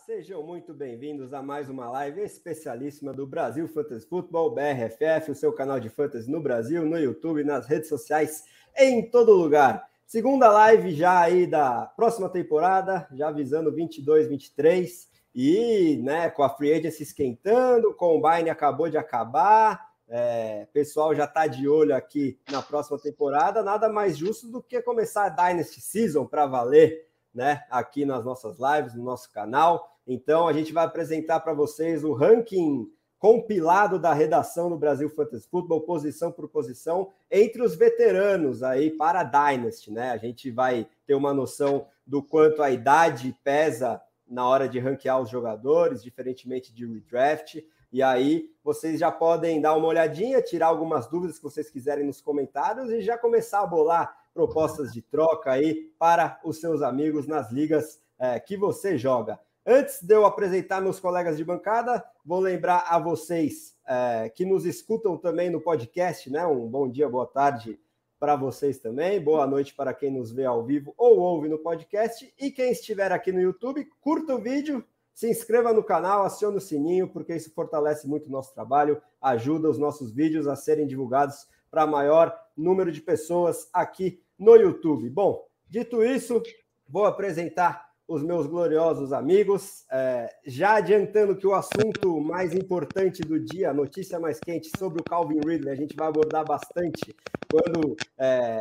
sejam muito bem-vindos a mais uma live especialíssima do Brasil Fantasy Football, BRFF, o seu canal de fantasy no Brasil, no YouTube, nas redes sociais, em todo lugar. Segunda live já aí da próxima temporada, já avisando 22, 23, e né, com a Free Agency esquentando, o Combine acabou de acabar, é, pessoal já está de olho aqui na próxima temporada, nada mais justo do que começar a Dynasty Season para valer né, aqui nas nossas lives, no nosso canal. Então, a gente vai apresentar para vocês o ranking compilado da redação do Brasil Fantasy Football, posição por posição, entre os veteranos aí para a Dynasty, né? A gente vai ter uma noção do quanto a idade pesa na hora de ranquear os jogadores, diferentemente de redraft. E aí vocês já podem dar uma olhadinha, tirar algumas dúvidas que vocês quiserem nos comentários e já começar a bolar propostas de troca aí para os seus amigos nas ligas é, que você joga. Antes de eu apresentar meus colegas de bancada, vou lembrar a vocês é, que nos escutam também no podcast, né? Um bom dia, boa tarde para vocês também, boa noite para quem nos vê ao vivo ou ouve no podcast. E quem estiver aqui no YouTube, curta o vídeo, se inscreva no canal, acione o sininho, porque isso fortalece muito o nosso trabalho, ajuda os nossos vídeos a serem divulgados para maior número de pessoas aqui no YouTube. Bom, dito isso, vou apresentar os meus gloriosos amigos. É, já adiantando que o assunto mais importante do dia, a notícia mais quente sobre o Calvin Ridley, a gente vai abordar bastante quando é,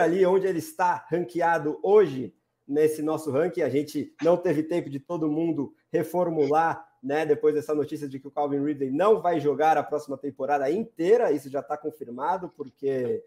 ali onde ele está ranqueado hoje nesse nosso ranking. A gente não teve tempo de todo mundo reformular, né? Depois dessa notícia de que o Calvin Ridley não vai jogar a próxima temporada inteira, isso já está confirmado, porque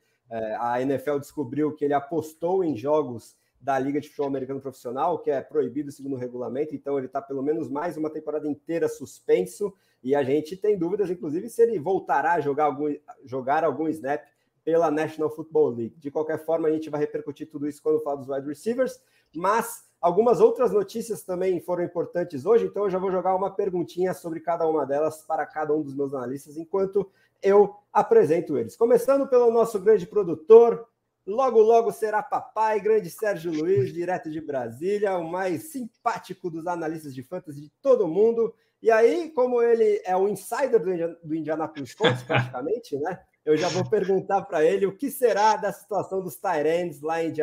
a NFL descobriu que ele apostou em jogos da Liga de Futebol Americano Profissional, que é proibido segundo o regulamento, então ele está pelo menos mais uma temporada inteira suspenso, e a gente tem dúvidas, inclusive, se ele voltará a jogar algum, jogar algum snap pela National Football League. De qualquer forma, a gente vai repercutir tudo isso quando falar dos wide receivers, mas algumas outras notícias também foram importantes hoje, então eu já vou jogar uma perguntinha sobre cada uma delas para cada um dos meus analistas, enquanto eu apresento eles. Começando pelo nosso grande produtor, logo logo será papai, grande Sérgio Luiz, direto de Brasília, o mais simpático dos analistas de fantasy de todo mundo. E aí, como ele é o insider do Indianapolis Colts, praticamente, né? Eu já vou perguntar para ele o que será da situação dos Tyrants lá em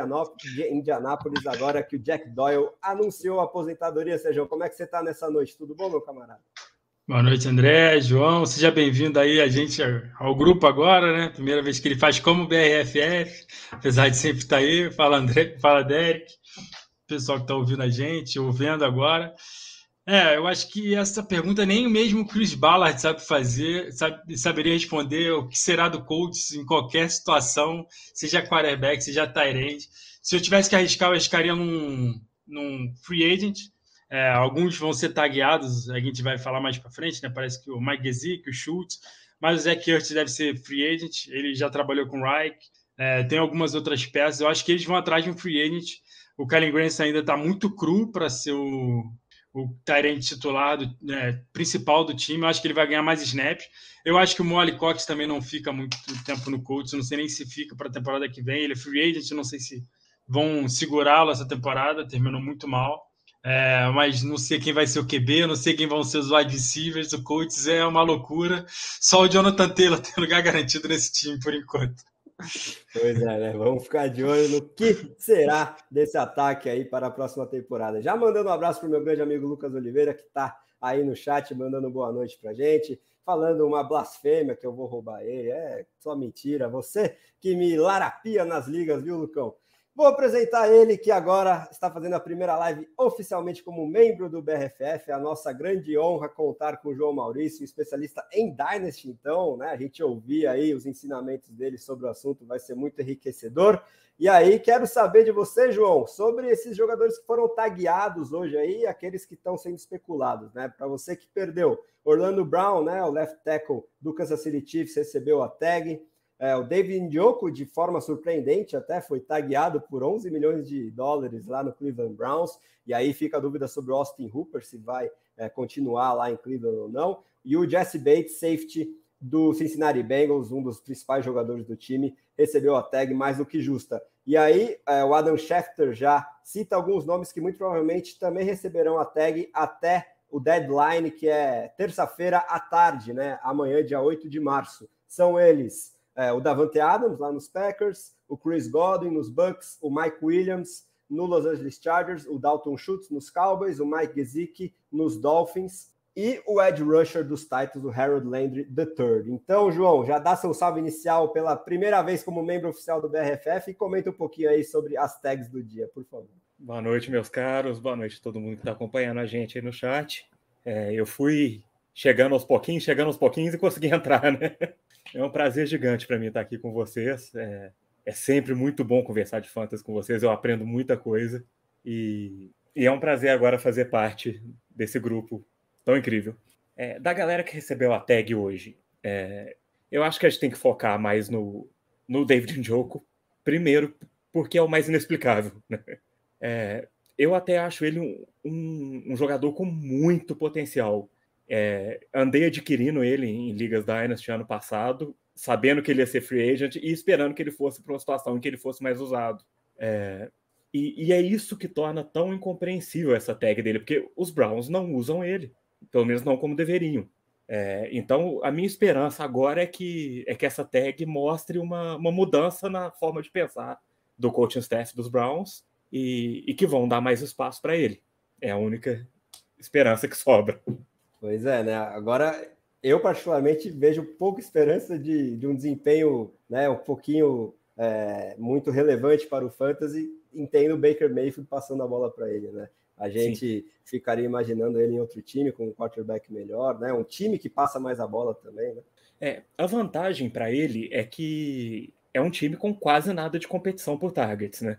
Indianápolis, agora que o Jack Doyle anunciou a aposentadoria. Sérgio, como é que você está nessa noite? Tudo bom, meu camarada? Boa noite, André, João. Seja bem-vindo aí a gente ao grupo agora, né? Primeira vez que ele faz como BRFF, apesar de sempre estar aí. Fala, André, fala, Derek, pessoal que está ouvindo a gente, ouvindo agora. É, eu acho que essa pergunta nem mesmo o Chris Ballard sabe fazer, sabe, saberia responder o que será do Colts em qualquer situação, seja quarterback, seja tight end. Se eu tivesse que arriscar, eu arriscaria num, num free agent, é, alguns vão ser tagueados, a gente vai falar mais para frente, né? Parece que o Mike Gesicki, o Schultz, mas o Zach Ertz deve ser free agent, ele já trabalhou com o Reich, é, tem algumas outras peças, eu acho que eles vão atrás de um free agent. O Kellen Grant ainda está muito cru para ser o, o Tyrant titular do, né, principal do time. Eu acho que ele vai ganhar mais snaps. Eu acho que o Molly Cox também não fica muito tempo no Colts. Não sei nem se fica para a temporada que vem. Ele é free agent, não sei se vão segurá-lo essa temporada. Terminou muito mal. É, mas não sei quem vai ser o QB, não sei quem vão ser os wide receivers. O Colts é uma loucura. Só o Jonathan Taylor tem lugar garantido nesse time por enquanto. Pois é, né? Vamos ficar de olho no que será desse ataque aí para a próxima temporada. Já mandando um abraço para o meu grande amigo Lucas Oliveira, que está aí no chat, mandando boa noite para gente, falando uma blasfêmia que eu vou roubar ele. É só mentira. Você que me larapia nas ligas, viu, Lucão? Vou apresentar ele que agora está fazendo a primeira live oficialmente como membro do BRFF. É a nossa grande honra contar com o João Maurício, especialista em Dynasty. Então, né, a gente ouvir aí os ensinamentos dele sobre o assunto vai ser muito enriquecedor. E aí, quero saber de você, João, sobre esses jogadores que foram tagueados hoje aí, aqueles que estão sendo especulados, né? Para você que perdeu, Orlando Brown, né, o left tackle do Kansas City Chiefs, recebeu a tag. É, o David Njoku, de forma surpreendente, até foi tagueado por 11 milhões de dólares lá no Cleveland Browns. E aí fica a dúvida sobre o Austin Hooper, se vai é, continuar lá em Cleveland ou não. E o Jesse Bates, safety do Cincinnati Bengals, um dos principais jogadores do time, recebeu a tag mais do que justa. E aí, é, o Adam Schefter já cita alguns nomes que muito provavelmente também receberão a tag até o deadline, que é terça-feira à tarde, né? Amanhã, dia 8 de março. São eles é, o Davante Adams, lá nos Packers, o Chris Godwin nos Bucks, o Mike Williams no Los Angeles Chargers, o Dalton Schultz nos Cowboys, o Mike Gesicki nos Dolphins e o Ed Rusher dos Titans, o Harold Landry III. Então, João, já dá seu salve inicial pela primeira vez como membro oficial do BRFF e comenta um pouquinho aí sobre as tags do dia, por favor. Boa noite, meus caros. Boa noite a todo mundo que está acompanhando a gente aí no chat. É, eu fui chegando aos pouquinhos, chegando aos pouquinhos e consegui entrar, né? É um prazer gigante para mim estar aqui com vocês. É, é, sempre muito bom conversar de fantasy com vocês. Eu aprendo muita coisa e, e é um prazer agora fazer parte desse grupo tão incrível. É, da galera que recebeu a tag hoje, é, eu acho que a gente tem que focar mais no, no David Njoku. Primeiro, porque é o mais inexplicável. Né? É, eu até acho ele um, um, um jogador com muito potencial. É, andei adquirindo ele em ligas Dynasty ano passado, sabendo que ele ia ser free agent e esperando que ele fosse para uma situação em que ele fosse mais usado. É, e, e, é isso que torna tão incompreensível essa tag dele, porque os Browns não usam ele, pelo menos não como deveriam. É, então, a minha esperança agora é que, é que essa tag mostre uma, uma mudança na forma de pensar do coaching staff dos Browns e, e que vão dar mais espaço para ele. É a única esperança que sobra. Pois é, né? Agora, eu particularmente vejo pouca esperança de, de um desempenho né, um pouquinho é, muito relevante para o Fantasy. Entendo o Baker Mayfield passando a bola para ele, né? A gente Sim. ficaria imaginando ele em outro time com um quarterback melhor, né? Um time que passa mais a bola também, né? É, a vantagem para ele é que é um time com quase nada de competição por targets, né?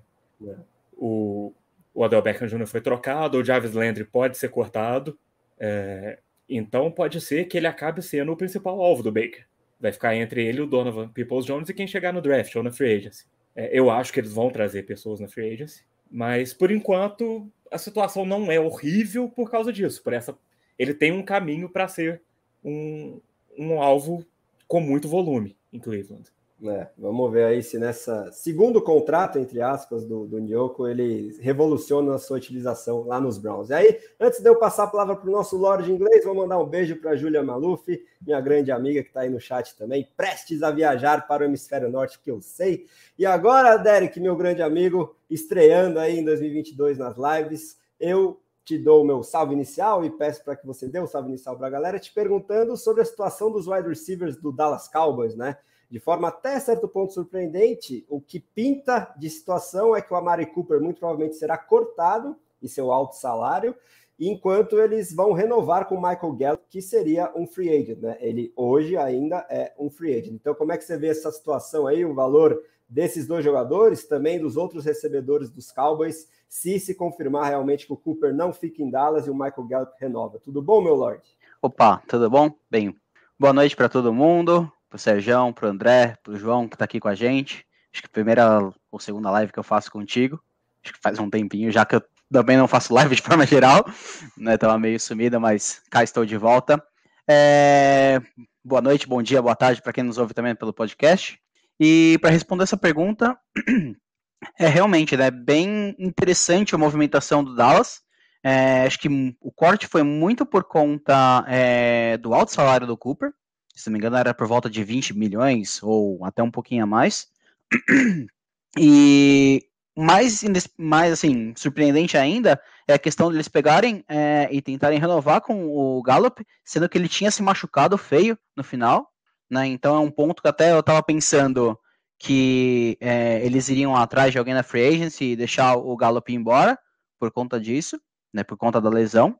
É. O, o Adel Beckham Jr. foi trocado, o Jarvis Landry pode ser cortado. É, então pode ser que ele acabe sendo o principal alvo do Baker. Vai ficar entre ele, o Donovan Peoples Jones e quem chegar no draft ou na free agency. É, eu acho que eles vão trazer pessoas na free agency, mas por enquanto a situação não é horrível por causa disso. Por essa, ele tem um caminho para ser um, um alvo com muito volume em Cleveland. É, vamos ver aí se nessa segundo contrato, entre aspas, do, do ele revoluciona a sua utilização lá nos Browns. E aí, antes de eu passar a palavra para o nosso Lorde inglês, vou mandar um beijo para a Júlia Maluf, minha grande amiga que está aí no chat também, prestes a viajar para o hemisfério norte, que eu sei. E agora, Derek, meu grande amigo, estreando aí em 2022 nas lives, eu te dou o meu salve inicial e peço para que você dê o um salve inicial para a galera, te perguntando sobre a situação dos wide receivers do Dallas Cowboys, né? De forma até certo ponto surpreendente, o que pinta de situação é que o Amari Cooper muito provavelmente será cortado e seu alto salário, enquanto eles vão renovar com o Michael Gallup, que seria um free agent, né? Ele hoje ainda é um free agent. Então, como é que você vê essa situação aí, o valor desses dois jogadores, também dos outros recebedores dos Cowboys, se se confirmar realmente que o Cooper não fica em Dallas e o Michael Gallup renova. Tudo bom, meu Lord? Opa, tudo bom? Bem, boa noite para todo mundo pro Serjão, pro André, pro João que tá aqui com a gente. Acho que a primeira ou segunda live que eu faço contigo. Acho que faz um tempinho, já que eu também não faço live de forma geral, né? Tava meio sumida, mas cá estou de volta. É... Boa noite, bom dia, boa tarde para quem nos ouve também pelo podcast. E para responder essa pergunta, é realmente né, bem interessante a movimentação do Dallas. É, acho que o corte foi muito por conta é, do alto salário do Cooper, se não me engano, era por volta de 20 milhões ou até um pouquinho a mais. E mais, mais assim, surpreendente ainda é a questão deles pegarem é, e tentarem renovar com o Gallup, sendo que ele tinha se machucado feio no final. Né? Então é um ponto que até eu estava pensando que é, eles iriam atrás de alguém na free agency e deixar o Gallup embora por conta disso, né, por conta da lesão.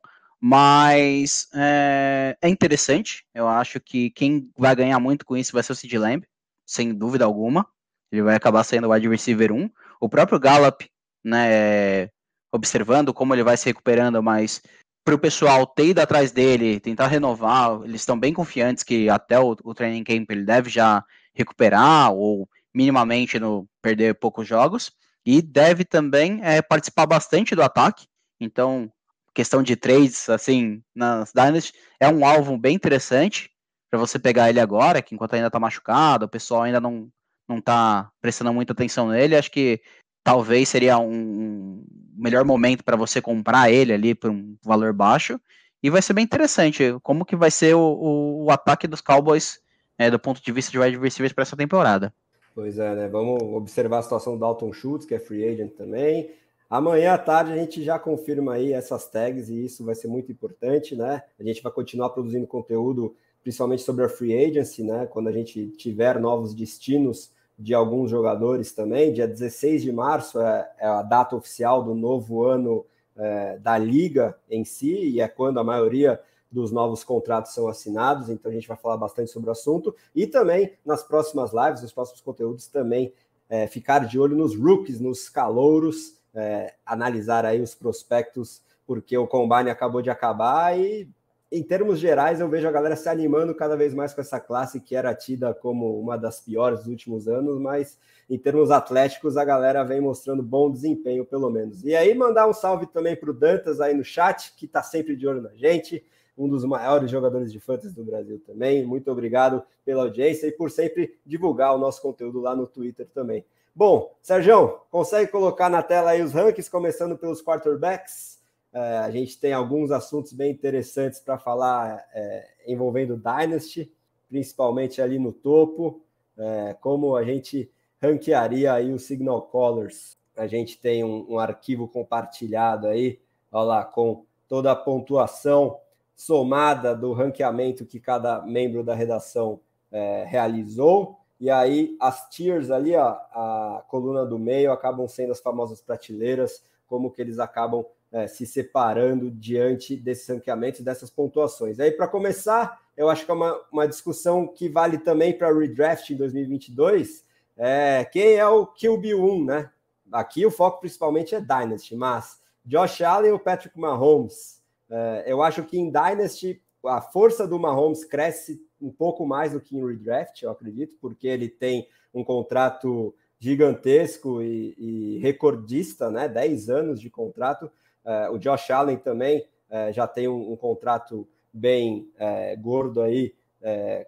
Mas é, é, interessante. Eu acho que quem vai ganhar muito com isso vai ser o Sid Lamb, sem dúvida alguma. Ele vai acabar sendo o wide receiver 1. O próprio Gallup, né, observando como ele vai se recuperando, mas para o pessoal ter ido atrás dele, tentar renovar, eles estão bem confiantes que até o, o training camp ele deve já recuperar ou minimamente no perder poucos jogos e deve também é, participar bastante do ataque. Então, questão de trades, assim, nas Dynasty, é um alvo bem interessante para você pegar ele agora, que enquanto ainda tá machucado, o pessoal ainda não, não tá prestando muita atenção nele. Acho que talvez seria um melhor momento para você comprar ele ali por um valor baixo. E vai ser bem interessante como que vai ser o, o, o ataque dos Cowboys é, do ponto de vista de wide receivers para essa temporada. Pois é, né? Vamos observar a situação do Dalton Schultz, que é free agent também. Amanhã à tarde a gente já confirma aí essas tags e isso vai ser muito importante, né? A gente vai continuar produzindo conteúdo, principalmente sobre a free agency, né? Quando a gente tiver novos destinos de alguns jogadores também. Dia 16 de março é, é a data oficial do novo ano é, da liga em si, e é quando a maioria dos novos contratos são assinados, então a gente vai falar bastante sobre o assunto. E também nas próximas lives, nos próximos conteúdos, também é, ficar de olho nos rookies, nos calouros, é, analisar aí os prospectos, porque o combine acabou de acabar e em termos gerais, eu vejo a galera se animando cada vez mais com essa classe que era tida como uma das piores dos últimos anos, mas em termos atléticos, a galera vem mostrando bom desempenho, pelo menos. E aí, mandar um salve também para o Dantas aí no chat, que está sempre de olho na gente, um dos maiores jogadores de fantasy do Brasil também. Muito obrigado pela audiência e por sempre divulgar o nosso conteúdo lá no Twitter também. Bom, Sérgio, consegue colocar na tela aí os rankings, começando pelos quarterbacks? É, a gente tem alguns assuntos bem interessantes para falar é, envolvendo Dynasty, principalmente ali no topo, é, como a gente ranquearia aí os Signal Colors. A gente tem um, um arquivo compartilhado aí, lá, com toda a pontuação somada do ranqueamento que cada membro da redação é, realizou. E aí as tiers ali, ó, a coluna do meio, acabam sendo as famosas prateleiras, como que eles acabam é, se separando diante desses ranqueamentos, dessas pontuações. Aí, para começar, eu acho que é uma, uma discussão que vale também para redraft em 2022. É, quem é o QB1, né? Aqui o foco principalmente é Dynasty, mas Josh Allen ou Patrick Mahomes? É, eu acho que em Dynasty a força do Mahomes cresce um pouco mais do que em redraft, eu acredito, porque ele tem um contrato gigantesco e, e recordista, né? 10 anos de contrato. É, o Josh Allen também é, já tem um, um contrato bem é, gordo aí,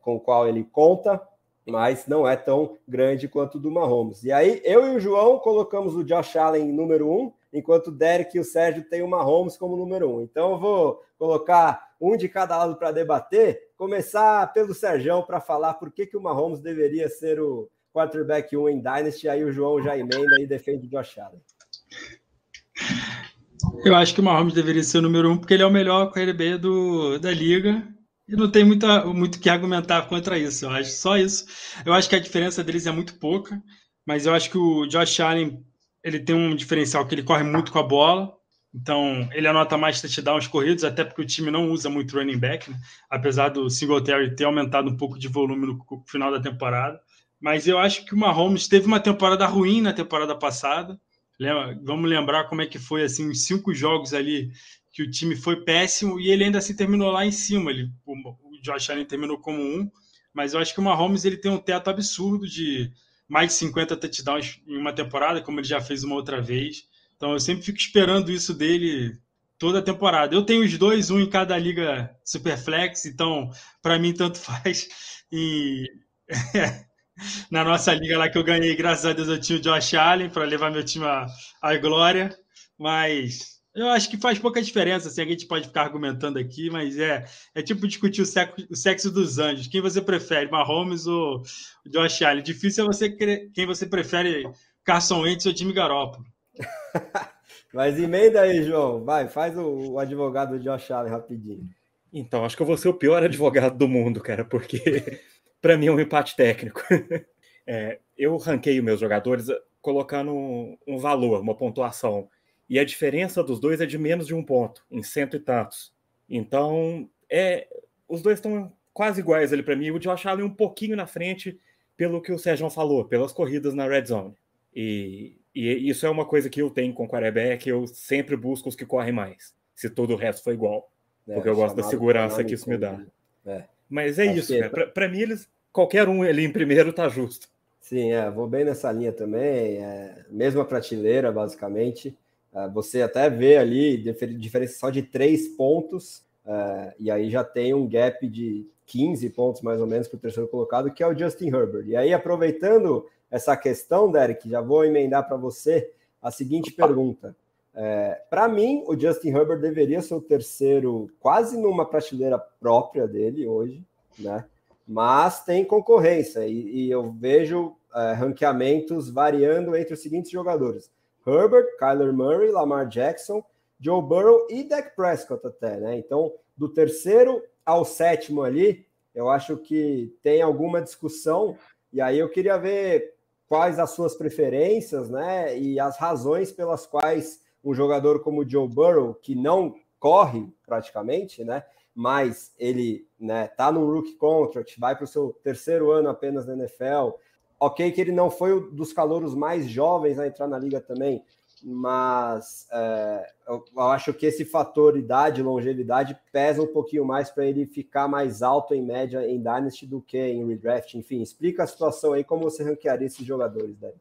com o qual ele conta, mas não é tão grande quanto o do Mahomes. E aí, eu e o João colocamos o Josh Allen número um, enquanto o Derek e o Sérgio têm o Mahomes como número um. Então, eu vou colocar um de cada lado para debater, começar pelo Sérgio para falar por que, que o Mahomes deveria ser o quarterback 1 em Dynasty, aí o João já emenda e defende o Josh Allen. Eu acho que o Mahomes deveria ser o número um, porque ele é o melhor QB do, da liga. E não tem muita, muito que argumentar contra isso. Eu acho só isso. Eu acho que a diferença deles é muito pouca, mas eu acho que o Josh Allen ele tem um diferencial que ele corre muito com a bola. Então, ele anota mais touchdowns corridos, até porque o time não usa muito running back, né? apesar do Singletary ter aumentado um pouco de volume no final da temporada. Mas eu acho que o Mahomes teve uma temporada ruim na temporada passada. Vamos lembrar como é que foi assim os cinco jogos ali que o time foi péssimo e ele ainda assim terminou lá em cima. Ele, o Josh Allen terminou como um, mas eu acho que o Mahomes ele tem um teto absurdo de mais de 50 touchdowns em uma temporada, como ele já fez uma outra vez. Então eu sempre fico esperando isso dele toda a temporada. Eu tenho os dois, um em cada liga Superflex, então para mim tanto faz. E na nossa liga lá que eu ganhei, graças a Deus eu tinha o Josh Allen para levar meu time à, glória, mas eu acho que faz pouca diferença, assim, a gente pode ficar argumentando aqui, mas é, é tipo discutir o sexo, o sexo dos anjos, quem você prefere, Mahomes ou Josh Allen? Difícil é você quem você prefere, Carson Wentz ou Jimmy Garoppolo. mas emenda aí, João, vai, faz o, o advogado Josh Allen rapidinho. Então, acho que eu vou ser o pior advogado do mundo, cara, porque para mim é um empate técnico. é, eu ranqueio meus jogadores colocando um, valor, uma pontuação. E a diferença dos dois é de menos de um ponto, em cento e tantos. Então, é, os dois estão quase iguais ali para mim. O Josh Allen um pouquinho na frente, pelo que o Sérgio falou, pelas corridas na red zone. E, e isso é uma coisa que eu tenho com o quarterback, eu sempre busco os que correm mais, se todo o resto for igual. É, porque eu gosto da segurança que isso me dá. É. Mas é Acho isso, é... Para mim, eles, qualquer um ali em primeiro tá justo. Sim, é, vou bem nessa linha também. É, mesma prateleira, basicamente. É, você até vê ali diferencial de três pontos, é, e aí já tem um gap de 15 pontos mais ou menos para o terceiro colocado, que é o Justin Herbert. E aí, aproveitando essa questão, Derek, já vou emendar para você a seguinte pergunta. É, para mim, o Justin Herbert deveria ser o terceiro, quase numa prateleira própria dele hoje, né? Mas tem concorrência e, e eu vejo é, ranqueamentos variando entre os seguintes jogadores: Herbert, Kyler Murray, Lamar Jackson, Joe Burrow e Dak Prescott até, né? Então, do terceiro ao sétimo ali, eu acho que tem alguma discussão. E aí eu queria ver quais as suas preferências, né? E as razões pelas quais um jogador como Joe Burrow, que não corre praticamente, né? Mas ele né, tá no rookie contract, vai para o seu terceiro ano apenas na NFL. Ok, que ele não foi um dos calouros mais jovens a entrar na liga também, mas é, eu, acho que esse fator idade, longevidade, pesa um pouquinho mais para ele ficar mais alto em média em Dynasty do que em redraft. Enfim, explica a situação aí, como você ranquearia esses jogadores, Derek.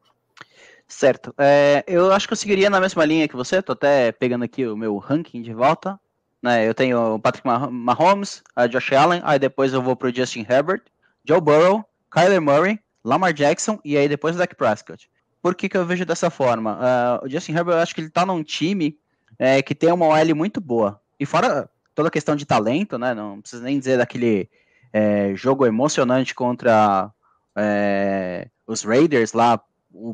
Certo. É, eu acho que eu seguiria na mesma linha que você. Tô até pegando aqui o meu ranking de volta. Né, eu tenho o Patrick Mahomes, a Josh Allen, aí depois eu vou pro Justin Herbert, Joe Burrow, Kyler Murray, Lamar Jackson e aí depois o Dak Prescott. Por que, que eu vejo dessa forma? Uh, o Justin Herbert, eu acho que ele tá num time é, que tem uma OL muito boa. E fora toda a questão de talento, né? Não precisa nem dizer daquele é, jogo emocionante contra é, os Raiders lá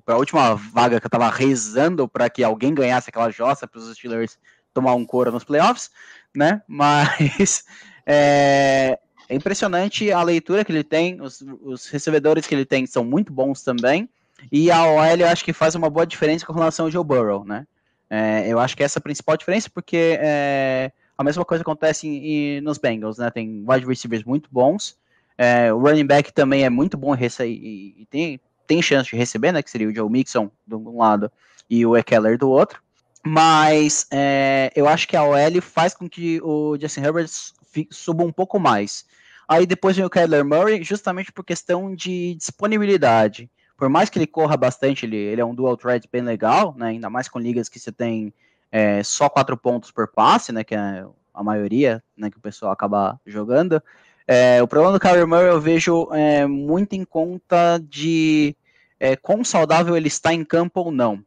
a última vaga que eu tava rezando para que alguém ganhasse aquela jossa para os Steelers tomar um coro nos playoffs, né? Mas é, é, impressionante a leitura que ele tem, os, os, recebedores que ele tem são muito bons também, e a OL eu acho que faz uma boa diferença com relação ao Joe Burrow, né? É, eu acho que essa é a principal diferença, porque é, a mesma coisa acontece em, em, nos Bengals, né? Tem wide receivers muito bons, é, o running back também é muito bom e, e tem, tem chance de receber, né? Que seria o Joe Mixon de um lado e o Ekeler do outro. Mas é, eu acho que a OL faz com que o Justin Herbert suba um pouco mais. Aí depois vem o Kyler Murray, justamente por questão de disponibilidade. Por mais que ele corra bastante, ele, ele é um dual threat bem legal, né? Ainda mais com ligas que você tem é, só quatro pontos por passe, né? Que é a maioria, né? Que o pessoal acaba jogando. É, o problema do Kyler Murray eu vejo é, muito em conta de é, quão saudável ele está em campo ou não.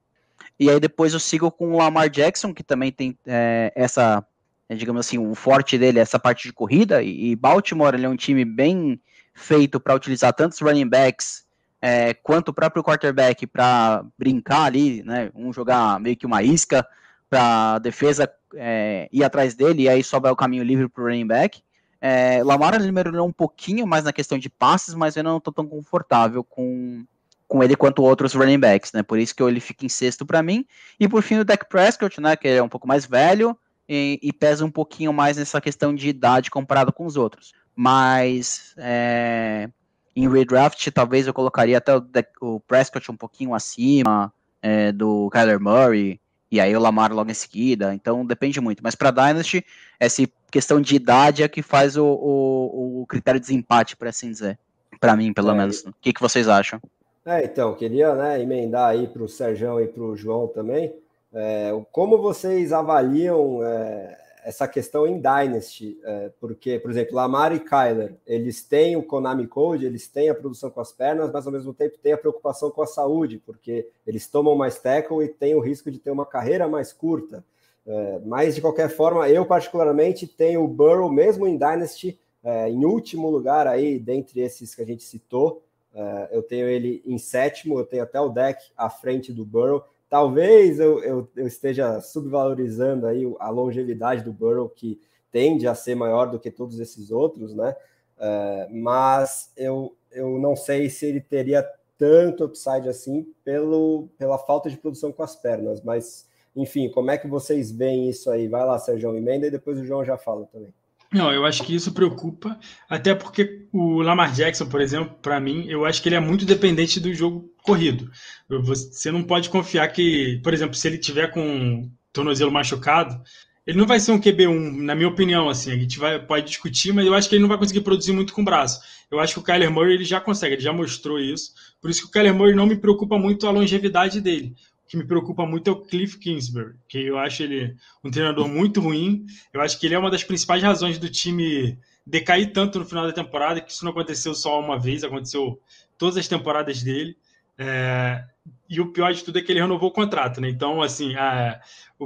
E aí depois eu sigo com o Lamar Jackson, que também tem é, essa, é, digamos assim, o forte dele é essa parte de corrida. E, Baltimore ele é um time bem feito para utilizar tantos running backs é, quanto o próprio quarterback para brincar ali, né? Um jogar meio que uma isca para a defesa é, ir atrás dele e aí sobra o caminho livre para o running back. É, Lamar ele melhorou um pouquinho mais na questão de passes, mas eu não estou tão confortável com, com ele quanto outros running backs, né? Por isso que ele fica em sexto para mim. E por fim o Dak Prescott, né? Que é um pouco mais velho e, e, pesa um pouquinho mais nessa questão de idade comparado com os outros. Mas é, em redraft talvez eu colocaria até o, o Prescott um pouquinho acima é, do Kyler Murray e aí o Lamar logo em seguida. Então depende muito. Mas para Dynasty essa questão de idade é que faz o, o, o critério de desempate, para assim dizer. Para mim, pelo é, menos. O que, que vocês acham? É, então, queria né, emendar aí para o Sérgio e para o João também. É, como vocês avaliam é, essa questão em Dynasty? É, porque, por exemplo, Lamar e Kyler, eles têm o Konami Code, eles têm a produção com as pernas, mas ao mesmo tempo têm a preocupação com a saúde, porque eles tomam mais tackle e têm o risco de ter uma carreira mais curta. É, mas, de qualquer forma, eu particularmente tenho o Burrow, mesmo em Dynasty, é, em último lugar aí, dentre esses que a gente citou, Uh, eu tenho ele em sétimo, eu tenho até o deck à frente do Burrow. Talvez eu, eu, eu, esteja subvalorizando aí a longevidade do Burrow, que tende a ser maior do que todos esses outros, né? Uh, mas eu, eu não sei se ele teria tanto upside assim pelo, pela falta de produção com as pernas. Mas, enfim, como é que vocês veem isso aí? Vai lá, Sérgio, emenda e depois o João já fala também. Não, eu acho que isso preocupa, até porque o Lamar Jackson, por exemplo, para mim, eu acho que ele é muito dependente do jogo corrido. Você não pode confiar que, por exemplo, se ele tiver com o tornozelo machucado, ele não vai ser um QB1, na minha opinião, assim, a gente vai, pode discutir, mas eu acho que ele não vai conseguir produzir muito com o braço. Eu acho que o Kyler Murray ele já consegue, ele já mostrou isso, por isso que o Kyler Murray não me preocupa muito a longevidade dele que me preocupa muito é o Cliff Kingsbury, que eu acho ele um treinador muito ruim. Eu acho que ele é uma das principais razões do time decair tanto no final da temporada, que isso não aconteceu só uma vez, aconteceu todas as temporadas dele. É, e o pior de tudo é que ele renovou o contrato, né? Então, assim,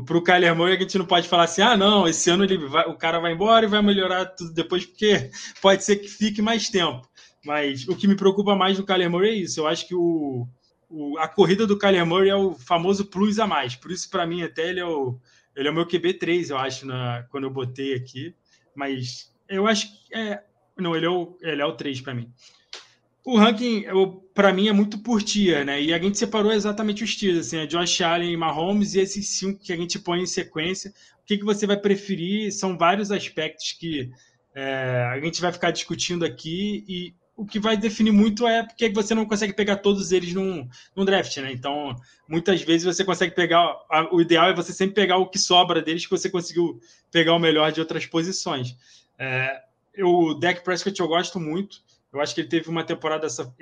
para o Kyler Murray a gente não pode falar assim, ah, não, esse ano ele vai, o cara vai embora e vai melhorar tudo depois, porque pode ser que fique mais tempo. Mas o que me preocupa mais do Kyler Murray é isso. Eu acho que o, o a corrida do Kyler Murray é o famoso plus a mais. Por isso, para mim, até ele é o, ele é o meu QB3, eu acho, na, quando eu botei aqui. Mas eu acho que é. Não, ele é o, ele é o 3 para mim. O ranking, para mim, é muito por tia, né? E a gente separou exatamente os tiers, assim, a Josh Allen e Mahomes, e esses cinco que a gente põe em sequência. O que, que você vai preferir? São vários aspectos que é, a gente vai ficar discutindo aqui, e o que vai definir muito é porque você não consegue pegar todos eles num, num draft, né? Então, muitas vezes você consegue pegar. O ideal é você sempre pegar o que sobra deles, que você conseguiu pegar o melhor de outras posições. É, eu, o Dak Prescott eu gosto muito. Eu acho que ele teve uma temporada, essa,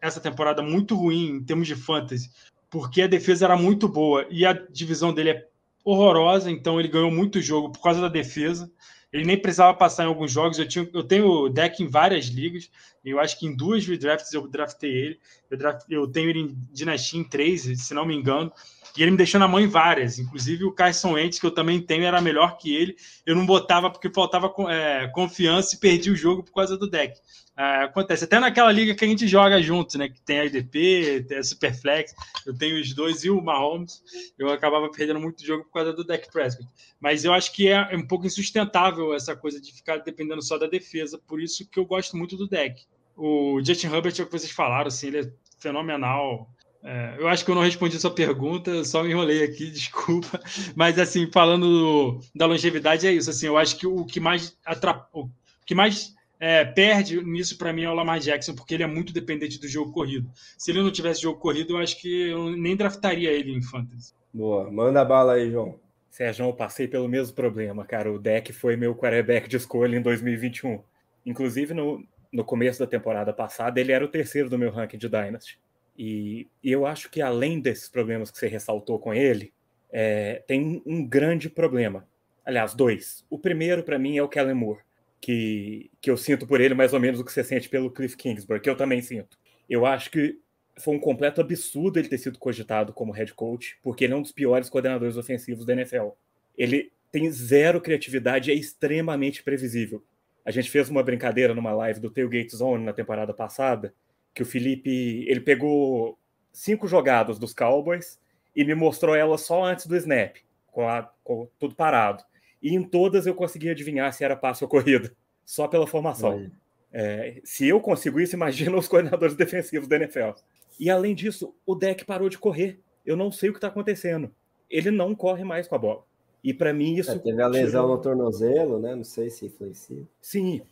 essa temporada muito ruim em termos de fantasy, porque a defesa era muito boa e a divisão dele é horrorosa, então ele ganhou muito jogo por causa da defesa. Ele nem precisava passar em alguns jogos. Eu, tinha, eu tenho o deck em várias ligas. Eu acho que em duas redrafts eu draftei ele. Eu, draft, eu tenho ele em Dynasty em três, se não me engano. E ele me deixou na mão em várias. Inclusive o Carson Wentz, que eu também tenho, era melhor que ele. Eu não botava porque faltava é, confiança e perdi o jogo por causa do deck. É, acontece. Até naquela liga que a gente joga junto, né? Que tem a IDP, tem a Superflex, eu tenho os dois e o Mahomes. Eu acabava perdendo muito jogo por causa do deck Prescott. Mas eu acho que é um pouco insustentável essa coisa de ficar dependendo só da defesa. Por isso que eu gosto muito do deck. O Justin Herbert é o que vocês falaram, assim, ele é fenomenal. É, eu acho que eu não respondi a sua pergunta, só me enrolei aqui, desculpa. Mas assim, falando do, da longevidade, é isso. Assim, eu acho que o que mais atrap... o que mais é, perde nisso para mim é o Lamar Jackson, porque ele é muito dependente do jogo corrido. Se ele não tivesse jogo corrido, eu acho que eu nem draftaria ele em fantasy. Boa, manda bala aí, João. Sérgio, eu passei pelo mesmo problema, cara. O deck foi meu quarterback de escolha em 2021. Inclusive, no, no começo da temporada passada, ele era o terceiro do meu ranking de Dynasty. E, e eu acho que além desses problemas que você ressaltou com ele, é, tem um grande problema. Aliás, dois. O primeiro, para mim, é o Kellen Moore que, que eu sinto por ele mais ou menos o que você sente pelo Cliff Kingsbury, que eu também sinto. Eu acho que foi um completo absurdo ele ter sido cogitado como head coach, porque ele é um dos piores coordenadores ofensivos da NFL. Ele tem zero criatividade é extremamente previsível. A gente fez uma brincadeira numa live do Tailgate Zone na temporada passada, que o Felipe ele pegou cinco jogadas dos Cowboys e me mostrou elas só antes do snap, com, a, com tudo parado e em todas eu consegui adivinhar se era passe ou corrida, só pela formação. É, se eu consigo isso, imagina os coordenadores defensivos da NFL. E além disso, o deck parou de correr. Eu não sei o que está acontecendo. Ele não corre mais com a bola. E para mim isso. É, teve a lesão tirou... no tornozelo, né? Não sei se influencia. Sim,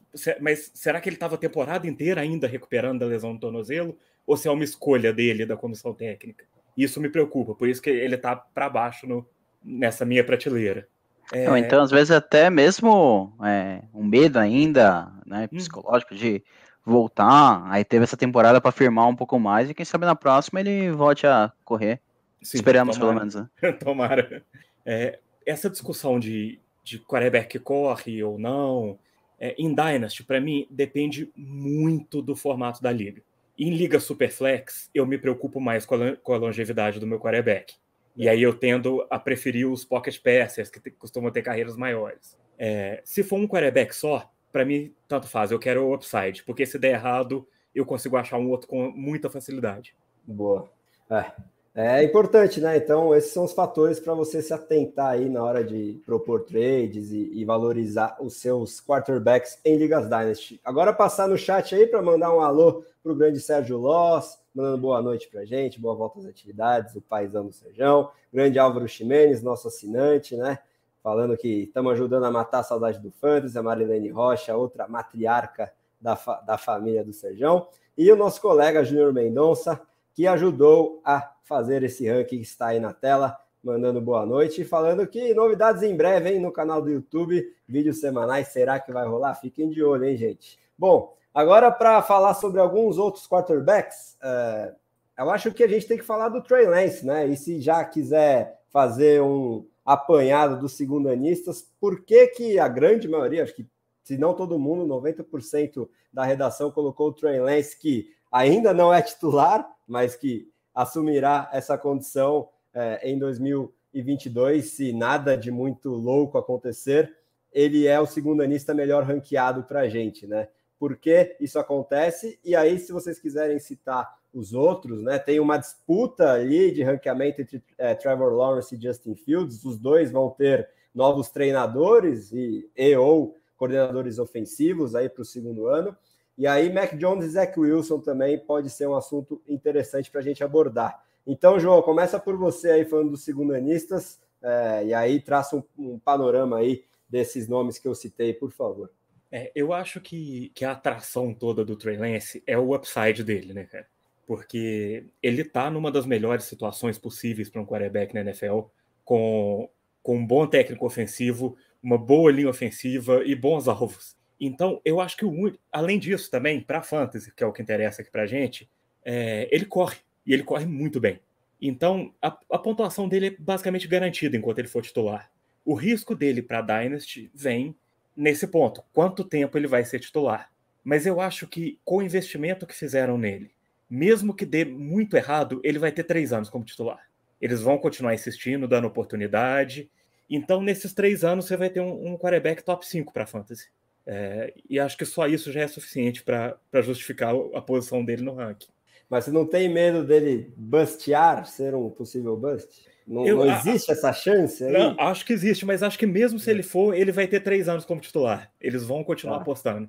mas será que ele estava a temporada inteira ainda recuperando a lesão no tornozelo? Ou se é uma escolha dele, da comissão técnica? Isso me preocupa, por isso que ele está para baixo no, nessa minha prateleira. É... Não, então, às vezes, até mesmo é, um medo ainda, né, hum. psicológico de voltar. Aí teve essa temporada para firmar um pouco mais e quem sabe na próxima ele volte a correr. Sim, Esperamos, tomara. pelo menos. Né? tomara. É, essa discussão de, de quarterback corre ou não, é, em Dynasty, para mim, depende muito do formato da liga. Em Liga Superflex, eu me preocupo mais com a, com a longevidade do meu quarterback. E aí eu tendo a preferir os pocket passers, que costumam ter carreiras maiores. É, se for um quarterback só, para mim, tanto faz. Eu quero o upside, porque se der errado, eu consigo achar um outro com muita facilidade. Boa. É, é importante, né? Então, esses são os fatores para você se atentar aí na hora de propor trades e, e, valorizar os seus quarterbacks em Ligas Dynasty. Agora, passar no chat aí para mandar um alô para o grande Sérgio Loss, mandando boa noite para gente, boa volta às atividades, o paizão do Serjão, grande Álvaro Ximenes, nosso assinante, né? Falando que estamos ajudando a matar a saudade do Fantasy, a Marilene Rocha, outra matriarca da, fa da família do Serjão, e o nosso colega Júnior Mendonça, que ajudou a fazer esse ranking que está aí na tela, mandando boa noite e falando que novidades em breve, hein, no canal do YouTube, vídeos semanais, será que vai rolar? Fiquem de olho, hein, gente? Bom, Agora, para falar sobre alguns outros quarterbacks, é, eu acho que a gente tem que falar do Trey Lance, né? E se já quiser fazer um apanhado dos segundanistas, por que, que a grande maioria, acho que se não todo mundo, 90% da redação colocou o Trey Lance, que ainda não é titular, mas que assumirá essa condição é, em 2022, se nada de muito louco acontecer. Ele é o segundo anista melhor ranqueado para a gente, né? Por que isso acontece? E aí, se vocês quiserem citar os outros, né? Tem uma disputa ali de ranqueamento entre é, Trevor Lawrence e Justin Fields. Os dois vão ter novos treinadores e, e ou coordenadores ofensivos aí para o segundo ano. E aí, Mac Jones e Zach Wilson também pode ser um assunto interessante para a gente abordar. Então, João, começa por você aí falando dos segundanistas, é, e aí traça um, um, panorama aí desses nomes que eu citei, por favor. É, eu acho que, que a atração toda do Trey Lance é o upside dele, né, cara? Porque ele está numa das melhores situações possíveis para um quarterback na NFL, com, com um bom técnico ofensivo, uma boa linha ofensiva e bons alvos. Então, eu acho que o além disso também, para fantasy, que é o que interessa aqui para a gente, é, ele corre, e ele corre muito bem. Então, a, a, pontuação dele é basicamente garantida enquanto ele for titular. O risco dele para Dynasty vem nesse ponto, quanto tempo ele vai ser titular. Mas eu acho que com o investimento que fizeram nele, mesmo que dê muito errado, ele vai ter três anos como titular. Eles vão continuar insistindo, dando oportunidade. Então, nesses três anos, você vai ter um, um quarterback top 5 para fantasy. É, e acho que só isso já é suficiente para justificar a posição dele no ranking. Mas você não tem medo dele bustear, ser um possível bust? Não, Eu, não existe a, essa chance aí? Não, acho que existe, mas acho que mesmo se ele for, ele vai ter três anos como titular. Eles vão continuar ah. apostando.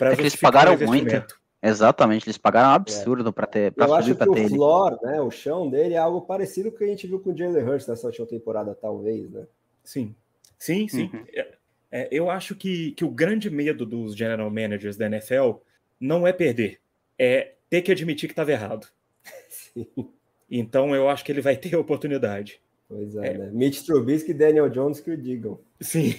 É que eles pagaram muito. Exatamente, eles pagaram um absurdo é. para ter para subir para ter. O floor, né, o chão dele é algo parecido com o que a gente viu com o Jalen Hurts nessa última temporada, talvez, né? Sim, sim, sim. Uhum. É, é, eu acho que, que o grande medo dos general managers da NFL não é perder, é ter que admitir que estava errado. Sim. Então eu acho que ele vai ter a oportunidade. Pois é, é. né? Mitch Trubisky e Daniel Jones que o digam. Sim.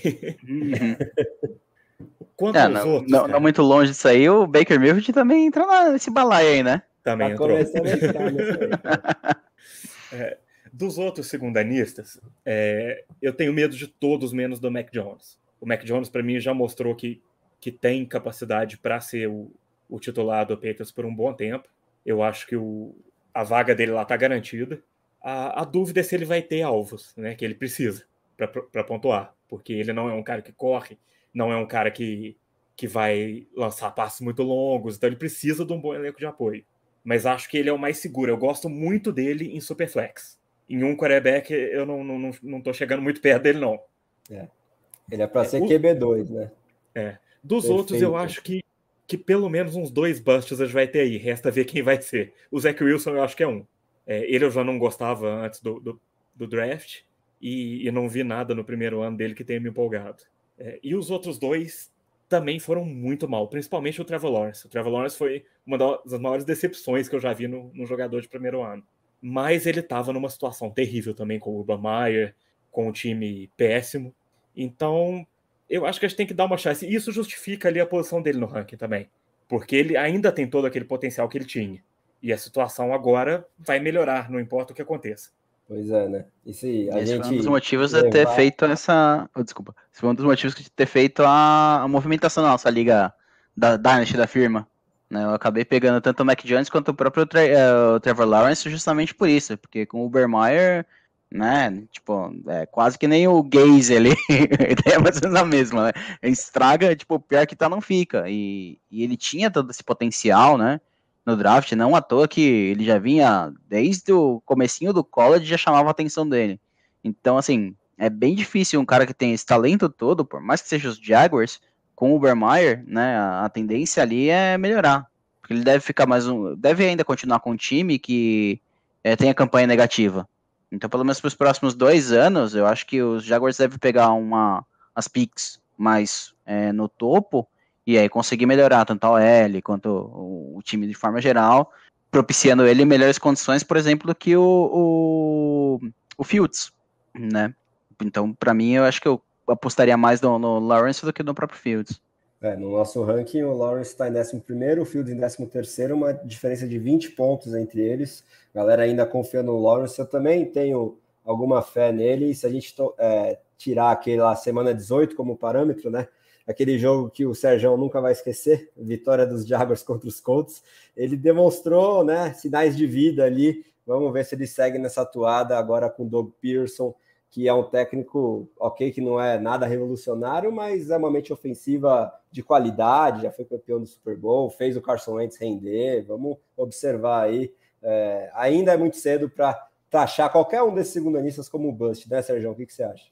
Quanto é, não, outros, não, não, muito longe disso aí, o Baker Mayfield também entra nesse balaio aí, né? Também tá entrou. Começando é, dos outros segundanistas, é, eu tenho medo de todos menos do Mac Jones. O Mac Jones, para mim, já mostrou que, que tem capacidade para ser o, o titular do Patriots por um bom tempo. Eu acho que o, a vaga dele lá está garantida. A, a, dúvida é se ele vai ter alvos, né? Que ele precisa para pontuar, porque ele não é um cara que corre, não é um cara que, que vai lançar passos muito longos, então ele precisa de um bom elenco de apoio. Mas acho que ele é o mais seguro. Eu gosto muito dele em Superflex. Em um quarterback, eu não, não, não, não tô chegando muito perto dele, não. É. Ele é para ser o... QB2, né? É. Dos Perfeito. outros, eu acho que, que pelo menos uns dois busts a gente vai ter aí. Resta ver quem vai ser. O Zach Wilson, eu acho que é um. É, ele eu já não gostava antes do, do, do draft e, e, não vi nada no primeiro ano dele que tenha me empolgado. É, e os outros dois também foram muito mal, principalmente o Trevor Lawrence. O Trevor Lawrence foi uma das maiores decepções que eu já vi no, no jogador de primeiro ano. Mas ele estava numa situação terrível também com o Urban Meyer, com o time péssimo. Então, eu acho que a gente tem que dar uma chance. E isso justifica ali a posição dele no ranking também. Porque ele ainda tem todo aquele potencial que ele tinha. E a situação agora vai melhorar, não importa o que aconteça. Pois é, né? E se a Esse gente foi um dos motivos levar... de ter feito essa. Oh, desculpa. Esse foi um dos motivos de ter feito a, a movimentação da nossa liga da Dynasty da firma. Né? Eu acabei pegando tanto o Mac Jones quanto o próprio uh, Trevor Lawrence justamente por isso. Porque com o Ubermeyer né? Tipo, é quase que nem o a ideia é mais ou menos a mesma, né? Estraga, tipo, pior que tá, não fica. E, e ele tinha todo esse potencial, né? No draft, não à toa que ele já vinha, desde o comecinho do college, já chamava a atenção dele. Então, assim, é bem difícil um cara que tem esse talento todo, por mais que seja os Jaguars, com o Ubermeyer, né? A, a tendência ali é melhorar. Porque ele deve ficar mais um. Deve ainda continuar com um time que é, tem a campanha negativa então, pelo menos para os próximos dois anos, eu acho que os Jaguars devem pegar uma, as picks mais é, no topo e aí conseguir melhorar tanto a OL quanto o, o, time de forma geral, propiciando ele melhores condições, por exemplo, do que o, o, o Fields, né? Então, para mim, eu acho que eu apostaria mais no, no Lawrence do que no próprio Fields. É, no nosso ranking, o Lawrence está em 11, o Fields em 13, uma diferença de 20 pontos entre eles. A galera ainda confia no Lawrence. Eu também tenho alguma fé nele. Se a gente é, tirar aquele lá, semana 18 como parâmetro, né? Aquele jogo que o Sérgio nunca vai esquecer, vitória dos Jaguars contra os Colts, ele demonstrou né, sinais de vida ali. Vamos ver se ele segue nessa atuada agora com o Doug Pearson, que é um técnico, ok, que não é nada revolucionário, mas é uma mente ofensiva de qualidade, já foi campeão do Super Bowl, fez o Carson Wentz render. Vamos observar aí. É, ainda é muito cedo para taxar qualquer um desses segundanistas como bust, né, Sérgio? O que, que você acha?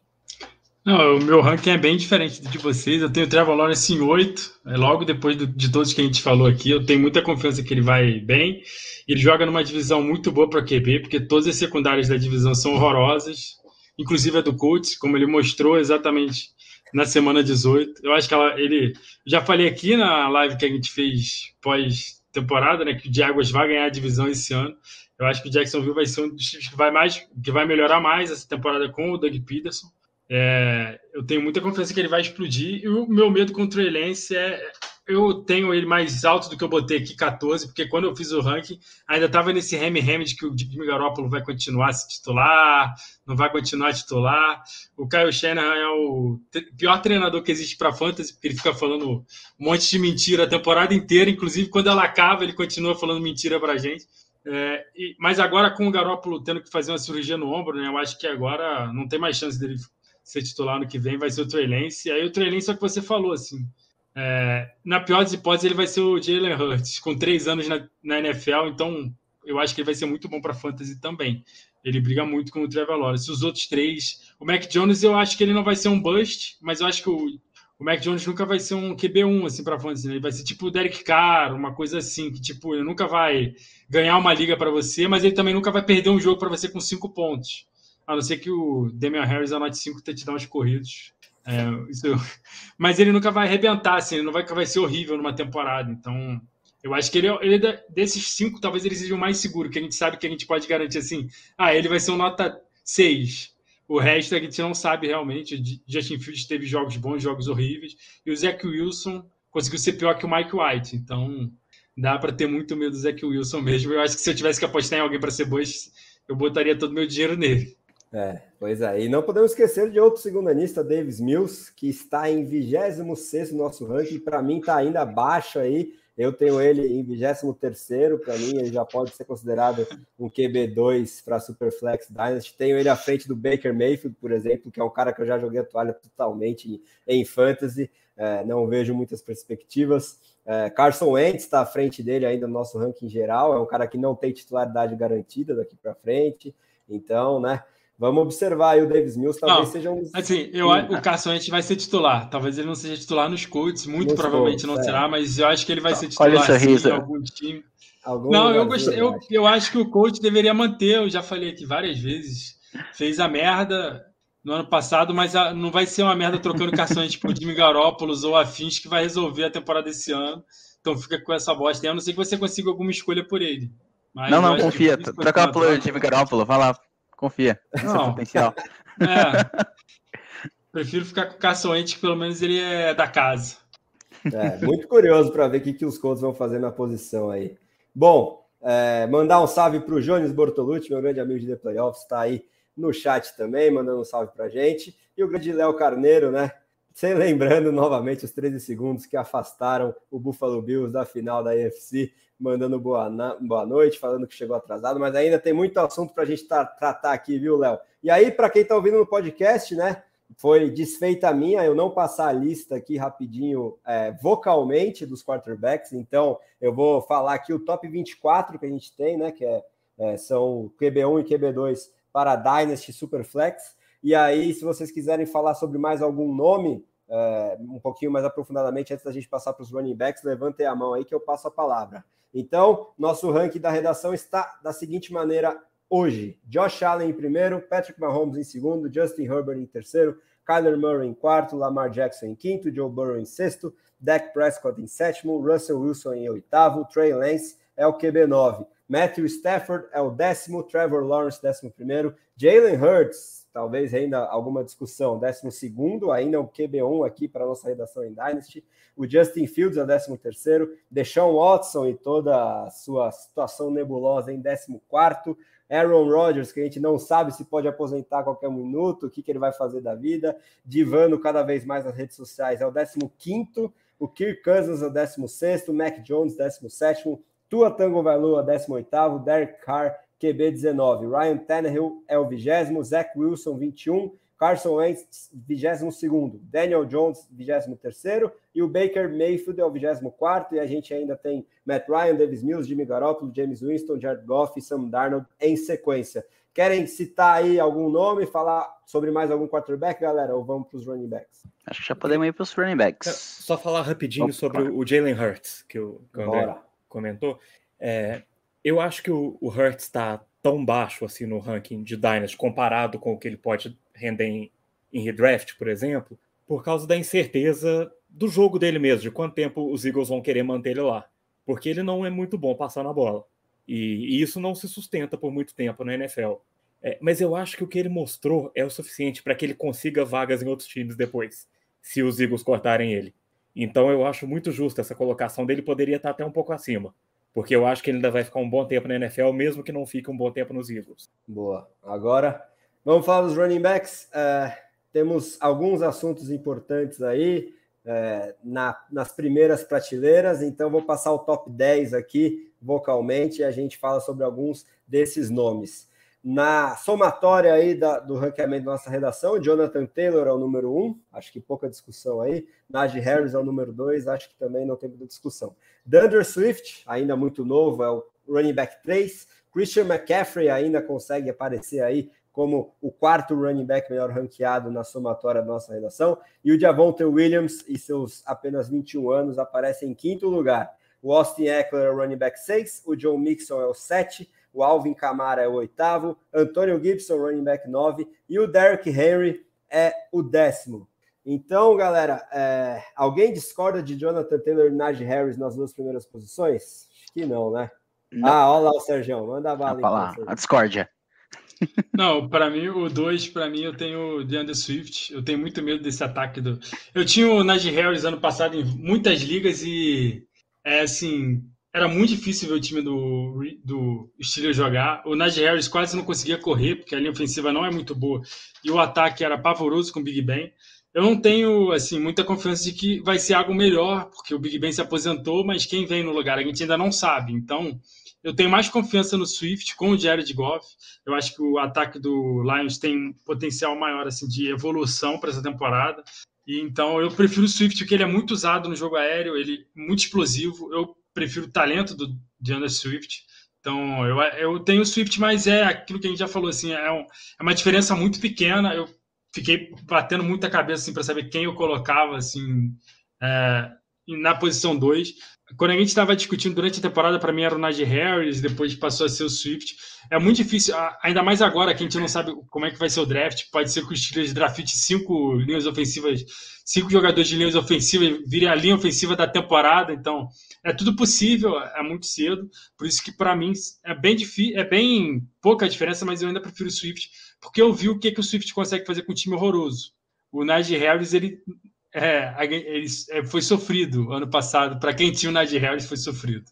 Não, o meu ranking é bem diferente de vocês. Eu tenho o Trevor Lawrence em 8, é logo depois do, de todos que a gente falou aqui. Eu tenho muita confiança que ele vai bem. Ele joga numa divisão muito boa para QB, porque todas as secundárias da divisão são horrorosas, inclusive a do Colts, como ele mostrou exatamente na semana 18. Eu acho que ela, ele. Já falei aqui na live que a gente fez pós-temporada, né, que o Jaguars vai ganhar a divisão esse ano. Eu acho que o Jacksonville vai ser um dos times que vai mais, que vai melhorar mais essa temporada com o Doug Peterson. É, eu tenho muita confiança que ele vai explodir. E o meu medo contra o Elense é. Eu tenho ele mais alto do que eu botei aqui, 14, porque quando eu fiz o ranking, ainda estava nesse reme-reme de que o Jimmy Garoppolo vai continuar a se titular, não vai continuar a titular. O Kyle Shanahan é o pior treinador que existe para fantasy, porque ele fica falando um monte de mentira a temporada inteira, inclusive quando ela acaba, ele continua falando mentira para gente. É, e, mas agora com o Garoppolo tendo que fazer uma cirurgia no ombro, né, eu acho que agora não tem mais chance dele ser titular no que vem, vai ser o Trey Lance. Aí o Trey Lance é o que você falou, assim. É, na pior das hipóteses, ele vai ser o Jalen Hurts, com três anos na, na, NFL, então eu acho que ele vai ser muito bom para fantasy também. Ele briga muito com o Trevor Lawrence. Os outros três, o Mac Jones, eu acho que ele não vai ser um bust, mas eu acho que o, o Mac Jones nunca vai ser um QB1 assim para fantasy, né? ele vai ser tipo o Derek Carr, uma coisa assim, que tipo, ele nunca vai ganhar uma liga para você, mas ele também nunca vai perder um jogo para você com cinco pontos. A não ser que o Damian Harris anote cinco touchdowns corridos. É, isso, mas ele nunca vai arrebentar, assim, ele não vai, vai ser horrível numa temporada. Então, eu acho que ele, ele é desses cinco, talvez ele seja o mais seguro, que a gente sabe que a gente pode garantir assim. Ah, ele vai ser um nota 6. O resto a gente não sabe realmente. Justin Fields teve jogos bons, jogos horríveis. E o Zach Wilson conseguiu ser pior que o Mike White. Então, dá para ter muito medo do Zach Wilson mesmo. Eu acho que se eu tivesse que apostar em alguém para ser bom, eu botaria todo o meu dinheiro nele. É, pois é. E não podemos esquecer de outro segundanista, Davis Mills, que está em 26 no nosso ranking. Para mim, está ainda abaixo aí. Eu tenho ele em 23. Para mim, ele já pode ser considerado um QB2 para Superflex Dynasty. Tenho ele à frente do Baker Mayfield, por exemplo, que é um cara que eu já joguei a toalha totalmente em fantasy. É, não vejo muitas perspectivas. É, Carson Wentz está à frente dele ainda no nosso ranking geral. É um cara que não tem titularidade garantida daqui para frente. Então, né? Vamos observar aí o Davis Mills, talvez não, seja um. Assim, eu, o Carson Wentz vai ser titular. Talvez ele não seja titular nos Colts, muito nos provavelmente Colts, não é. será, mas eu acho que ele vai ser titular em algum time. Algum não, eu, gostei, eu, eu acho que o coach deveria manter, eu já falei aqui várias vezes. Fez a merda no ano passado, mas a, não vai ser uma merda trocando carções tipo Jimmy Garoppolo ou afins que vai resolver a temporada desse ano. Então fica com essa bosta. A não ser que você consiga alguma escolha por ele. Mas não, não, confia. Troca a plano Jimmy Garoppolo, vai lá. Confia. Não. potencial. É. Prefiro ficar com o Caçoente, que pelo menos ele é da casa. É, muito curioso para ver o que, que os Colts vão fazer na posição aí. Bom, é, mandar um salve para o Jones Bortolucci, meu grande amigo de The Playoffs, está aí no chat também, mandando um salve para gente. E o grande Léo Carneiro, né? Sem lembrando novamente os 13 segundos que afastaram o Buffalo Bills da final da AFC mandando boa, boa noite, falando que chegou atrasado, mas ainda tem muito assunto para a gente tra tratar aqui, viu, Léo? E aí, para quem está ouvindo no podcast, né? Foi desfeita a minha eu não passar a lista aqui rapidinho é, vocalmente dos quarterbacks, então eu vou falar aqui o top 24 que a gente tem, né? Que é, é são QB1 e QB2 para Dynasty Superflex. E aí, se vocês quiserem falar sobre mais algum nome, é, um pouquinho mais aprofundadamente, antes da gente passar para os running backs, levantem a mão aí que eu passo a palavra. Então, nosso ranking da redação está da seguinte maneira hoje: Josh Allen em primeiro, Patrick Mahomes em segundo, Justin Herbert em terceiro, Kyler Murray em quarto, Lamar Jackson em quinto, Joe Burrow em sexto, Dak Prescott em sétimo, Russell Wilson em oitavo, Trey Lance é o QB9, Matthew Stafford é o décimo, Trevor Lawrence décimo primeiro, Jalen Hurts talvez ainda alguma discussão. 12 ainda o QB1 aqui para nossa redação em Dynasty. O Justin Fields é o 13º. Deshaun Watson e toda a sua situação nebulosa em 14º. Aaron Rodgers, que a gente não sabe se pode aposentar a qualquer minuto, o que, que ele vai fazer da vida. Divando cada vez mais nas redes sociais, é o 15º. O Kirk Cousins é o 16º. Mac Jones, 17º. Tua Tango Valua, 18º. Derek Carr, QB 19. Ryan Tannehill é o vigésimo, Zach Wilson 21, Carson Wentz 22, Daniel Jones 23 e o Baker Mayfield é o 24 e a gente ainda tem Matt Ryan, Davis Mills, Jimmy Garoppolo, James Winston, Jared Goff e Sam Darnold em sequência. Querem citar aí algum nome, falar sobre mais algum quarterback, galera? Ou vamos para os running backs? Acho que já podemos ir para os running backs. Só falar rapidinho sobre o Jalen Hurts, que o, que o André Bora. comentou. É, eu acho que o, o Hurts está tão baixo assim no ranking de Dynasty comparado com o que ele pode render em, em redraft, por exemplo, por causa da incerteza do jogo dele mesmo, de quanto tempo os Eagles vão querer manter ele lá. Porque ele não é muito bom passando a bola. E, e isso não se sustenta por muito tempo na NFL. É, mas eu acho que o que ele mostrou é o suficiente para que ele consiga vagas em outros times depois, se os Eagles cortarem ele. Então eu acho muito justo essa colocação dele, poderia estar até um pouco acima. Porque eu acho que ele ainda vai ficar um bom tempo na NFL, mesmo que não fique um bom tempo nos Eagles. Boa. Agora, vamos falar dos running backs. É, temos alguns assuntos importantes aí é, na, nas primeiras prateleiras, então vou passar o top 10 aqui vocalmente e a gente fala sobre alguns desses nomes. Na somatória aí da, do ranqueamento da nossa redação, Jonathan Taylor é o número 1, um, acho que pouca discussão aí. Najee Harris é o número 2, acho que também não tem muita discussão. Dunder Swift, ainda muito novo, é o running back 3. Christian McCaffrey ainda consegue aparecer aí como o quarto running back melhor ranqueado na somatória da nossa redação. E o Javonte Williams e seus apenas 21 anos aparecem em quinto lugar. O Austin Eckler é o running back 6, o John Mixon é o 7, o Alvin Kamara é o oitavo, Antônio Gibson, running back 9, e o Derrick Henry é o décimo. Então, galera, é... alguém discorda de Jonathan Taylor e Najee Harris nas duas primeiras posições? Acho que não, né? Não. Ah, olha lá o Sérgio, manda a bala. Então, a discórdia. Não, para mim, o 2, para mim, eu tenho o DeAndre Swift. Eu tenho muito medo desse ataque do. Eu tinha o Najee Harris ano passado em muitas ligas e é assim. Era muito difícil ver o time do, do Steelers jogar. O Najee Harris quase não conseguia correr, porque a linha ofensiva não é muito boa. E o ataque era pavoroso com o Big Ben. Eu não tenho assim muita confiança de que vai ser algo melhor, porque o Big Ben se aposentou, mas quem vem no lugar a gente ainda não sabe. Então, eu tenho mais confiança no Swift com o Jared Goff. Eu acho que o ataque do Lions tem um potencial maior assim, de evolução para essa temporada. E então eu prefiro o Swift, porque ele é muito usado no jogo aéreo, ele é muito explosivo. Eu prefiro o talento do DeAndre Swift. Então eu, eu tenho o Swift, mas é aquilo que a gente já falou, assim, é, um, é uma diferença muito pequena. Eu fiquei batendo muita cabeça assim, para saber quem eu colocava assim, é, na posição 2 quando a gente estava discutindo durante a temporada, para mim era o Najee Harris, depois passou a ser o Swift. É muito difícil, ainda mais agora que a gente não sabe como é que vai ser o draft. Pode ser que os Steelers draft cinco linhas ofensivas, cinco jogadores de linhas ofensivas virem a linha ofensiva da temporada. Então, é tudo possível, é muito cedo. Por isso que para mim é bem difícil, é bem pouca a diferença, mas eu ainda prefiro o Swift, porque eu vi o que, que o Swift consegue fazer com um time horroroso. O Najee Harris, ele é, ele, é, foi sofrido ano passado. Para quem tinha o Najee Harris, foi sofrido.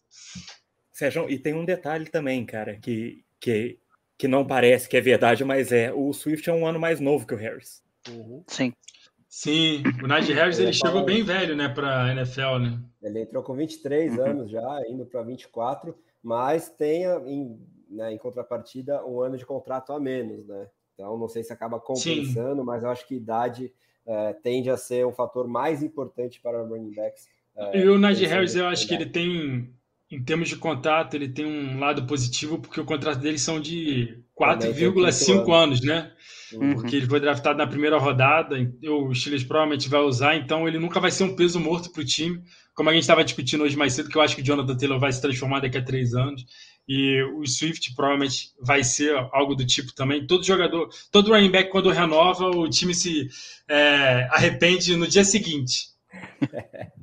Sérgio, e tem um detalhe também, cara, que, que, que não parece que é verdade, mas é. O Swift é um ano mais novo que o Harris. Uhum. Sim. Sim, o Najee Harris ele chegou bem velho, né, para NFL, né? Ele entrou com 23 uhum. anos já, indo para 24, mas tem em, né, em contrapartida um ano de contrato a menos, né? Então não sei se acaba compensando, Sim. mas eu acho que idade é, tende a ser um fator mais importante para running backs. É, e o Najee Harris, eu acho que ele tem, em termos de contrato, ele tem um lado positivo, porque o contrato dele são de 4,5 anos, né? Uhum. Porque ele foi draftado na primeira rodada, o Steelers provavelmente vai usar, então ele nunca vai ser um peso morto para o time, como a gente estava discutindo hoje mais cedo, que eu acho que o Jonathan Taylor vai se transformar daqui a três anos. E o Swift provavelmente vai ser algo do tipo também. Todo jogador, todo running back, quando renova, o time se é, arrepende no dia seguinte.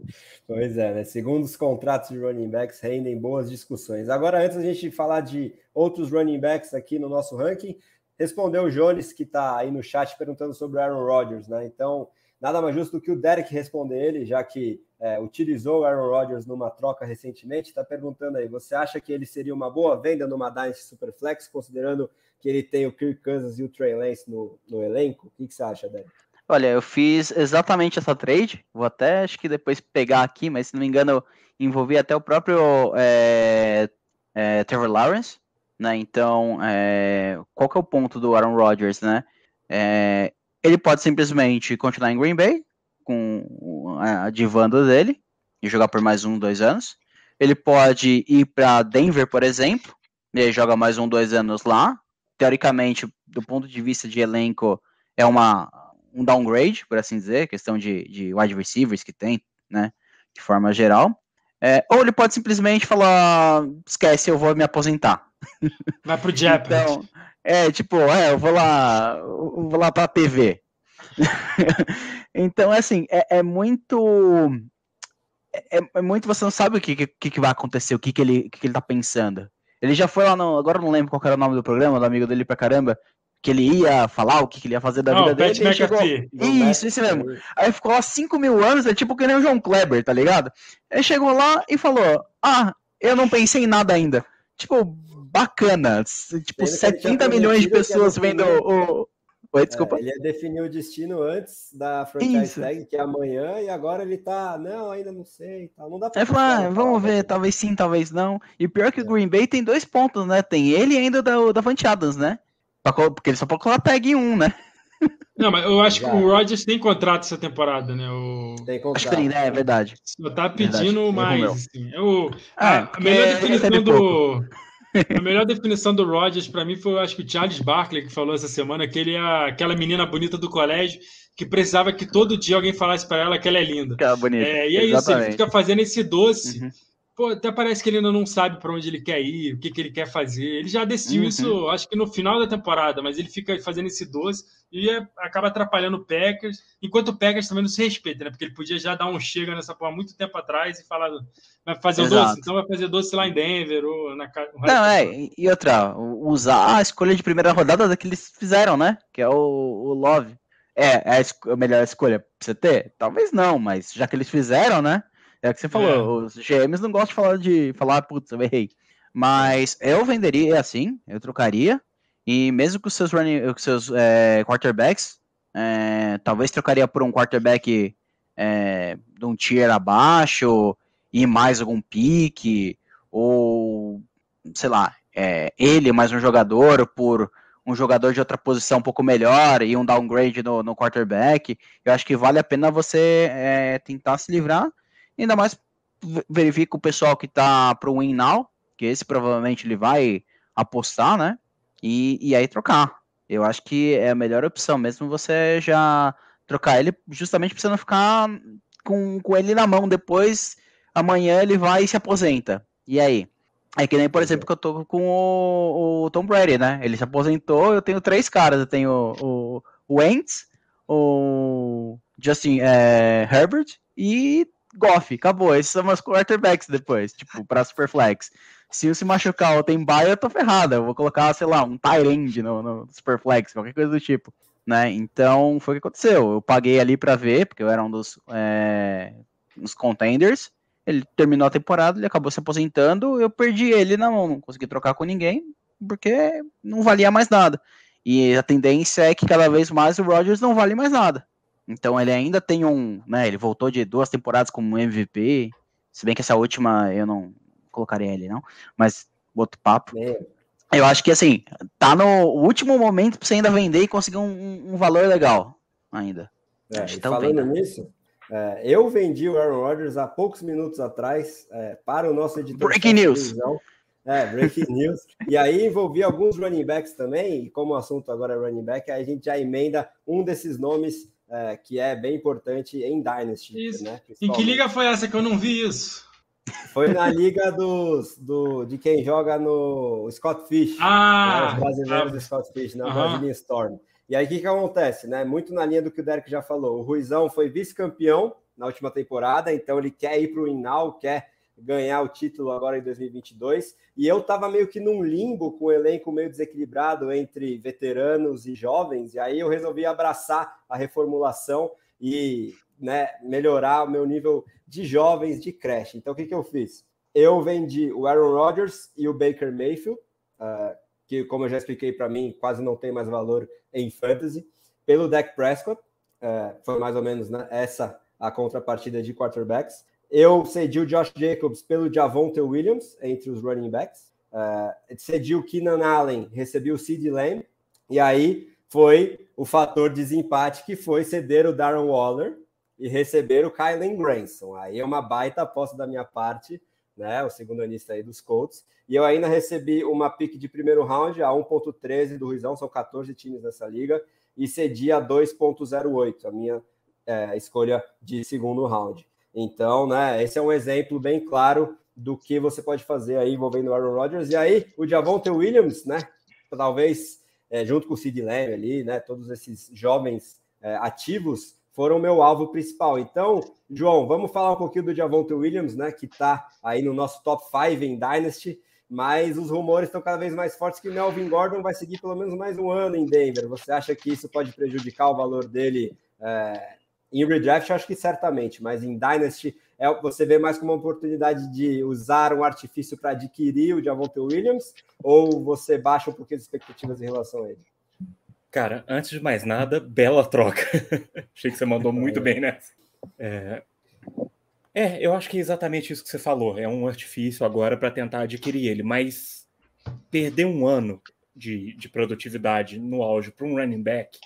Pois é, né? Segundo os contratos de running backs, rendem boas discussões. Agora, antes da gente falar de outros running backs aqui no nosso ranking, respondeu o Jones, que está aí no chat, perguntando sobre o Aaron Rodgers, né? Então, nada mais justo do que o Derek responder ele, já que é, utilizou o Aaron Rodgers numa troca recentemente, está perguntando aí, você acha que ele seria uma boa venda numa Dynasty Superflex, considerando que ele tem o Kirk Cousins e o Trey Lance no, no elenco? O que, que você acha, Derek? Olha, eu fiz exatamente essa trade, vou até acho que depois pegar aqui, mas se não me engano, envolvi até o próprio é, é, Trevor Lawrence, né? Então, é, qual que é o ponto do Aaron Rodgers, né? É, ele pode simplesmente continuar em Green Bay com a divanda dele e jogar por mais um, dois anos. Ele pode ir para Denver, por exemplo, e aí joga mais um, dois anos lá. Teoricamente, do ponto de vista de elenco, é uma, um downgrade, por assim dizer, questão de, de wide receivers que tem, né? De forma geral. É, ou ele pode simplesmente falar: esquece, eu vou me aposentar. Vai pro Jeopardy. então, é, tipo, é, eu vou lá, eu vou lá pra TV. então, assim, é, é muito. É, é, muito, você não sabe o que, que, que vai acontecer, o que, que, ele, que ele tá pensando. Ele já foi lá no. Agora eu não lembro qual era o nome do programa, do amigo dele pra caramba. Que ele ia falar o que, que ele ia fazer da vida dele. Pat chegou... Isso, isso mesmo. Aí ficou lá 5 mil anos, é tipo que nem o João Kleber, tá ligado? Ele chegou lá e falou: Ah, eu não pensei em nada ainda. Tipo, bacana. Tipo, 70 milhões de pessoas vendo o. Oi, desculpa. É, ele ia definir o destino antes da franchise Isso. tag, que é amanhã, e agora ele tá, não, ainda não sei, tal. não dá pra... É falar, ah, vamos ver, talvez sim, talvez não. E pior que é. o Green Bay tem dois pontos, né? Tem ele e ainda o da, da Davante Adams, né? Porque ele só pode colocar tag em um, né? Não, mas eu acho Já. que o Rodgers tem contrato essa temporada, né? O... Tem contrato. Acho que tem, né? É verdade. Só tá pedindo verdade. mais. Assim. É o... Ah, a, a melhor definição do... A melhor definição do Rodgers para mim foi, acho que o Charles Barkley que falou essa semana que ele é aquela menina bonita do colégio que precisava que todo dia alguém falasse para ela que ela é linda. Que bonita. É, e é Exatamente. isso, ele fica fazendo esse doce. Uhum. Pô, até parece que ele ainda não sabe para onde ele quer ir, o que, que ele quer fazer. Ele já decidiu uhum. isso, acho que no final da temporada, mas ele fica fazendo esse doce e é, acaba atrapalhando o Packers, enquanto o Packers também não se respeita, né? Porque ele podia já dar um chega nessa porra muito tempo atrás e falar, vai fazer Exato. doce? Então vai fazer doce lá em Denver ou na casa. Não, é, e outra, usar a escolha de primeira rodada que eles fizeram, né? Que é o, o Love. É, é a, a melhor escolha pra você ter? Talvez não, mas já que eles fizeram, né? É o que você falou, é. os GMs não gostam de falar de falar, putz, eu errei. Mas eu venderia assim, eu trocaria. E mesmo com seus, running, com seus é, quarterbacks, é, talvez trocaria por um quarterback é, de um tier abaixo e mais algum pique, ou sei lá, ele mais um jogador por um jogador de outra posição um pouco melhor e um downgrade no, no quarterback. Eu acho que vale a pena você tentar se livrar, ainda mais verifica o pessoal que tá pro win now, que esse provavelmente ele vai apostar, né? E, e aí trocar. Eu acho que é a melhor opção, mesmo você já trocar ele, justamente para você não ficar com, com ele na mão depois. Amanhã ele vai e se aposenta. E aí? É que nem, por exemplo, que eu tô com o, o Tom Brady, né? Ele se aposentou, eu tenho três caras. Eu tenho o, o, o Wentz, o Justin é, Herbert e Goff. Acabou. Esses são meus quarterbacks depois, tipo, pra Superflex se eu se machucar ou tem baia, eu tô ferrada. Eu vou colocar, sei lá, um Tyrande no, no Superflex, qualquer coisa do tipo. Né? Então foi o que aconteceu. Eu paguei ali para ver, porque eu era um dos, é, dos contenders. Ele terminou a temporada, ele acabou se aposentando. Eu perdi ele na mão, não consegui trocar com ninguém, porque não valia mais nada. E a tendência é que cada vez mais o Rodgers não vale mais nada. Então ele ainda tem um, né? Ele voltou de duas temporadas como MVP. Se bem que essa última eu não, colocaria ele, não. Mas outro papo. É. Eu acho que assim, tá no último momento pra você ainda vender e conseguir um, um valor legal ainda. É, tá falando vendo. nisso, é, eu vendi o Aaron Rodgers há poucos minutos atrás é, para o nosso editor. Breaking news. É, breaking news. E aí envolvi alguns running backs também, e como o assunto agora é running back, aí a gente já emenda um desses nomes é, que é bem importante em Dynasty. Isso. Né, em que liga foi essa que eu não vi isso? Foi na liga dos, do, de quem joga no Scott Fish. Ah! Né, os brasileiros ah, do Scott Fish, na uhum. Brazilian Storm. E aí o que, que acontece? Né? Muito na linha do que o Derek já falou. O Ruizão foi vice-campeão na última temporada, então ele quer ir para o Inal, quer ganhar o título agora em 2022. E eu estava meio que num limbo com o elenco meio desequilibrado entre veteranos e jovens, e aí eu resolvi abraçar a reformulação e né, melhorar o meu nível de jovens de creche. Então, o que, que eu fiz? Eu vendi o Aaron Rodgers e o Baker Mayfield, uh, que, como eu já expliquei para mim, quase não tem mais valor em fantasy, pelo Dak Prescott. Uh, foi mais ou menos né, essa a contrapartida de quarterbacks. Eu cedi o Josh Jacobs pelo Javonte Williams entre os running backs. uh, cedi o Keenan Allen, recebi o Sid Lamb, e aí foi o fator desempate que foi ceder o Darren Waller e receber o Kylen Granson. Aí é uma baita aposta da minha parte, né? O segundo anista aí dos Colts. E eu ainda recebi uma pick de primeiro round a 1.13 do Ruizão, são 14 times nessa liga, e cedi a 2.08, a minha é, escolha de segundo round. Então, né, esse é um exemplo bem claro do que você pode fazer aí envolvendo o Aaron Rodgers. E aí, o Javonte Williams, né, talvez é, junto com o Sid Lamb ali, né, todos esses jovens é, ativos foram meu alvo principal. Então, João, vamos falar um pouquinho do Javonte Williams, né, que está aí no nosso top 5 em Dynasty, mas os rumores estão cada vez mais fortes que o Melvin Gordon vai seguir pelo menos mais um ano em Denver. Você acha que isso pode prejudicar o valor dele é, em redraft, acho que certamente, mas em Dynasty é, você vê mais como uma oportunidade de usar um artifício para adquirir o Javonte Williams ou você baixa um pouquinho as expectativas em relação a ele? Cara, antes de mais nada, bela troca. Achei que você mandou muito bem nessa. É... é, eu acho que é exatamente isso que você falou. É um artifício agora para tentar adquirir ele, mas perder um ano de, de produtividade no auge para um running back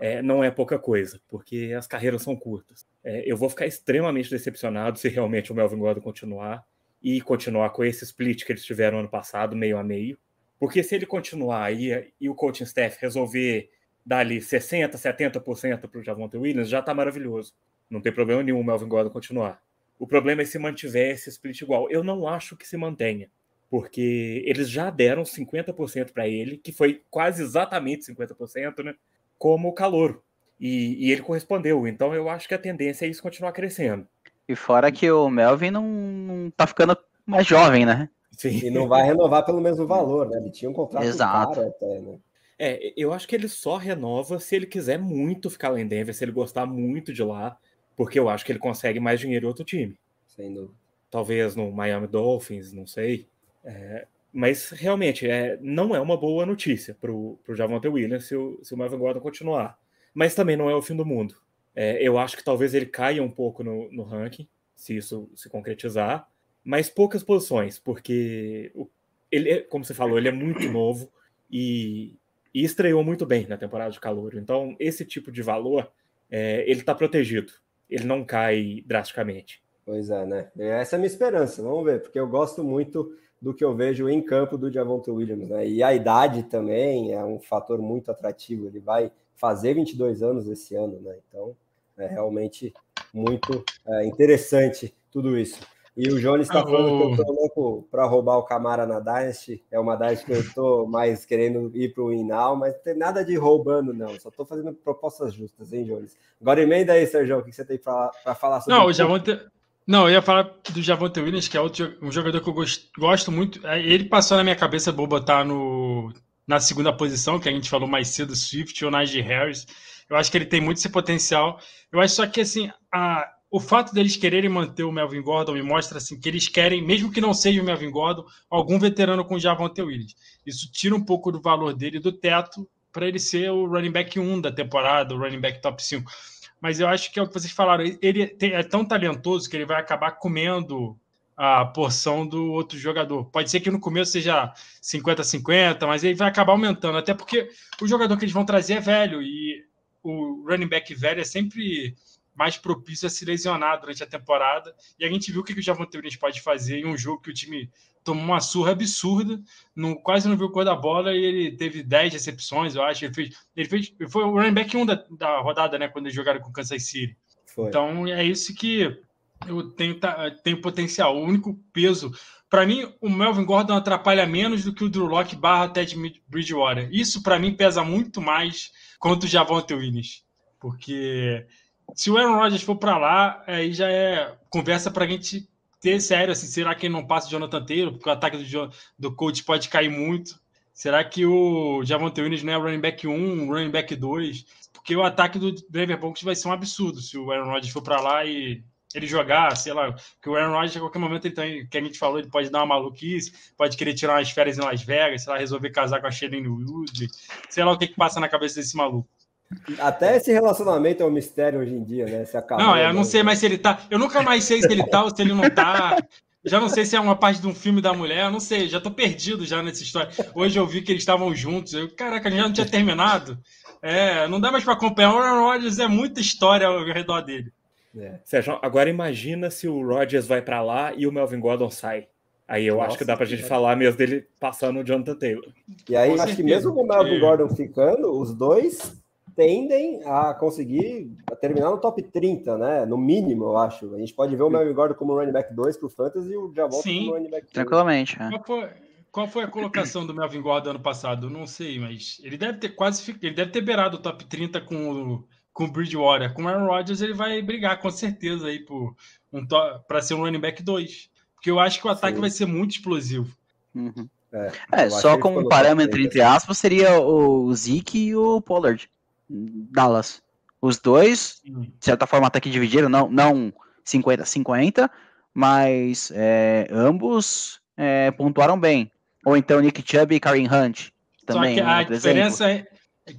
é, não é pouca coisa, porque as carreiras são curtas. É, eu vou ficar extremamente decepcionado se realmente o Melvin Gordon continuar e continuar com esse split que eles tiveram ano passado, meio a meio. Porque se ele continuar e, e o coaching staff resolver dar ali 60%, 70% para o Javonte Williams, já está maravilhoso. Não tem problema nenhum o Melvin Gordon continuar. O problema é se mantiver esse split igual. Eu não acho que se mantenha, porque eles já deram 50% para ele, que foi quase exatamente 50%, né? como o calouro. E, e, ele correspondeu. Então eu acho que a tendência é isso continuar crescendo. E fora que o Melvin não, não tá ficando mais jovem, né? Sim. E não vai renovar pelo mesmo valor, né? Ele tinha um contrato Exato. caro até, né? É, eu acho que ele só renova se ele quiser muito ficar lá em Denver, se ele gostar muito de lá, porque eu acho que ele consegue mais dinheiro em outro time. Sem dúvida. Talvez no Miami Dolphins, não sei. É, mas realmente é, não é uma boa notícia para o Javonte Williams se o, se o Melvin Gordon continuar. Mas também não é o fim do mundo. É, eu acho que talvez ele caia um pouco no, no, ranking, se isso se concretizar, mas poucas posições, porque ele, é, como você falou, ele é muito novo e, e, estreou muito bem na temporada de calor. Então, esse tipo de valor, é, ele está protegido. Ele não cai drasticamente. Pois é, né? Essa é a minha esperança. Vamos ver, porque eu gosto muito do que eu vejo em campo do Javonte Williams, né? E a idade também é um fator muito atrativo. Ele vai fazer 22 anos esse ano, né? Então é realmente muito é, interessante tudo isso. E o Jones está falando que eu estou louco para roubar o Camara na Dynasty. É uma Dynasty que eu estou mais querendo ir para o Inal, mas não tem nada de roubando, não. Só estou fazendo propostas justas, hein, Jones? Agora emenda aí, Sérgio, o que você tem para falar sobre Não, o Javonte, não, eu ia falar do Javonte Williams, que é outro, um jogador que eu gosto, gosto muito. É, ele passou na minha cabeça, vou botar no, na segunda posição, que a gente falou mais cedo, Swift ou Najee Harris. Eu acho que ele tem muito esse potencial. Eu acho só que, assim, a, o fato deles quererem manter o Melvin Gordon me mostra, assim, que eles querem, mesmo que não seja o Melvin Gordon, algum veterano com o Javonte Williams. Isso tira um pouco do valor dele do teto para ele ser o running back 1 da temporada, o running back top 5 mas eu acho que é o que vocês falaram. Ele é tão talentoso que ele vai acabar comendo a porção do outro jogador. Pode ser que no começo seja 50-50, mas ele vai acabar aumentando, até porque o jogador que eles vão trazer é velho e o running back velho é sempre mais propício a se lesionar durante a temporada. E a gente viu o que o Javonte Williams pode fazer em um jogo que o time tomou uma surra absurda, não, quase não viu cor da bola e ele teve 10 recepções, eu acho. Ele fez, ele fez ele foi o running back 1 da, da rodada, né? Quando eles jogaram com o Kansas City. Foi. Então é isso que eu tenho, tenho potencial. O único peso. Para mim, o Melvin Gordon atrapalha menos do que o Drew Locke barra Ted Bridgewater. Isso, para mim, pesa muito mais quanto o Javonte Williams. Porque se o Aaron Rodgers for para lá, aí já é conversa para a gente ter sério, assim, será que ele não passa o Jonathan Taylor? Porque o ataque do, do coach pode cair muito. Será que o Javonte Williams não é running back 1, running back 2? Porque o ataque do Denver Broncos vai ser um absurdo se o Aaron Rodgers for para lá e ele jogar, sei lá, que o Aaron Rodgers a qualquer momento ele tem, que a gente falou, ele pode dar uma maluquice, pode querer tirar umas férias em Las Vegas, sei lá, resolver casar com a Shailene Woodley, sei lá o que que passa na cabeça desse maluco. Até esse relacionamento é um mistério hoje em dia, né? Se acabou, não, eu não sei mais se ele tá. Eu nunca mais sei se ele tá ou se ele não tá. já não sei se é uma parte de um filme da mulher, não sei, já tô perdido já nessa história. Hoje eu vi que eles estavam juntos, eu, caraca, já não tinha terminado. É, não dá mais para acompanhar. O Aaron Rodgers é muita história ao redor dele. É. Sérgio, agora imagina se o Rodgers vai para lá e o Melvin Gordon sai. Aí eu Nossa, acho que dá pra gente falar mesmo dele passando o Jonathan Taylor. E aí, acho que mesmo com o Melvin Gordon ficando, os dois tendem a conseguir terminar no top 30, né? No mínimo, eu acho. A gente pode ver o Melvin Gordon como running back 2 pro Fantasy e o Javon como running back 2. Tranquilamente. É. Qual, foi, qual foi a colocação do Melvin Gordon ano passado? Não sei, mas ele deve ter quase ele deve ter beirado o top 30 com o, com o Bridgewater. Com o Aaron Rodgers, ele vai brigar com certeza aí por um para ser um running back 2. Porque eu acho que o ataque Sim. vai ser muito explosivo. Uhum. É, é só como um parâmetro, entre aspas, seria o Zeke e o Pollard. Dallas. Os dois, de certa forma, até que dividiram, não, não 50-50, mas é, ambos é, pontuaram bem. Ou então Nick Chubb e Karim Hunt. Também, Só que a diferença é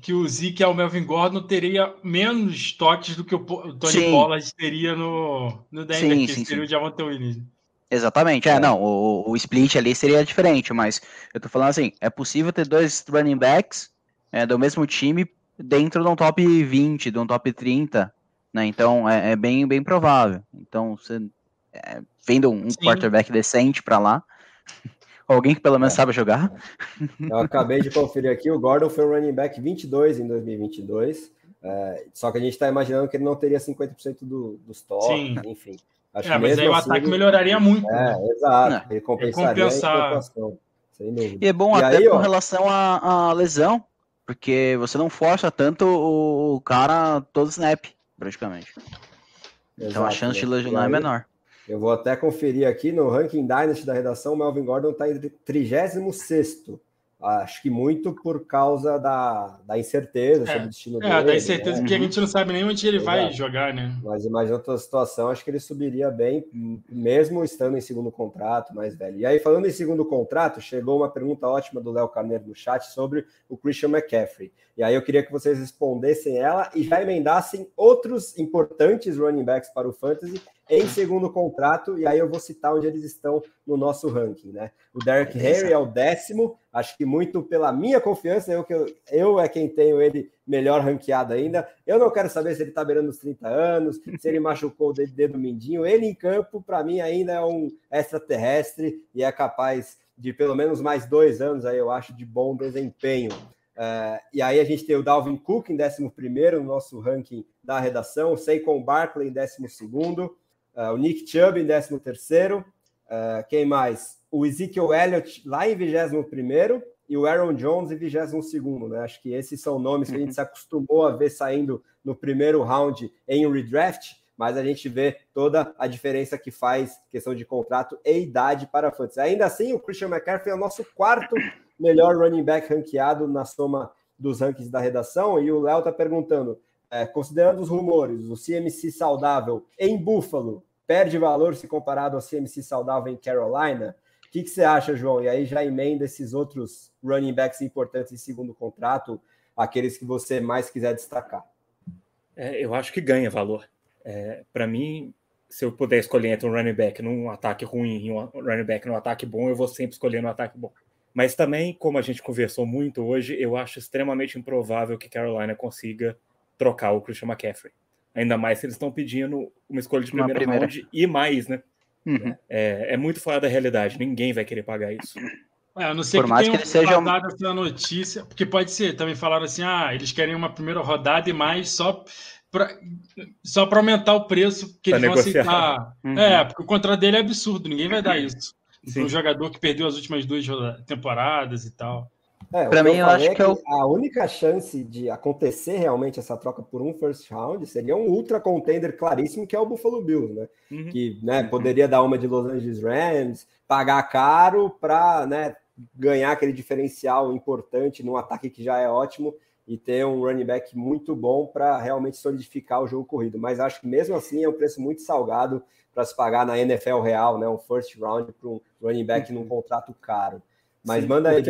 que o Zeke ao Melvin Gordon teria menos toques do que o Tony sim. Pollard teria no, no Denver, sim, que sim, seria sim. o Javante Williams. Exatamente, é, é. não, o, o, split ali seria diferente, mas eu tô falando assim, é possível ter dois running backs é, do mesmo time dentro de um top 20, de um top 30, né? Então é, é bem, bem provável. Então, você é, vendo um Sim. quarterback decente para lá, alguém que pelo menos é. sabe jogar. Eu acabei de conferir aqui, o Gordon foi o running back 22 em 2022. É, só que a gente está imaginando que ele não teria 50% do, dos toques, enfim. Acho é, mas aí o assim, ataque melhoraria muito. É, né? exato. Ele compensaria compensar... a sem dúvida. E é bom e até aí, com ó, relação à lesão, porque você não força tanto o cara todo snap, praticamente. Exato, então a chance de lesionar é menor. Eu vou até conferir aqui no ranking Dynasty da redação, o Melvin Gordon está em 36 Acho que muito por causa da, da incerteza é. sobre o destino é, dele. É, da incerteza, né? porque a gente não sabe nem onde ele Exato. vai jogar, né? Mas imagina a situação, acho que ele subiria bem, mesmo estando em segundo contrato, mais velho. E aí, falando em segundo contrato, chegou uma pergunta ótima do Léo Carneiro no chat sobre o Christian McCaffrey. E aí eu queria que vocês respondessem ela e já emendassem outros importantes running backs para o Fantasy em segundo contrato, e aí eu vou citar onde eles estão no nosso ranking, né? O Derek Henry é o décimo, acho que muito pela minha confiança, eu, que eu, eu é quem tenho ele melhor ranqueado ainda. Eu não quero saber se ele tá beirando os 30 anos, se ele machucou o dedo mindinho. Ele em campo, para mim, ainda é um extraterrestre e é capaz de pelo menos mais dois anos aí, eu acho, de bom desempenho. Uh, e aí a gente tem o Dalvin Cook em 11 no nosso ranking da redação, o Saquon Barkley em 12 uh, o Nick Chubb em 13 uh, quem mais? O Ezekiel Elliott lá em 21 e o Aaron Jones em 22 né? Acho que esses são nomes que a gente se acostumou a ver saindo no primeiro round em redraft, mas a gente vê toda a diferença que faz questão de contrato e idade para fantasy. Ainda assim, o Christian McCaffrey é o nosso quarto melhor running back ranqueado na soma dos rankings da redação. E o Léo está perguntando: é, considerando os rumores, o CMC saudável em Buffalo perde valor se comparado ao CMC saudável em Carolina? O que, que você acha, João? E aí já emenda esses outros running backs importantes em segundo contrato, aqueles que você mais quiser destacar. É, eu acho que ganha valor. É, Para mim, se eu puder escolher entre um running back num ataque ruim e um running back num ataque bom, eu vou sempre escolher no ataque bom. Mas também, como a gente conversou muito hoje, eu acho extremamente improvável que Carolina consiga trocar o Christian McCaffrey. Ainda mais se eles estão pedindo uma escolha de primeiro primeira. round e mais, né? Uhum. É, é, muito fora da realidade. Ninguém vai querer pagar isso. É, a não ser Por que mais que ele seja um... essa notícia, porque pode ser, também falaram assim, ah, eles querem uma primeira rodada e mais só para só para aumentar o preço que pra eles negociar. vão aceitar. Uhum. É, porque o contrato dele é absurdo, ninguém vai dar isso um jogador que perdeu as últimas duas temporadas e tal. É, para mim, eu, acho é que, eu... a única chance de acontecer realmente essa troca por um first round seria um ultra contender claríssimo que é o Buffalo Bills, né? Uhum. Que né, uhum. poderia dar uma de Los Angeles Rams, pagar caro para né, ganhar aquele diferencial importante num ataque que já é ótimo e ter um running back muito bom para realmente solidificar o jogo corrido. Mas acho que mesmo assim é um preço muito salgado para se pagar na NFL real, né? Um first round para um running back num contrato caro. Mas Sim, manda aí,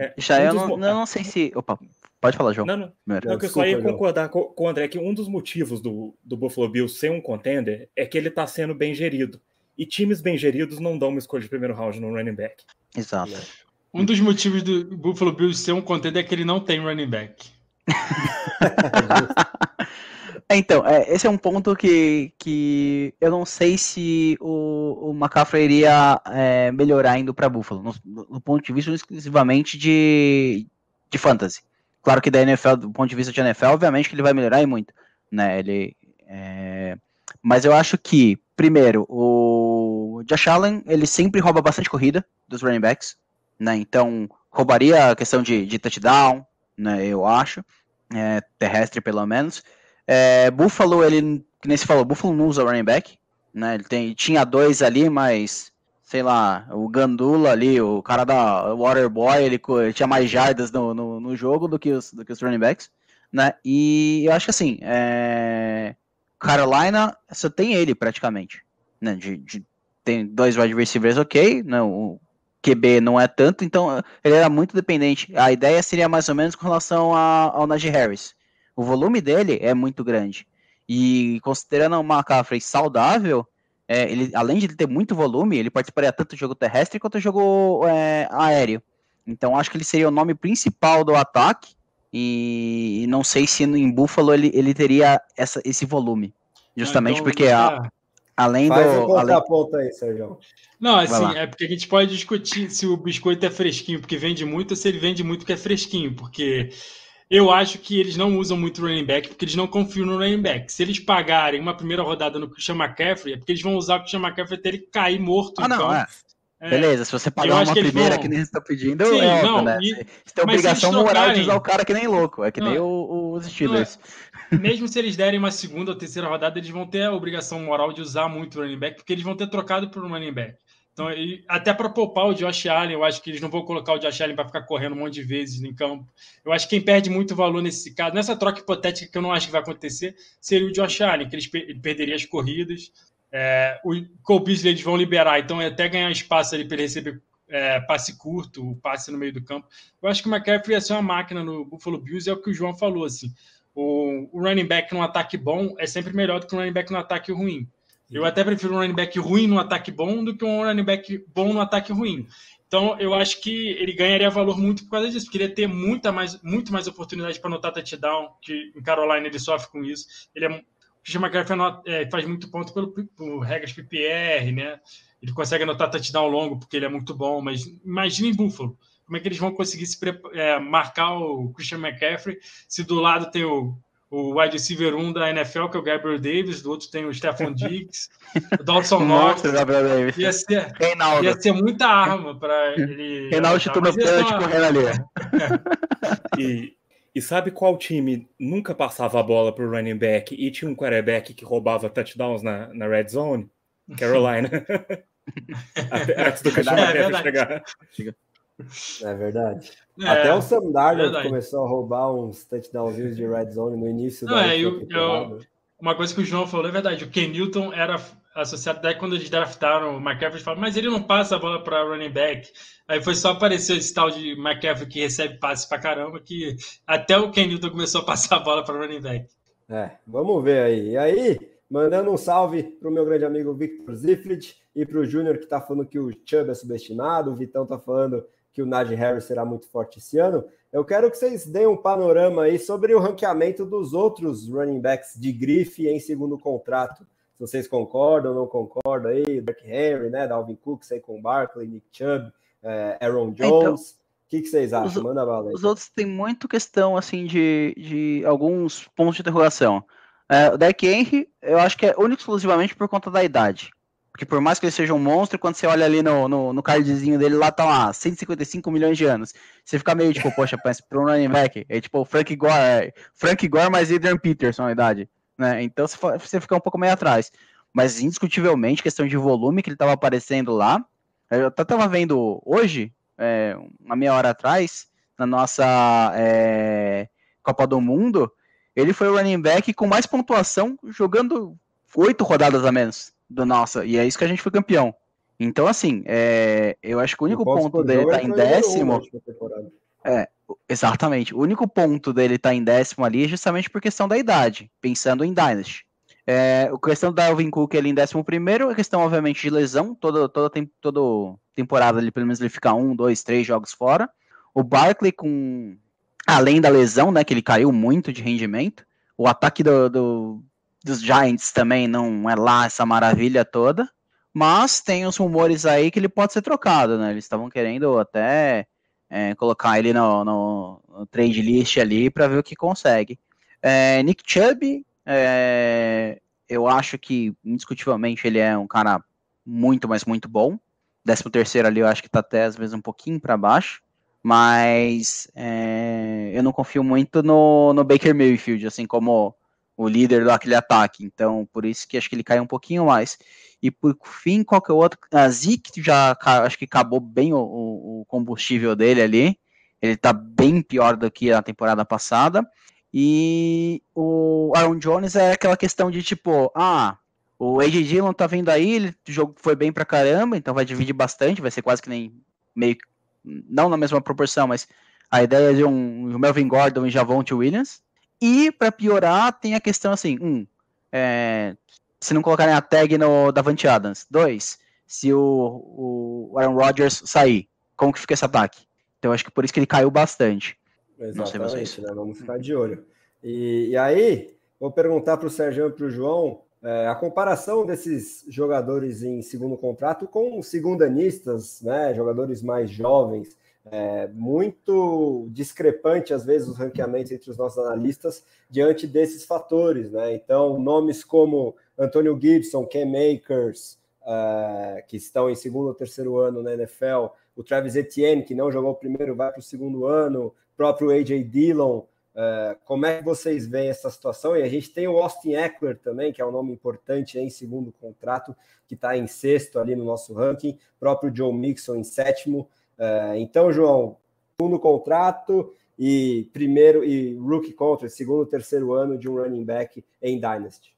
é, Já um eu não, não, sei se. Opa, pode falar, João. Não, não. não que eu só ia concordar com, com o André que um dos motivos do, do Buffalo Bills ser um contender é que ele está sendo bem gerido. E times bem geridos não dão uma escolha de primeiro round no running back. Exato. Um dos motivos do Buffalo Bills ser um contender é que ele não tem running back. É, então, é, esse é um ponto que, que eu não sei se o, o iria é, melhorar indo para Buffalo, no, no, ponto de vista exclusivamente de, de fantasy. Claro que da NFL, do ponto de vista de NFL, obviamente que ele vai melhorar e muito, né? Ele, é... Mas eu acho que, primeiro, o Josh Allen, ele sempre rouba bastante corrida dos running backs, né? Então, roubaria a questão de, de touchdown, né? Eu acho, é, terrestre pelo menos. É, Buffalo, ele, que nem se falou, Buffalo não usa running back, né? Ele tem, tinha dois ali, mas sei lá, o Gandula ali, o cara da Waterboy, ele, ele tinha mais jardas no, no, no, jogo do que, os, do que os running backs, né? E eu acho que assim, é... Carolina só tem ele praticamente, né? De, de, tem dois wide receivers ok, né? O QB não é tanto, então ele era muito dependente. A ideia seria mais ou menos com relação a, ao Najee Harris. O volume dele é muito grande. E considerando o McCaffrey saudável, é, ele, além de ter muito volume, ele participaria tanto do jogo terrestre quanto do jogo é, aéreo. Então acho que ele seria o nome principal do ataque. E, e não sei se em Buffalo ele, ele teria essa, esse volume. Justamente então, porque a, além Faz do. Além... ponta aí, Sérgio. Não, assim, é porque a gente pode discutir se o biscoito é fresquinho porque vende muito ou se ele vende muito porque é fresquinho. Porque eu acho que eles não usam muito running back porque eles não confiam no running back. Se eles pagarem uma primeira rodada no Christian McCaffrey, é porque eles vão usar o Christian McCaffrey até ele cair morto. Ah, não, então, é. É, Beleza, se você pagar uma que primeira vão... que nem você está pedindo, Sim, é não, né? E... Você tem obrigação moral de usar o cara que nem louco. É que não, nem o, os Steelers. Mesmo se eles derem uma segunda ou terceira rodada, eles vão ter a obrigação moral de usar muito o running back, porque eles vão ter trocado por um running back. Então, até para poupar o Josh Allen, eu acho que eles não vão colocar o Josh Allen para ficar correndo um monte de vezes em campo. Eu acho que quem perde muito valor nesse caso, nessa troca hipotética que eu não acho que vai acontecer, seria o Josh Allen, que ele, ele perderia as corridas. É, o Cole Beasley eles vão liberar, então é até ganhar espaço ali para ele receber é, passe curto, passe no meio do campo. Eu acho que o McCaffrey ia ser uma máquina no Buffalo Bills, é o que o João falou. Assim, o, o running back num ataque bom é sempre melhor do que um running back num ataque ruim. Eu até prefiro um running back ruim no ataque bom do que um running back bom no ataque ruim. Então, eu acho que ele ganharia valor muito por causa disso, porque ele ia ter muita mais, muito mais oportunidade para anotar touchdown, que em Carolina ele sofre com isso. Ele é, o Christian McCaffrey é, faz muito ponto pelo, por regras PPR, né? Ele consegue anotar touchdown longo porque ele é muito bom, mas imagina em Buffalo. Como é que eles vão conseguir se é, marcar o Christian McCaffrey se do lado tem o o wide receiver 1 da NFL, que é o Gabriel Davis, do outro tem o Stephon Diggs, o Dawson Knox. Ia ser, ia ser muita arma para ele. Reinaldo chutou pênalti correndo ali. e, e sabe qual time nunca passava a bola para o running back e tinha um quarterback que roubava touchdowns na, na red zone? Carolina. Antes do Christian é, chegar. É verdade. É, Até o Sam Darnold começou a roubar uns touchdownzinhos de red zone no início Não, é, eu, eu, Uma coisa que o João falou é verdade. O Ken Newton era associado daí quando eles draftaram o McCaffrey, falaram, mas ele não passa a bola para running back. Aí foi só aparecer esse tal de McCaffrey que recebe passes para caramba que até o Ken Newton começou a passar a bola para running back. É, vamos ver aí. E aí, mandando um salve para o meu grande amigo Victor Zifrid e para o Júnior que está falando que o Chubb é subestimado, o Vitão está falando que o Najee Harris será muito forte esse ano. Eu quero que vocês deem um panorama aí sobre o ranqueamento dos outros running backs de grife em segundo contrato. Se vocês concordam ou não concordam aí, Derek Henry, né, Dalvin Cook, Saquon Barkley, Nick Chubb, é, Aaron então, Jones. Então, o que, que, vocês acham? Os, Manda bala aí. Os outros têm muito questão, assim, de, de alguns pontos de interrogação. É, o Derek Henry, eu acho que é único exclusivamente por conta da idade. Porque por mais que ele seja um monstro, quando você olha ali no, no, no cardzinho dele, lá tá lá, 155 milhões de anos. Você fica meio tipo, poxa, pensa um running back. É tipo Frank Gore, é, Frank Gore mais Adrian Peterson a idade. Né? Então você fica um pouco meio atrás. Mas indiscutivelmente, questão de volume que ele estava aparecendo lá. Eu até estava vendo hoje, é, uma meia hora atrás, na nossa é, Copa do Mundo, ele foi o running back com mais pontuação jogando oito rodadas a menos do nossa, e é isso que a gente foi campeão. Então, assim, é, eu acho que o único ponto dele tá em décimo. É, exatamente. O único ponto dele tá em décimo ali é justamente por questão da idade, pensando em Dynasty. É, a questão do Dalvin Cook ali em 11 a questão, obviamente, de lesão. Toda, toda, toda temporada, ali, pelo menos, ele fica um, dois, três jogos fora. O Barkley, com além da lesão, né, que ele caiu muito de rendimento. O ataque do, do, dos Giants também não é lá essa maravilha toda. Mas tem os rumores aí que ele pode ser trocado, né? Eles estavam querendo até é, colocar ele no, no, no, trade list ali para ver o que consegue. É, Nick Chubb, é, eu acho que indiscutivelmente ele é um cara muito, mas muito bom. 13 terceiro ali eu acho que tá até às vezes um pouquinho para baixo. Mas é, eu não confio muito no, no Baker Mayfield, assim como o líder daquele ataque. Então, por isso que acho que ele cai um pouquinho mais. E por fim, qualquer outro. A Zeke já acho que acabou bem o, o, combustível dele ali. Ele tá bem pior do que a temporada passada. E o Aaron Jones é aquela questão de tipo, ah, o AJ Dillon tá vindo aí, ele, o jogo foi bem pra caramba, então vai dividir bastante, vai ser quase que nem meio não na mesma proporção, mas a ideia de um, um Melvin Gordon e Javonte Williams. E para piorar, tem a questão assim, um, é, se não colocarem a tag no Davante Adams. Dois, se o, o Aaron Rodgers sair, como que fica esse ataque? Então acho que por isso que ele caiu bastante. Exatamente, né? Vamos ficar de olho. E, e aí, vou perguntar para o Sérgio e para o João é, a comparação desses jogadores em segundo contrato com segundanistas, né? Jogadores mais jovens. É muito discrepante, às vezes, os ranqueamentos entre os nossos analistas diante desses fatores, né? Então, nomes como Antônio Gibson, Ken Makers, uh, que estão em segundo ou terceiro ano na NFL, o Travis Etienne, que não jogou o primeiro, vai para o segundo ano, próprio AJ Dillon. Uh, como é que vocês veem essa situação? E a gente tem o Austin Eckler também, que é um nome importante em segundo contrato, que está em sexto ali no nosso ranking, próprio Joe Mixon em sétimo. Uh, então, João, segundo contrato e primeiro e rookie contract, segundo, terceiro ano de um running back em Dynasty.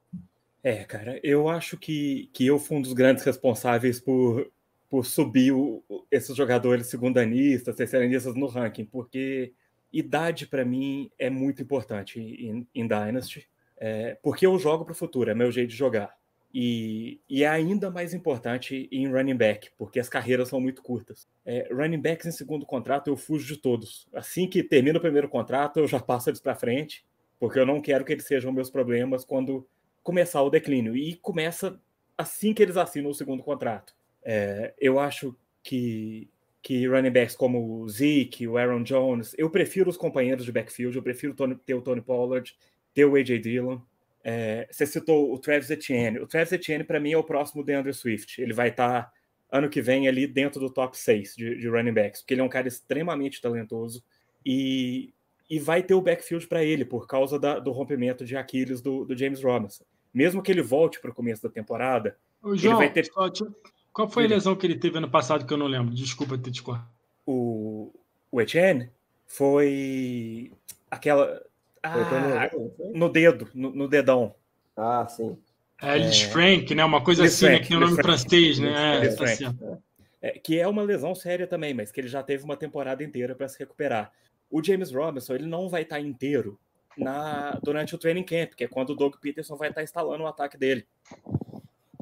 É, cara, eu acho que, que eu fui um dos grandes responsáveis por, por subir o, esses jogadores segundanistas, terceiranistas no ranking, porque idade para mim é muito importante em, em Dynasty, é, porque eu jogo para o futuro, é meu jeito de jogar. E, e, é ainda mais importante em running back, porque as carreiras são muito curtas. É, running backs em segundo contrato eu fujo de todos. Assim que termina o primeiro contrato, eu já passo eles para frente, porque eu não quero que eles sejam meus problemas quando começar o declínio. E começa assim que eles assinam o segundo contrato. É, eu acho que, que running backs como o Zeke, o Aaron Jones, eu prefiro os companheiros de backfield, eu prefiro ter o Tony Pollard, ter o AJ Dillon. É, você citou o Travis Etienne. O Travis Etienne, para mim, é o próximo DeAndre Swift. Ele vai estar tá, ano que vem ali dentro do top 6 de, de running backs, porque ele é um cara extremamente talentoso e e vai ter o backfield para ele por causa da, do rompimento de Aquiles do, do, James Robinson. Mesmo que ele volte para o começo da temporada, Ô, João, ele vai ter. Qual foi a lesão que ele teve ano passado que eu não lembro? Desculpa ter te cortado. O, o Etienne foi aquela. Ah, no dedo, no, no, dedão. Ah, sim. É, Liz é... Frank, né? Uma coisa Liz assim, Frank, né? Que tem o nome Frank. francês, né? É, tá assim. é, que é uma lesão séria também, mas que ele já teve uma temporada inteira para se recuperar. O James Robinson ele não vai estar inteiro na, durante o training camp, que é quando o Doug Peterson vai estar instalando o ataque dele.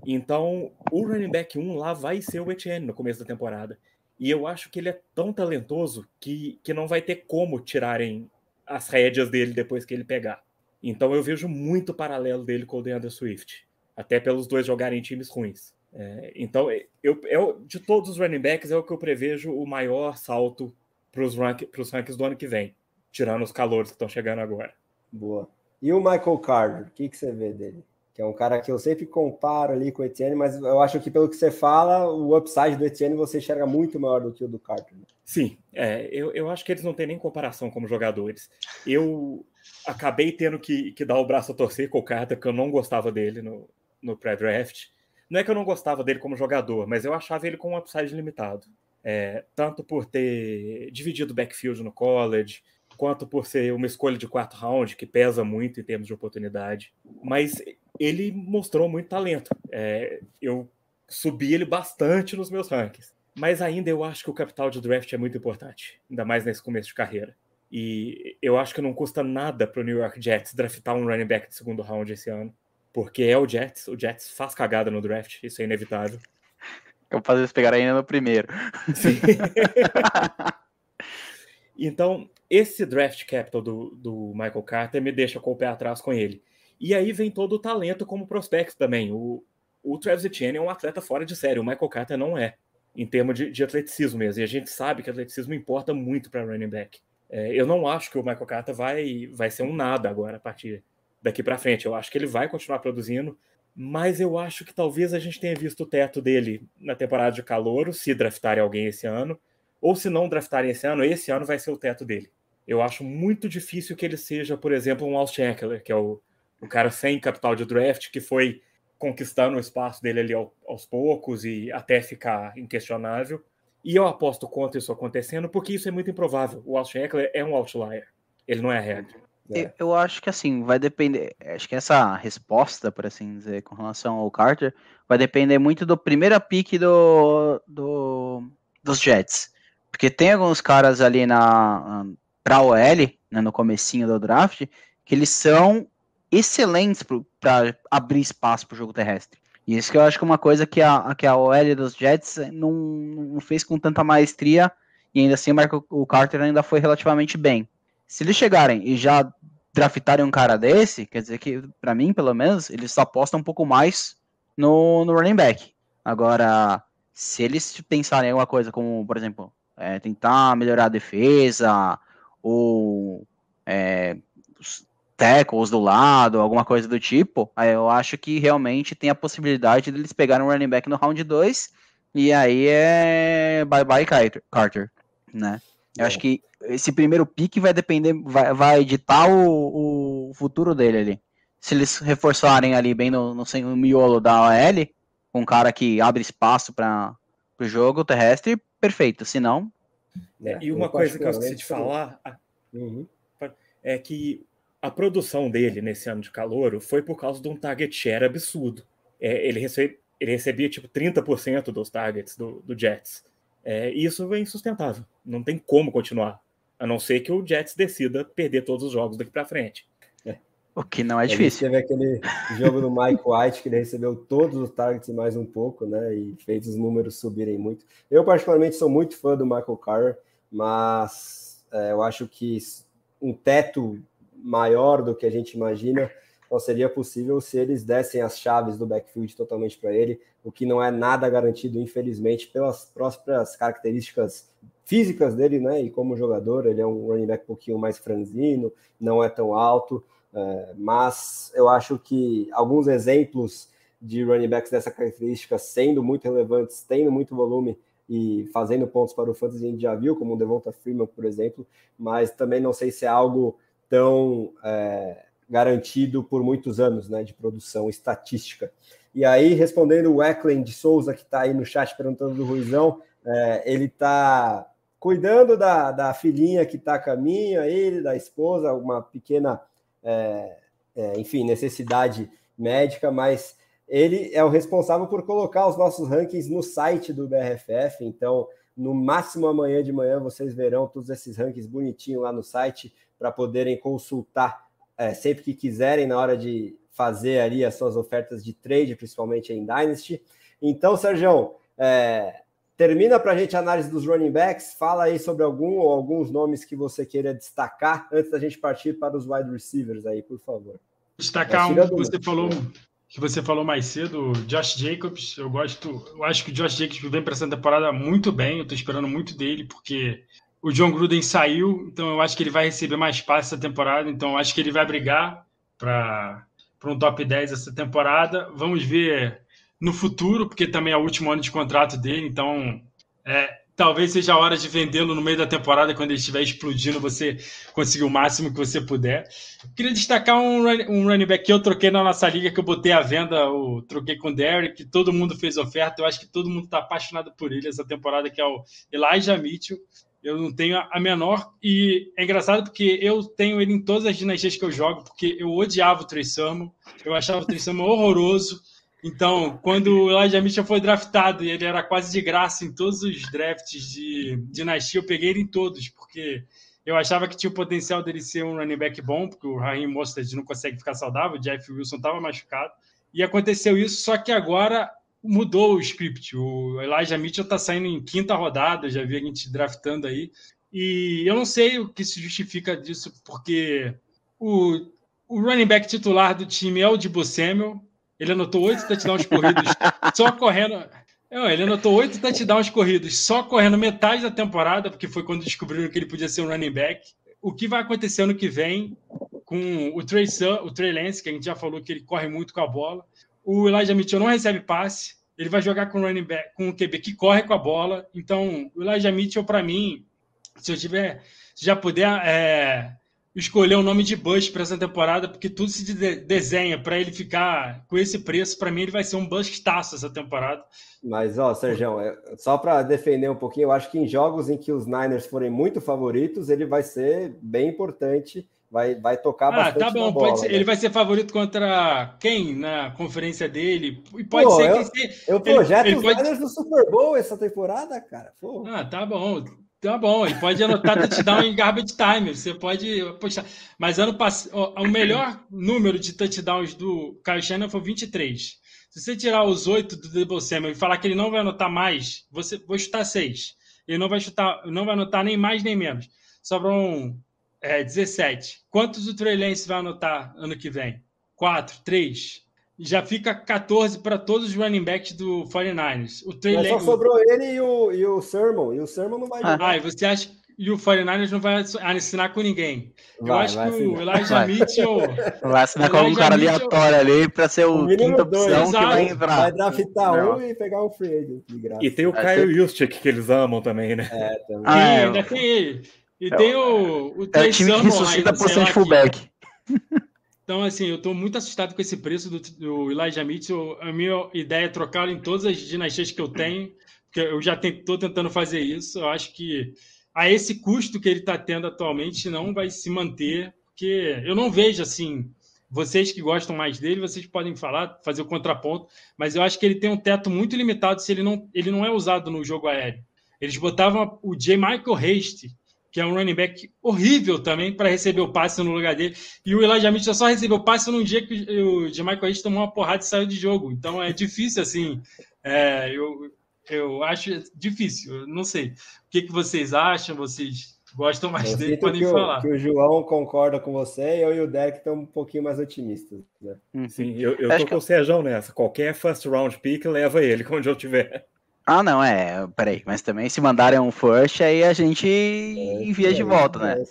Então, o running back 1 lá vai ser o Etienne no começo da temporada. E eu acho que ele é tão talentoso que, que não vai ter como tirarem as rédeas dele depois que ele pegar. Então eu vejo muito paralelo dele com o DeAndre Swift, até pelos dois jogarem em times ruins. É, então, eu, eu, de todos os running backs, é o que eu prevejo o maior salto para os rank, rankings do ano que vem, tirando os calores que estão chegando agora. Boa. E o Michael Carter, o que, que você vê dele? Que é um cara que eu sempre comparo ali com o Etienne, mas eu acho que pelo que você fala, o upside do Etienne você enxerga muito maior do que o do Carter. Né? Sim, é, eu, eu acho que eles não têm nem comparação como jogadores. Eu acabei tendo que, que dar o braço a torcer com o Carter, porque eu não gostava dele no, no pré-draft. Não é que eu não gostava dele como jogador, mas eu achava ele com um upside limitado. É, tanto por ter dividido backfield no college, quanto por ser uma escolha de quarto round, que pesa muito em termos de oportunidade. Mas ele mostrou muito talento. É, eu subi ele bastante nos meus rankings. Mas ainda eu acho que o capital de draft é muito importante, ainda mais nesse começo de carreira. E eu acho que não custa nada para o New York Jets draftar um running back de segundo round esse ano. porque é o Jets. O Jets faz cagada no draft, isso é inevitável. Eu fazer eles pegarem ainda no primeiro. então, esse draft capital do, do Michael Carter me deixa com o pé atrás com ele. E aí vem todo o talento como prospecto também. O, o Travis Etienne é um atleta fora de série, o Michael Carter não é, em termos de, de atleticismo mesmo. E a gente sabe que atleticismo importa muito para running back. É, eu não acho que o Michael Carter vai, vai ser um nada agora a partir daqui para frente. Eu acho que ele vai continuar produzindo, mas eu acho que talvez a gente tenha visto o teto dele na temporada de calor, se draftarem alguém esse ano, ou se não draftarem esse ano, esse ano vai ser o teto dele. Eu acho muito difícil que ele seja, por exemplo, um Austin Eckler, que é o, o cara sem capital de draft, que foi conquistando o espaço dele ali aos poucos e até ficar inquestionável. E eu aposto contra isso acontecendo, porque isso é muito improvável. O Austin Eckler é um outlier. Ele não é a regra. É. Eu, acho que assim, vai depender. Acho que essa resposta, por assim dizer, com relação ao Carter, vai depender muito do primeiro pick do, do, dos Jets. Porque tem alguns caras ali na pra OL, né, no comecinho do draft, que eles são excelentes para abrir espaço para o jogo terrestre. E isso que eu acho que é uma coisa que a, que a OL dos Jets não, não fez com tanta maestria, e ainda assim o, o Carter ainda foi relativamente bem. Se eles chegarem e já draftarem um cara desse, quer dizer que, para mim, pelo menos, eles apostam um pouco mais no, no running back. Agora, se eles pensarem em alguma coisa como, por exemplo, é, tentar melhorar a defesa, ou é, tackles do lado, alguma coisa do tipo, aí eu acho que realmente tem a possibilidade deles pegarem um running back no round 2, e aí é bye bye Carter, né? Eu acho que esse primeiro pique vai depender, vai, vai editar o, o futuro dele ali. Se eles reforçarem ali bem no, no, no miolo da OL, com um cara que abre espaço para o jogo terrestre, perfeito. Se não. É, e uma coisa que eu esqueci de falar uhum. é que a produção dele nesse ano de calor foi por causa de um target share absurdo. É, ele, recebe, ele recebia tipo 30% dos targets do, do Jets. É, e isso é insustentável. Não tem como continuar. A não ser que o Jets decida perder todos os jogos daqui para frente. O que não é difícil. Teve aquele jogo do Mike White que ele recebeu todos os targets e mais um pouco, né? E fez os números subirem muito. Eu, particularmente, sou muito fã do Michael Carter, mas é, eu acho que um teto maior do que a gente imagina não seria possível se eles dessem as chaves do backfield totalmente para ele, o que não é nada garantido, infelizmente, pelas próprias características físicas dele, né? E como jogador, ele é um running back um pouquinho mais franzino, não é tão alto, é, mas eu acho que alguns exemplos de running backs dessa característica sendo muito relevantes, tendo muito volume e fazendo pontos para o fantasy, a gente já viu, como o Devonta Freeman, por exemplo, mas também não sei se é algo tão é, garantido por muitos anos né, de produção estatística. E aí, respondendo o Ecklen de Souza, que está aí no chat perguntando do Ruizão, é, ele está cuidando da, da filhinha que está a caminho, ele, da esposa, uma pequena, é, é, enfim, necessidade médica, mas ele é o responsável por colocar os nossos rankings no site do BRFF, então no máximo amanhã de manhã vocês verão todos esses rankings bonitinhos lá no site para poderem consultar é, sempre que quiserem na hora de fazer ali as suas ofertas de trade, principalmente em Dynasty. Então, Sérgio, é, termina para a gente a análise dos running backs, fala aí sobre algum ou alguns nomes que você queira destacar antes da gente partir para os wide receivers aí, por favor. Destacar um que você falou que você falou mais cedo, Josh Jacobs. Eu gosto, eu acho que o Josh Jacobs vem para essa temporada muito bem. Eu estou esperando muito dele porque o John Gruden saiu, então eu acho que ele vai receber mais passes essa temporada, então eu acho que ele vai brigar para um top 10 essa temporada. Vamos ver no futuro, porque também é o último ano de contrato dele, então é, talvez seja a hora de vendê-lo no meio da temporada, quando ele estiver explodindo, você conseguir o máximo que você puder. Queria destacar um, um running back que eu troquei na nossa liga, que eu botei à venda, eu troquei com o Derek, todo mundo fez oferta, eu acho que todo mundo está apaixonado por ele essa temporada, que é o Elijah Mitchell. Eu não tenho a menor. E é engraçado porque eu tenho ele em todas as dinastias que eu jogo, porque eu odiava o Trey Sermon. Eu achava o Trey Sermon horroroso. Então, quando o Elijah Mitchell foi draftado e ele era quase de graça em todos os drafts de dinastia, eu peguei ele em todos, porque Eu achava que tinha o potencial dele ser um running back bom, porque o Raheem Mostert não consegue ficar saudável, o Jeff Wilson estava machucado. E aconteceu isso, só que agora mudou o script. O Elijah Mitchell está saindo em quinta rodada, já vi a gente draftando aí. E eu não sei o que se justifica disso, porque o, o running back titular do time é o Debo Samuel. Ele anotou oito touchdowns corridos só correndo. Ele anotou oito touchdowns corridos só correndo metade da temporada, porque foi quando descobriram que ele podia ser um running back. O que vai acontecer ano que vem com o Trey, Sun, o Trey Lance, que a gente já falou que ele corre muito com a bola. O Elijah Mitchell não recebe passe. Ele vai jogar com o running back, com o QB que corre com a bola. Então, o Elijah Mitchell, para mim, se eu tiver, se já puder é, escolher o nome de Bush para essa temporada, porque tudo se de desenha para ele ficar com esse preço. Para mim, ele vai ser um bustaço essa temporada. Mas, ó, Sérgio, é, só para defender um pouquinho, eu acho que em jogos em que os Niners forem muito favoritos, ele vai ser bem importante. Vai, vai tocar ah, bastante. Tá bom, bola, ser, né? ele vai ser favorito contra quem na conferência dele? E pode Pô, ser eu, que. Eu projeto ele, ele os pode... Niners no Super Bowl essa temporada, cara. Pô. Ah, tá bom. Tá bom, ele pode anotar touchdown em garbage time, você pode postar. Mas ano passado, o melhor número de touchdowns do Kyle Shannon foi 23. Se você tirar os oito do Debo Samuel e falar que ele não vai anotar mais, você vou chutar seis. Ele não vai chutar, não vai anotar nem mais nem menos. Sobram é, 17. Quantos o Trey Lance vai anotar ano que vem? Quatro, três já fica 14 para todos os running backs do 49ers. O Trey Mas só sobrou ele e o, e o Sermon, e o Sermon não vai jogar. Ah, e você acha e o 49ers não vai assinar com ninguém. Vai, Eu acho que assinar. o Elijah vai. Mitchell. Vai assinar com algum cara Mitchell... aleatório ali para ser o, o quinta opção que vai entrar. Vai draftar não. um e pegar um agent. E tem o Kyle Juszczyk que eles amam também, né? É, também. Ah, é. ainda tem ele. E é, tem o, o é o time que ressuscita por ser fullback. Então, assim, eu estou muito assustado com esse preço do, do Elijah Mitchell. A minha ideia é trocá-lo em todas as dinastias que eu tenho, porque eu já estou tentando fazer isso. Eu acho que a esse custo que ele está tendo atualmente não vai se manter, porque eu não vejo assim. Vocês que gostam mais dele, vocês podem falar, fazer o contraponto, mas eu acho que ele tem um teto muito limitado se ele não, ele não é usado no jogo aéreo. Eles botavam o J. Michael Haste, que é um running back horrível também para receber o passe no lugar dele. E o Elijah Mitchell só recebeu o passe num dia que o Jamaica Hayes tomou uma porrada e saiu de jogo. Então é difícil, assim. É, eu, eu acho difícil. Eu não sei. O que, que vocês acham? Vocês gostam mais eu dele? Podem que falar. O, que o João concorda com você, eu e o Derek estão um pouquinho mais otimistas. Né? Sim, eu, eu tô com o Sérgio nessa. Qualquer first round pick leva ele onde eu tiver. Ah, não, é. Peraí, mas também se mandarem um first, aí a gente é, envia de volta, né?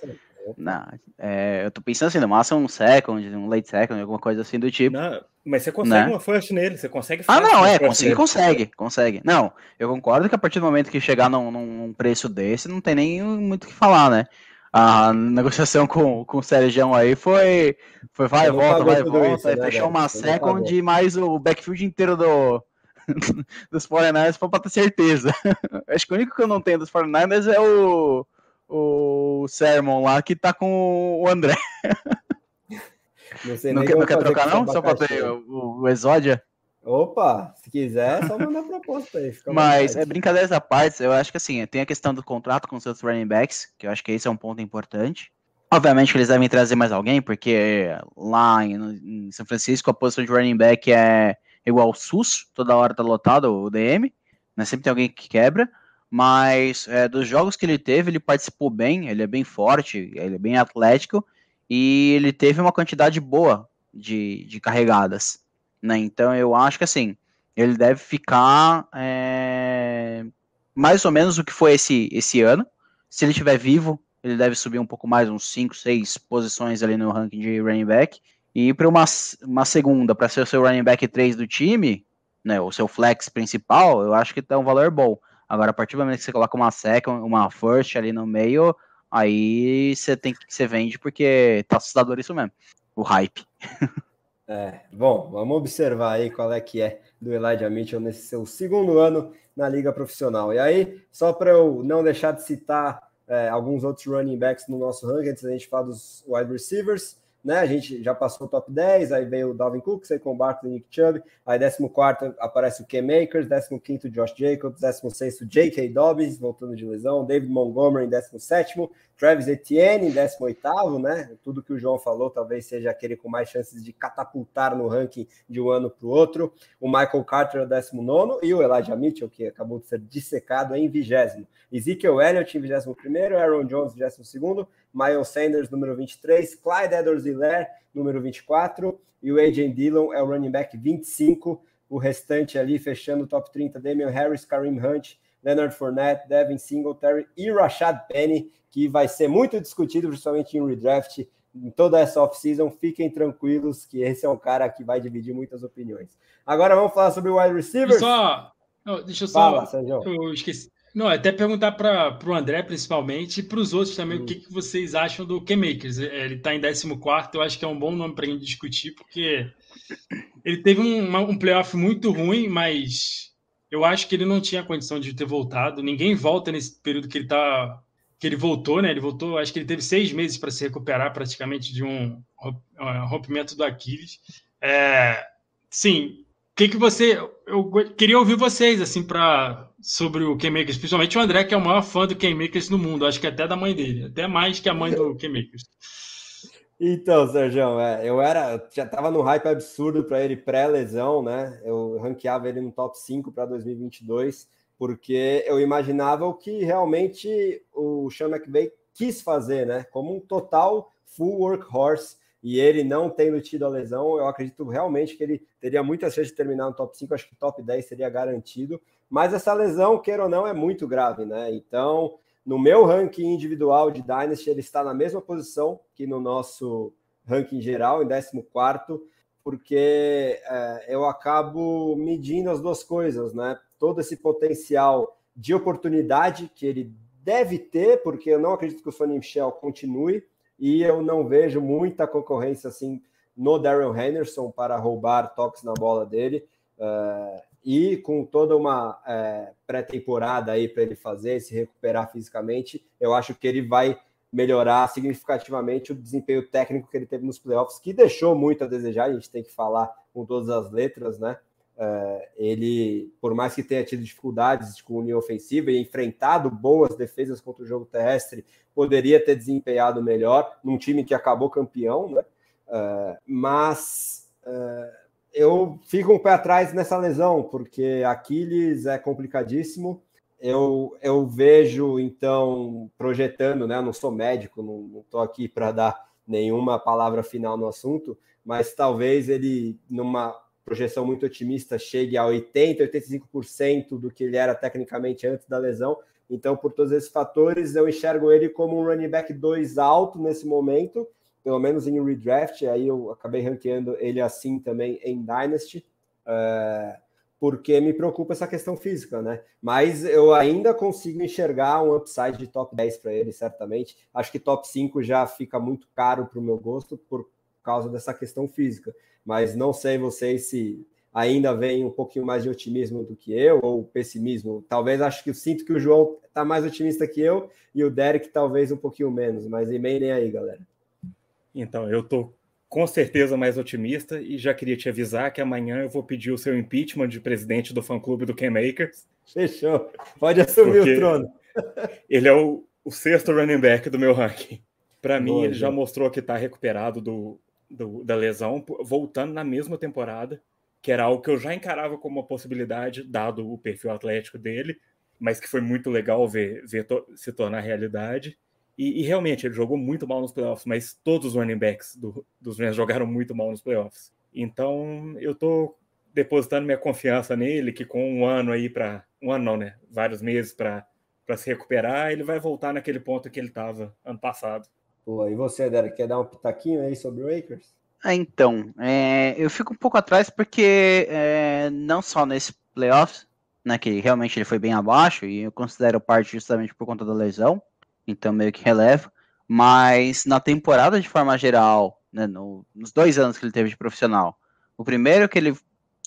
Não, é, eu tô pensando assim, no máximo um second, um late second, alguma coisa assim do tipo. Não, mas você consegue né? uma first nele, você consegue Ah, não, é, consegue, consegue, consegue. Não, eu concordo que a partir do momento que chegar num, num preço desse, não tem nem muito o que falar, né? A negociação com, com o Sérgio aí foi, foi vai e volta, vai e volta, isso, aí né, fechou uma second e mais o backfield inteiro do, dos 49ers para ter certeza. Acho que o único que eu não tenho dos 49ers é o, o Sermon lá, que tá com o André. Não, sei não, quer, não quer trocar, não? Só para ter o, o Exódia? Opa, se quiser, é só mandar proposta aí. Mas é brincadeira à parte, eu acho que assim, tem a questão do contrato com os seus running backs, que eu acho que esse é um ponto importante. Obviamente que eles devem trazer mais alguém, porque lá em, em São Francisco a posição de running back é igual o SUS, toda hora tá lotado o DM, né? Sempre tem alguém que quebra, mas é, dos jogos que ele teve, ele participou bem, ele é bem forte, ele é bem atlético, e ele teve uma quantidade boa de, de carregadas, né? Então eu acho que assim, ele deve ficar é, mais ou menos o que foi esse, esse ano. Se ele estiver vivo, ele deve subir um pouco mais, uns 5, 6 posições ali no ranking de running back. E para uma, uma segunda, para ser o seu running back 3 do time, né, o seu flex principal, eu acho que tá um valor bom. Agora, a partir do momento que você coloca uma second, uma first ali no meio, aí você tem que você vende porque tá assustador isso mesmo. O hype. É, bom, vamos observar aí qual é que é do Elijah Mitchell nesse seu segundo ano na liga profissional. E aí, só para eu não deixar de citar é, alguns outros running backs no nosso ranking, antes da gente falar dos wide receivers, né? A gente já passou o top 10, aí veio o Dalvin Cook, Saquon Barkley, Nick Chubb, aí 14 aparece o K Makers, 15 Josh Jacobs, 16 J.K. Dobbins, voltando de lesão, David Montgomery em 17 Travis Etienne em 18 né? Tudo que o João falou talvez seja aquele com mais chances de catapultar no ranking de um ano para o outro. O Michael Carter, 19 e o Elijah Mitchell, que acabou de ser dissecado em 20 Ezekiel Elliott em 21 Aaron Jones em 22 Miles Sanders, número 23, Clyde Edwards-Helaire, número 24, e o A.J. Dillon é o running back 25, o restante ali fechando o top 30, Damian Harris, Kareem Hunt, Leonard Fournette, Devin Singletary e Rashad Penny, que vai ser muito discutido, principalmente em redraft, em toda essa off-season. Fiquem tranquilos que esse é um cara que vai dividir muitas opiniões. Agora vamos falar sobre o wide receiver. Só, deixa eu só. Fala, eu esqueci. Não, até perguntar para o André, principalmente, e para os outros também, hum. o que, que vocês acham do K-Makers. É, ele está em 14, eu acho que é um bom nome para a gente discutir, porque ele teve um, um playoff muito ruim, mas eu acho que ele não tinha condição de ter voltado. Ninguém volta nesse período que ele tá, que ele voltou, né? Ele voltou, acho que ele teve seis meses para se recuperar praticamente de um rompimento do Aquiles. É, sim, o que, que você. Eu queria ouvir vocês, assim, para sobre o K-Makers, principalmente o André, que é o maior fã do K-Makers no mundo, acho que até da mãe dele, até mais que a mãe do K-Makers. Então, Sérgio, é, eu era, já estava no hype absurdo para ele pré-lesão, né? Eu ranqueava ele no top 5 para 2022, porque eu imaginava o que realmente o Sean McVay quis fazer, né? Como um total full workhorse, e ele não tendo tido a lesão, eu acredito realmente que ele teria muita chance de terminar no top 5, acho que top 10 seria garantido, mas essa lesão, queira ou não, é muito grave, né? Então, no meu ranking individual de Dynasty, ele está na mesma posição que no nosso ranking geral, em 14, porque é, eu acabo medindo as duas coisas, né? Todo esse potencial de oportunidade que ele deve ter, porque eu não acredito que o Sonny Michel continue, e eu não vejo muita concorrência assim no Darrell Henderson para roubar toques na bola dele. Uh, e com toda uma é, pré-temporada aí para ele fazer, se recuperar fisicamente, eu acho que ele vai melhorar significativamente o desempenho técnico que ele teve nos playoffs, que deixou muito a desejar, a gente tem que falar com todas as letras, né? É, ele, por mais que tenha tido dificuldades com linha ofensiva e enfrentado boas defesas contra o jogo terrestre, poderia ter desempenhado melhor num time que acabou campeão, né? É, mas é, eu fico um pé atrás nessa lesão, porque Aquiles é complicadíssimo. Eu, eu vejo, então, projetando, né? Eu não sou médico, não estou aqui para dar nenhuma palavra final no assunto, mas talvez ele, numa projeção muito otimista, chegue a 80%, 85% do que ele era tecnicamente antes da lesão. Então, por todos esses fatores, eu enxergo ele como um running back 2 alto nesse momento pelo menos em redraft, aí eu acabei ranqueando ele assim também em Dynasty, é, porque me preocupa essa questão física, né? Mas eu ainda consigo enxergar um upside de top 10 para ele, certamente. Acho que top 5 já fica muito caro para o meu gosto por causa dessa questão física. Mas não sei vocês se ainda vem um pouquinho mais de otimismo do que eu, ou pessimismo. Talvez acho que eu sinto que o João está mais otimista que eu e o Derek talvez um pouquinho menos, mas emendem aí, galera. Então, eu tô com certeza mais otimista e já queria te avisar que amanhã eu vou pedir o seu impeachment de presidente do fã-clube do Ken Makers. Fechou. Pode assumir o trono. ele é o, o, sexto running back do meu ranking. Para mim, ele já mostrou que está recuperado do, do, da lesão, voltando na mesma temporada, que era algo que eu já encarava como uma possibilidade, dado o perfil atlético dele, mas que foi muito legal ver, ver to, se tornar realidade. E, e, realmente, ele jogou muito mal nos playoffs, mas todos os running backs do, dos Rams jogaram muito mal nos playoffs. Então, eu tô depositando minha confiança nele, que com um ano aí para um ano não, né? Vários meses para se recuperar, ele vai voltar naquele ponto que ele estava ano passado. Pô, e você, Derek, quer dar um pitaquinho aí sobre o Lakers? É, então, é, eu fico um pouco atrás porque é, não só nesse playoffs, né, que realmente ele foi bem abaixo, e eu considero parte justamente por conta da lesão, então meio que releva. Mas na temporada, de forma geral, né, no, nos dois anos que ele teve de profissional, o primeiro que ele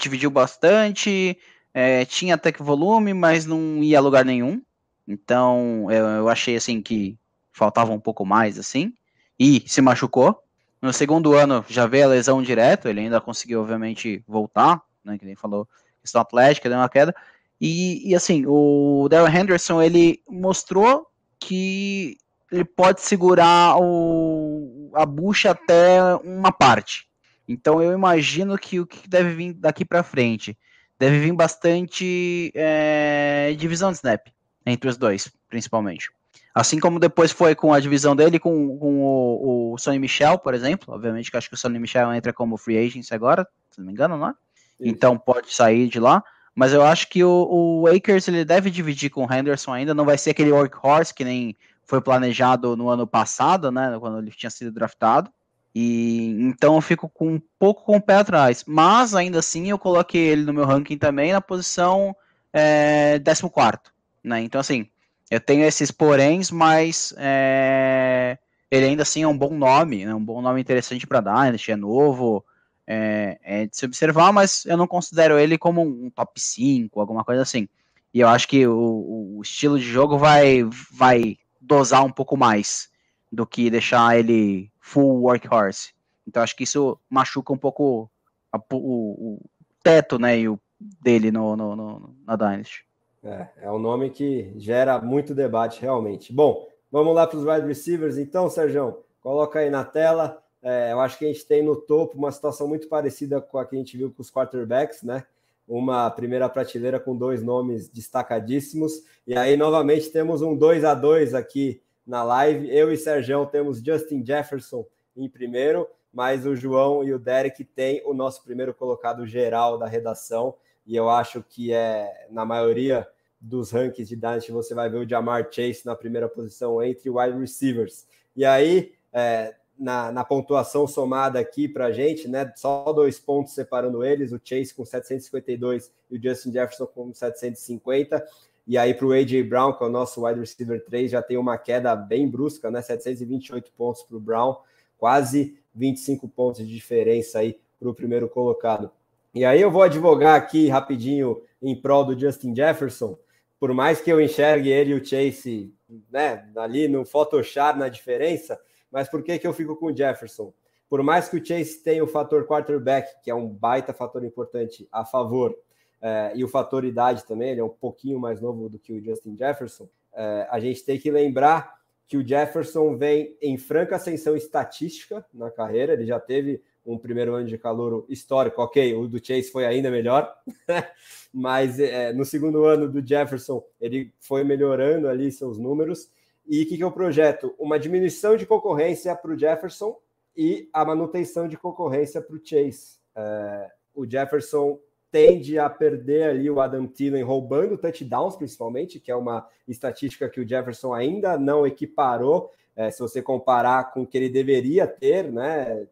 dividiu bastante, é, tinha até que volume, mas não ia a lugar nenhum. Então eu, eu achei assim que faltava um pouco mais assim. E se machucou. No segundo ano já veio a lesão direto, ele ainda conseguiu, obviamente, voltar, né? Que nem falou, questão atlética, deu uma queda. E, e assim, o Darrell Henderson, ele mostrou que ele pode segurar o, a bucha até uma parte. Então eu imagino que o que deve vir daqui para frente deve vir bastante é, divisão de snap entre os dois, principalmente. Assim como depois foi com a divisão dele com, com o, o Sonny Michel, por exemplo. Obviamente que acho que o Sonny Michel entra como free agent agora, se não me engano, não é? Então pode sair de lá. Mas eu acho que o, o Akers ele deve dividir com o Henderson ainda. Não vai ser aquele workhorse que nem foi planejado no ano passado, né? Quando ele tinha sido draftado. E então eu fico com um pouco com o pé atrás. Mas ainda assim eu coloquei ele no meu ranking também na posição é, 14. Né? Então, assim, eu tenho esses poréns, mas é, ele ainda assim é um bom nome, né? um bom nome interessante para Dynasty, é novo, é, é, de se observar, mas eu não considero ele como um top 5, alguma coisa assim. E eu acho que o, o estilo de jogo vai, vai dosar um pouco mais do que deixar ele full workhorse. Então acho que isso machuca um pouco a, o, o, teto né, e o, dele no, no, no, na Dynasty. É, é um nome que gera muito debate, realmente. Bom, vamos lá para os wide receivers, então, Sérgio. Coloca aí na tela. É, eu acho que a gente tem no topo uma situação muito parecida com a que a gente viu com os quarterbacks, né? Uma primeira prateleira com dois nomes destacadíssimos. E aí, novamente, temos um 2 a 2 aqui na live. Eu e Sérgio temos Justin Jefferson em primeiro, mas o João e o Derek têm o nosso primeiro colocado geral da redação e eu acho que é na maioria dos rankings de Dynasty você vai ver o Jamar Chase na primeira posição entre wide receivers. E aí, é, na, na, pontuação somada aqui para a gente, né? Só dois pontos separando eles, o Chase com 752 e o Justin Jefferson com 750. E aí para o A.J. Brown, que é o nosso wide receiver 3, já tem uma queda bem brusca, né? 728 pontos para o Brown, quase 25 pontos de diferença aí para o primeiro colocado. E aí eu vou advogar aqui rapidinho em prol do Justin Jefferson, por mais que eu enxergue ele e o Chase né, ali no Photoshop na diferença, mas por que, que eu fico com o Jefferson? Por mais que o Chase tenha o fator quarterback, que é um baita fator importante a favor, é, e o fator idade também, ele é um pouquinho mais novo do que o Justin Jefferson, é, a gente tem que lembrar que o Jefferson vem em franca ascensão estatística na carreira, ele já teve um primeiro ano de calor histórico, ok, o do Chase foi ainda melhor, mas é, no segundo ano do Jefferson ele foi melhorando ali seus números. E o que, que eu projeto? Uma diminuição de concorrência para o Jefferson e a manutenção de concorrência para o Chase. É, o Jefferson tende a perder ali o Adam Thielen roubando touchdowns, principalmente, que é uma estatística que o Jefferson ainda não equiparou é, se você comparar com o que ele deveria ter, né,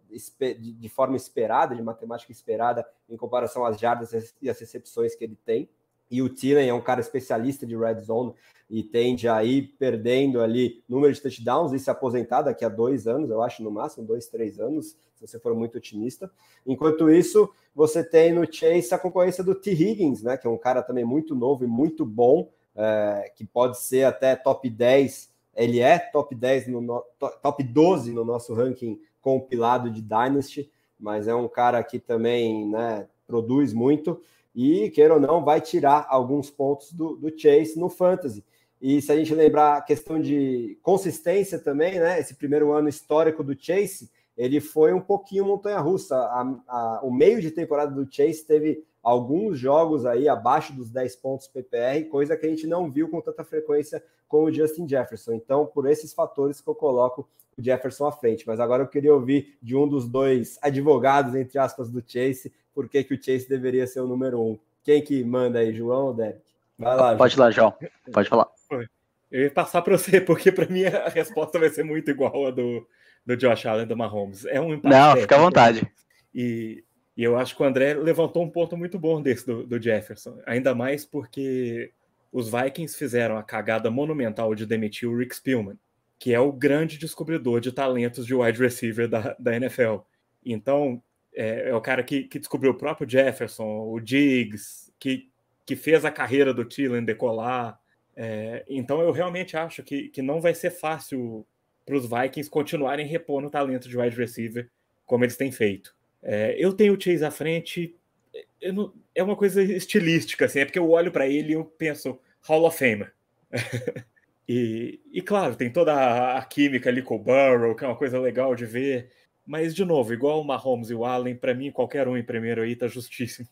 de forma esperada, de matemática esperada, em comparação às jardas e às recepções que ele tem. E o Thielen é um cara especialista de red zone e tende a ir perdendo ali número de touchdowns e se aposentar daqui a dois anos, eu acho, no máximo, dois, três anos, se você for muito otimista. Enquanto isso, você tem no Chase a concorrência do T. Higgins, né, que é um cara também muito novo e muito bom, é, que pode ser até top 10 ele é top 10 no top 12 no nosso ranking compilado de Dynasty, mas é um cara que também né, produz muito e, queira ou não, vai tirar alguns pontos do, do Chase no Fantasy. E se a gente lembrar a questão de consistência também, né? Esse primeiro ano histórico do Chase, ele foi um pouquinho montanha-russa. O meio de temporada do Chase teve alguns jogos aí abaixo dos 10 pontos PPR, coisa que a gente não viu com tanta frequência com o Justin Jefferson. Então, por esses fatores que eu coloco o Jefferson à frente. Mas agora eu queria ouvir de um dos dois advogados, entre aspas, do Chase, por que, que o Chase deveria ser o número um. Quem que manda aí, João ou Derek? Vai lá. Pode ir lá, João. Pode falar. Eu ia passar para você, porque para mim a resposta vai ser muito igual a do, do Josh Allen do Mahomes. É um empate. Não, fica à vontade. E e eu acho que o André levantou um ponto muito bom desse do, do Jefferson, ainda mais porque os Vikings fizeram a cagada monumental de demitir o Rick Spielman, que é o grande descobridor de talentos de wide receiver da, da NFL. Então, é, é o cara que, que, descobriu o próprio Jefferson, o Diggs, que, que fez a carreira do Thielen decolar. É, então, eu realmente acho que, que não vai ser fácil para os Vikings continuarem repondo o talento de wide receiver como eles têm feito. É, eu tenho o Chase à frente, não, é uma coisa estilística, assim, é porque eu olho para ele e eu penso Hall of Famer. e, e, claro, tem toda a, a, química ali com o Burrow, que é uma coisa legal de ver. Mas, de novo, igual o Mahomes e o Allen, para mim, qualquer um em primeiro aí tá justíssimo.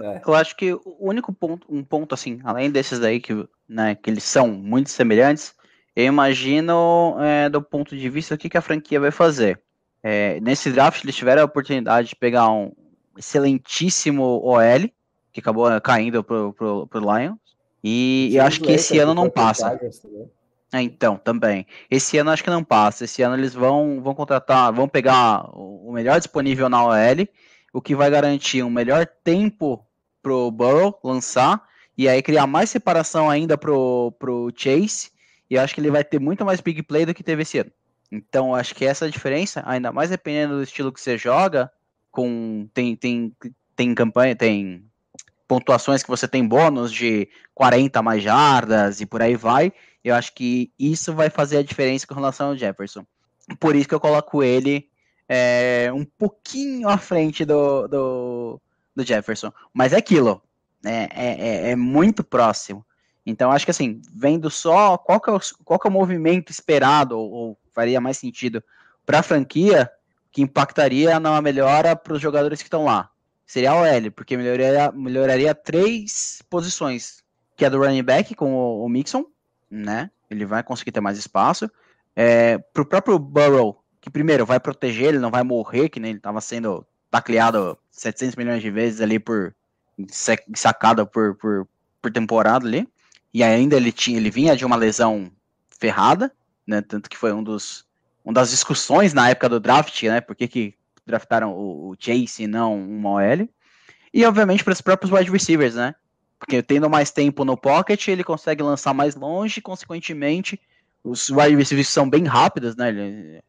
É. Eu acho que o único ponto, um ponto assim, além desses daí que, né, que eles são muito semelhantes, eu imagino é, do ponto de vista o que, que a franquia vai fazer. É, nesse draft eles tiveram a oportunidade de pegar um excelentíssimo OL, que acabou caindo pro, pro, pro Lions, e eu acho que esse ano não passa. É, então, também. Esse ano acho que não passa. Esse ano eles vão, vão contratar, vão pegar o melhor disponível na OL o que vai garantir um melhor tempo pro Burrow lançar e aí criar mais separação ainda pro, pro Chase. E eu acho que ele vai ter muito mais big play do que teve esse ano. Então, acho que essa é a diferença, ainda mais dependendo do estilo que você joga, com tem tem tem campanha, tem pontuações que você tem bônus de 40 mais jardas e por aí vai. Eu acho que isso vai fazer a diferença com relação ao Jefferson. Por isso que eu coloco ele é, um pouquinho à frente do, do, do Jefferson. Mas é aquilo, é, é, é, muito próximo. Então, acho que assim, vendo só qual que é o, qual que é o movimento esperado, ou, ou faria mais sentido para a franquia, que impactaria na melhora para os jogadores que estão lá. Seria o L, porque melhoraria, melhoraria três posições, que é do running back com o, o Mixon, né? Ele vai conseguir ter mais espaço. É, para o próprio Burrow, que primeiro vai proteger, ele não vai morrer, que nem ele estava sendo tacleado 700 milhões de vezes ali por sacada por, por, por temporada ali. E ainda ele tinha, ele vinha de uma lesão ferrada, né? Tanto que foi um dos uma das discussões na época do draft, né? Por que, que draftaram o, o Chase e não uma OL. E obviamente para os próprios wide receivers, né? Porque tendo mais tempo no pocket, ele consegue lançar mais longe, consequentemente, os wide receivers são bem rápidos, né? Ele, o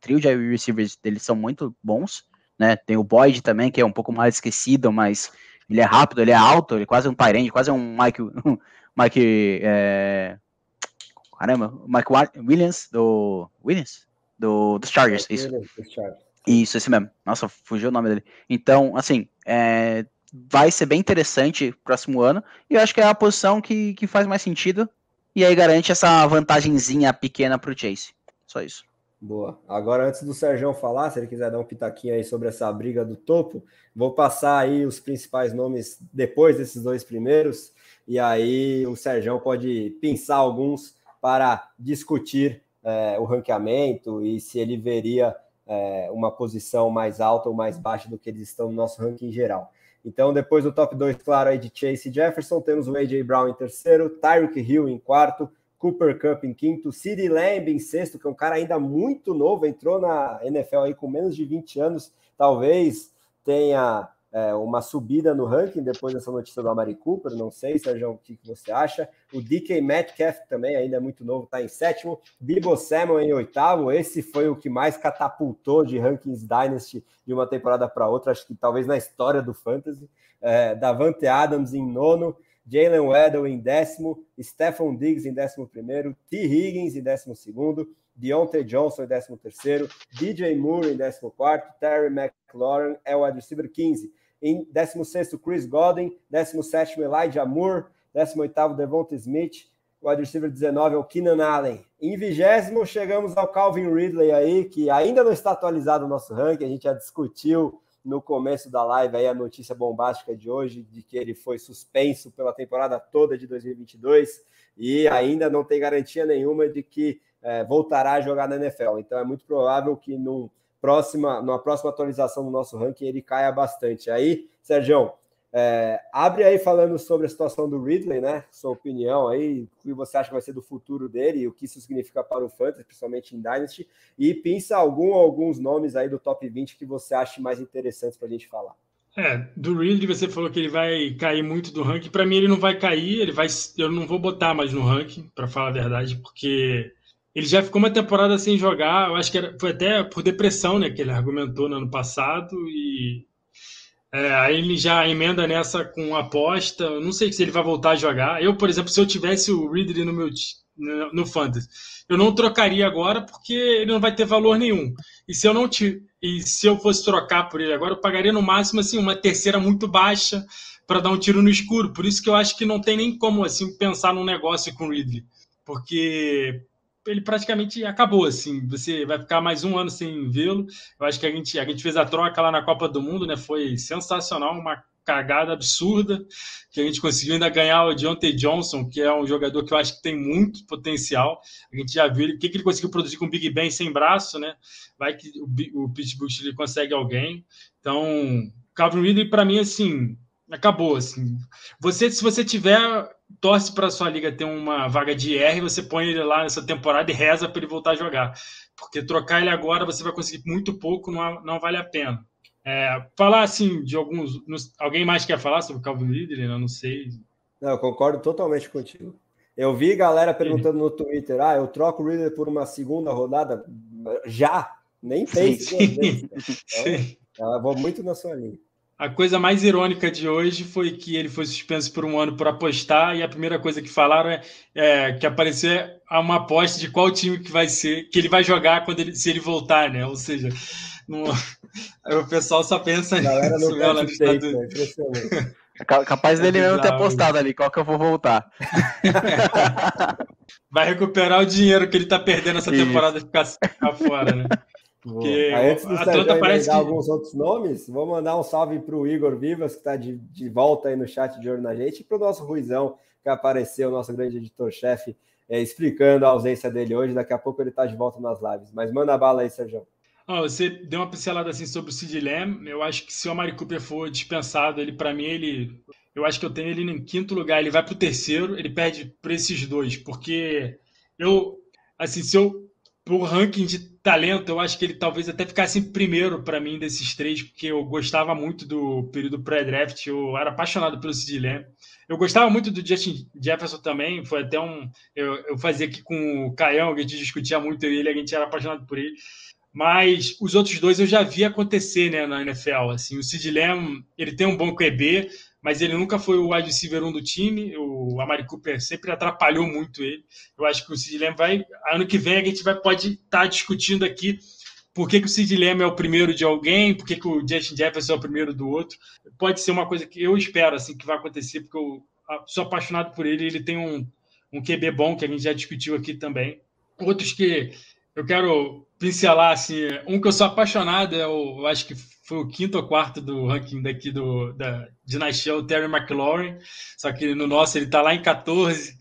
trio de wide receivers deles são muito bons, né? Tem o Boyd também, que é um pouco mais esquecido, mas ele é rápido, ele é alto, ele é quase um Tyrande, quase um Mike, um Mike, é... caramba, Mike Williams do Williams do dos Chargers, isso. Isso, esse mesmo. Nossa, fugiu o nome dele. Então, assim, é... vai ser bem interessante próximo ano. E eu acho que é a posição que, que faz mais sentido. E aí garante essa vantagenzinha pequena para o Chase. Só isso. Boa. Agora, antes do Sérgio falar, se ele quiser dar um pitaquinho aí sobre essa briga do topo, vou passar aí os principais nomes depois desses dois primeiros, e aí o Sérgio pode pensar alguns para discutir é, o ranqueamento e se ele veria é, uma posição mais alta ou mais baixa do que eles estão no nosso ranking geral. Então, depois do top 2, claro, aí de Chase e Jefferson, temos o A.J. Brown em terceiro, Tyreek Hill em quarto, Cooper Cup em quinto, City Lamb em sexto, que é um cara ainda muito novo, entrou na NFL aí com menos de 20 anos, talvez tenha é, uma subida no ranking depois dessa notícia do Amari Cooper, não sei, Sérgio, o que, você acha? O DK Metcalf também, ainda é muito novo, está em sétimo, Bibo Samuel em oitavo, esse foi o que mais catapultou de rankings Dynasty de uma temporada para outra, acho que talvez na história do Fantasy, é, Davante Adams em nono, Jalen Weddle em décimo, Stephon Diggs em décimo primeiro, T. Higgins em décimo segundo, Deontay Johnson em décimo terceiro, DJ Moore em décimo quarto, Terry McLaurin é o wide receiver 15. Em décimo sexto, Chris Godwin, décimo sétimo, Elijah Moore, décimo oitavo, Devonta Smith, o wide receiver 19 é o Keenan Allen. Em vigésimo, chegamos ao Calvin Ridley aí, que ainda não está atualizado o nosso ranking, a gente já discutiu no começo da live aí a notícia bombástica de hoje de que ele foi suspenso pela temporada toda de 2022 e ainda não tem garantia nenhuma de que é, voltará a jogar na NFL. Então é muito provável que num próxima, numa próxima atualização do nosso ranking ele caia bastante. Aí, Sérgio, é, abre aí falando sobre a situação do Ridley, né? Sua opinião aí, o que você acha que vai ser do futuro dele e o que isso significa para o Fantasy, principalmente em Dynasty. E pensa algum alguns nomes aí do top 20 que você acha mais interessantes para a gente falar. É, do Ridley você falou que ele vai cair muito do ranking. Para mim ele não vai cair, ele vai, eu não vou botar mais no ranking, para falar a verdade, porque ele já ficou uma temporada sem jogar. Eu acho que era, foi até por depressão, né, que ele argumentou no ano passado e é, aí ele já emenda nessa com aposta. Não sei se ele vai voltar a jogar. Eu, por exemplo, se eu tivesse o Ridley no meu, no, no Fantasy. Eu não trocaria agora porque ele não vai ter valor nenhum. E se eu não te, e se eu fosse trocar por ele agora, eu pagaria no máximo assim uma terceira muito baixa para dar um tiro no escuro. Por isso que eu acho que não tem nem como assim pensar num negócio com o Ridley, porque ele praticamente acabou assim. Você vai ficar mais um ano sem vê-lo. Eu acho que a gente a gente fez a troca lá na Copa do Mundo, né? Foi sensacional, uma cagada absurda, que a gente conseguiu ainda ganhar o Deontay Johnson, que é um jogador que eu acho que tem muito potencial. A gente já viu o que, que ele conseguiu produzir com o Big Ben sem braço, né? Vai que o, o Pittsburgh ele consegue alguém. Então, Calvin Ridley, para mim, assim, acabou. Assim. Você, se você tiver, torce para sua liga ter uma vaga de R, você põe ele lá nessa temporada e reza para ele voltar a jogar. Porque trocar ele agora você vai conseguir muito pouco, não, não vale a pena. É, falar assim de alguns. Alguém mais quer falar sobre o Calvin Ridley? Eu não sei. Não, eu concordo totalmente contigo. Eu vi galera perguntando no Twitter: ah, eu troco o Ridley por uma segunda rodada? Já! Nem pense. Sim, sim. Então, vou muito na sua linha. A coisa mais irônica de hoje foi que ele foi suspenso por um ano por apostar e a primeira coisa que falaram é, é que apareceu uma aposta de qual time que vai ser, que ele vai jogar quando ele, se ele voltar, né? Ou seja, no, o pessoal só pensa nisso lá Estados Unidos. Capaz dele é mesmo ter apostado ali, qual que eu vou voltar. vai recuperar o dinheiro que ele tá perdendo essa temporada e ficar, ficar fora, né? Porque antes do Atlanta parece que... alguns outros nomes, vou mandar um salve para o Igor Vivas, que está de, de volta aí no chat de olho na gente, e para o nosso Ruizão, que apareceu, nosso grande editor-chefe, é, explicando a ausência dele hoje. Daqui a pouco ele está de volta nas lives. Mas manda bala aí, Sérgio. Oh, você deu uma pincelada assim sobre o Sid Lamb. Eu acho que se o Amari Cooper for dispensado, ele para mim ele, eu acho que eu tenho ele em quinto lugar. Ele vai para o terceiro, ele perde para esses dois, porque eu, assim, se eu por ranking de talento, eu acho que ele talvez até ficasse em primeiro para mim desses três, porque eu gostava muito do período pré-draft, eu era apaixonado pelo Sid Lamb. Eu gostava muito do Justin Jefferson também, foi até um. Eu, eu fazia aqui com o Caião, a gente discutia muito ele, a gente era apaixonado por ele. Mas os outros dois eu já vi acontecer né, na NFL. Assim, o Sid Lamb, ele tem um bom QB, mas ele nunca foi o wide receiver 1 do time. O Amari Cooper sempre atrapalhou muito ele. Eu acho que o Sid Lamb vai. Ano que vem a gente vai, pode estar tá discutindo aqui por que, que o Sid Lamb é o primeiro de alguém, por que, que o Justin Jefferson é o primeiro do outro. Pode ser uma coisa que eu espero assim que vai acontecer, porque eu sou apaixonado por ele. Ele tem um, um QB bom, que a gente já discutiu aqui também. Outros que eu quero pincelar, assim, um que eu sou apaixonado, é eu acho que foi o quinto ou quarto do ranking daqui do, da Dinastia, o Terry McLaurin, só que no nosso ele está lá em 14.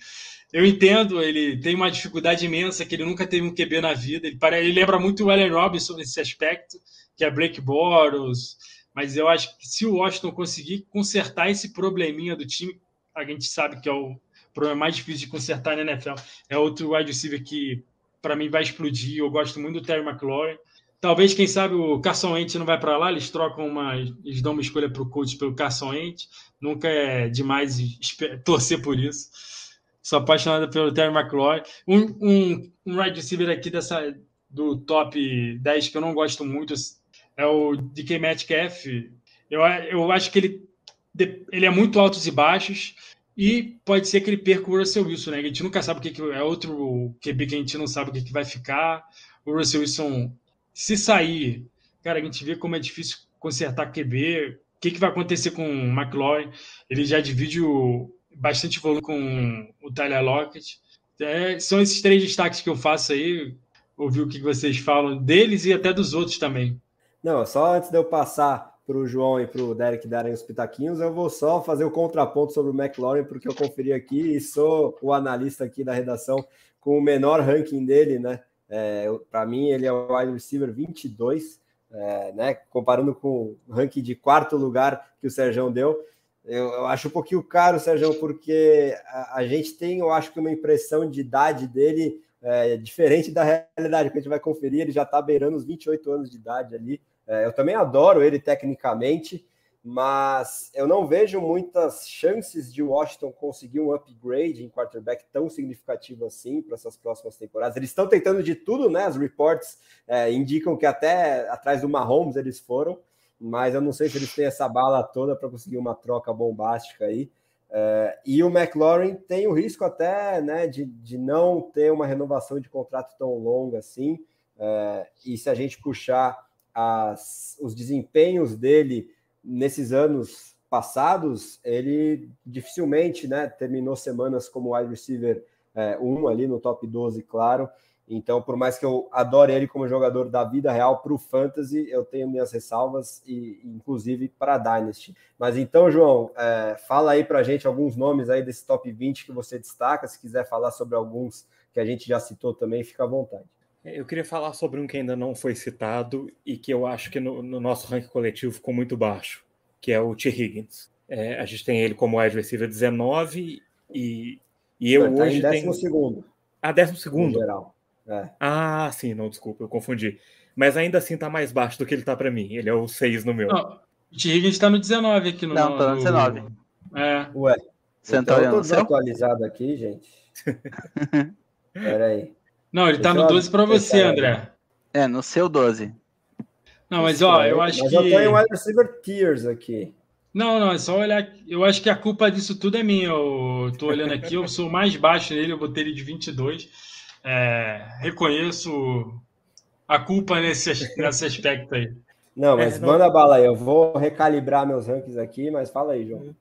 Eu entendo, ele tem uma dificuldade imensa, que ele nunca teve um QB na vida. Ele, para, ele lembra muito o Allen Robinson nesse aspecto, que é Blake Boros, mas eu acho que se o Washington conseguir consertar esse probleminha do time, a gente sabe que é o problema mais difícil de consertar na NFL. É outro wide receiver que, para mim, vai explodir. Eu gosto muito do Terry McLaurin. Talvez, quem sabe, o Carson Wentz não vai para lá, eles trocam uma. Eles dão uma escolha para o coach pelo Carson Wentz. Nunca é demais torcer por isso. Sou apaixonado pelo Terry McLaurin. Um, um, um wide receiver aqui dessa, do top 10 que eu não gosto muito é o DK Metcalf. Eu, eu acho que ele, ele é muito altos e baixos. E pode ser que ele perca o Russell Wilson, né? A gente nunca sabe o que, que é outro QB que a gente não sabe o que, que vai ficar. O Russell Wilson se sair, cara, a gente vê como é difícil consertar QB. O que, que vai acontecer com o McLaurin? Ele já divide o, bastante volume com o Tyler Lockett. É, são esses três destaques que eu faço aí. Ouvir o que vocês falam deles e até dos outros também. Não, só antes de eu passar para o João e para o Derek darem os pitaquinhos, eu vou só fazer o contraponto sobre o McLaurin, porque eu conferi aqui e sou o analista aqui da redação com o menor ranking dele, né? É, Para mim, ele é o wide receiver 22, é, né? Comparando com o ranking de quarto lugar que o Sérgio deu. Eu, eu, acho um pouquinho caro, Sérgio, porque a, a, gente tem, eu acho que uma impressão de idade dele é, diferente da realidade, que a gente vai conferir, ele já está beirando os 28 anos de idade ali. É, eu também adoro ele tecnicamente, mas eu não vejo muitas chances de Washington conseguir um upgrade em quarterback tão significativo assim para essas próximas temporadas. Eles estão tentando de tudo, né? As reports é, indicam que até atrás do Mahomes eles foram, mas eu não sei se eles têm essa bala toda para conseguir uma troca bombástica aí. É, e o McLaurin tem o risco até né, de, de não ter uma renovação de contrato tão longa assim. É, e se a gente puxar as, os desempenhos dele nesses anos passados, ele dificilmente né, terminou semanas como wide receiver 1 é, ali no top 12, claro. Então, por mais que eu adore ele como jogador da vida real para o Fantasy, eu tenho minhas ressalvas, e inclusive para a Dynasty. Mas então, João, é, fala aí para a gente alguns nomes aí desse top 20 que você destaca. Se quiser falar sobre alguns que a gente já citou também, fica à vontade. É, eu queria falar sobre um que ainda não foi citado e que eu acho que no, no nosso ranking coletivo ficou muito baixo, que é o T. Higgins. É, a gente tem ele como wide receiver 19 e, e eu tá hoje em décimo tenho... segundo. Ah, décimo segundo? Em geral. É. Ah, sim, não, desculpa, eu confundi. Mas ainda assim tá mais baixo do que ele tá para mim. Ele é o 6 no meu. Não, o T. Higgins tá no 19 aqui no Não, tá no 19. É. Ué. Você então, eu tô desatualizado aqui, gente. Pera aí. Não, ele tá no 12 para você, André. É, no seu 12. Não, mas ó, eu acho mas que. Mas eu tenho wide receiver tiers aqui. Não, não, é só olhar. Eu acho que a culpa disso tudo é minha. Eu tô olhando aqui, eu sou mais baixo nele, eu botei ele de 22. É, reconheço a culpa nesse, nesse aspecto aí. Não, mas é, não... manda bala aí. Eu vou recalibrar meus rankings aqui, mas fala aí, João.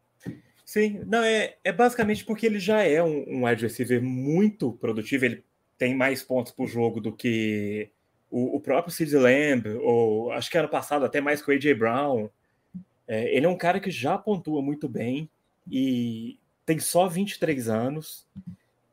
Sim, não, é, é basicamente porque ele já é um, um wide receiver muito produtivo. Ele tem mais pontos por jogo do que o, o próprio Sid Lamb, ou acho que ano passado até mais que o A.J. Brown. É, ele é um cara que já pontua muito bem e tem só 23 anos.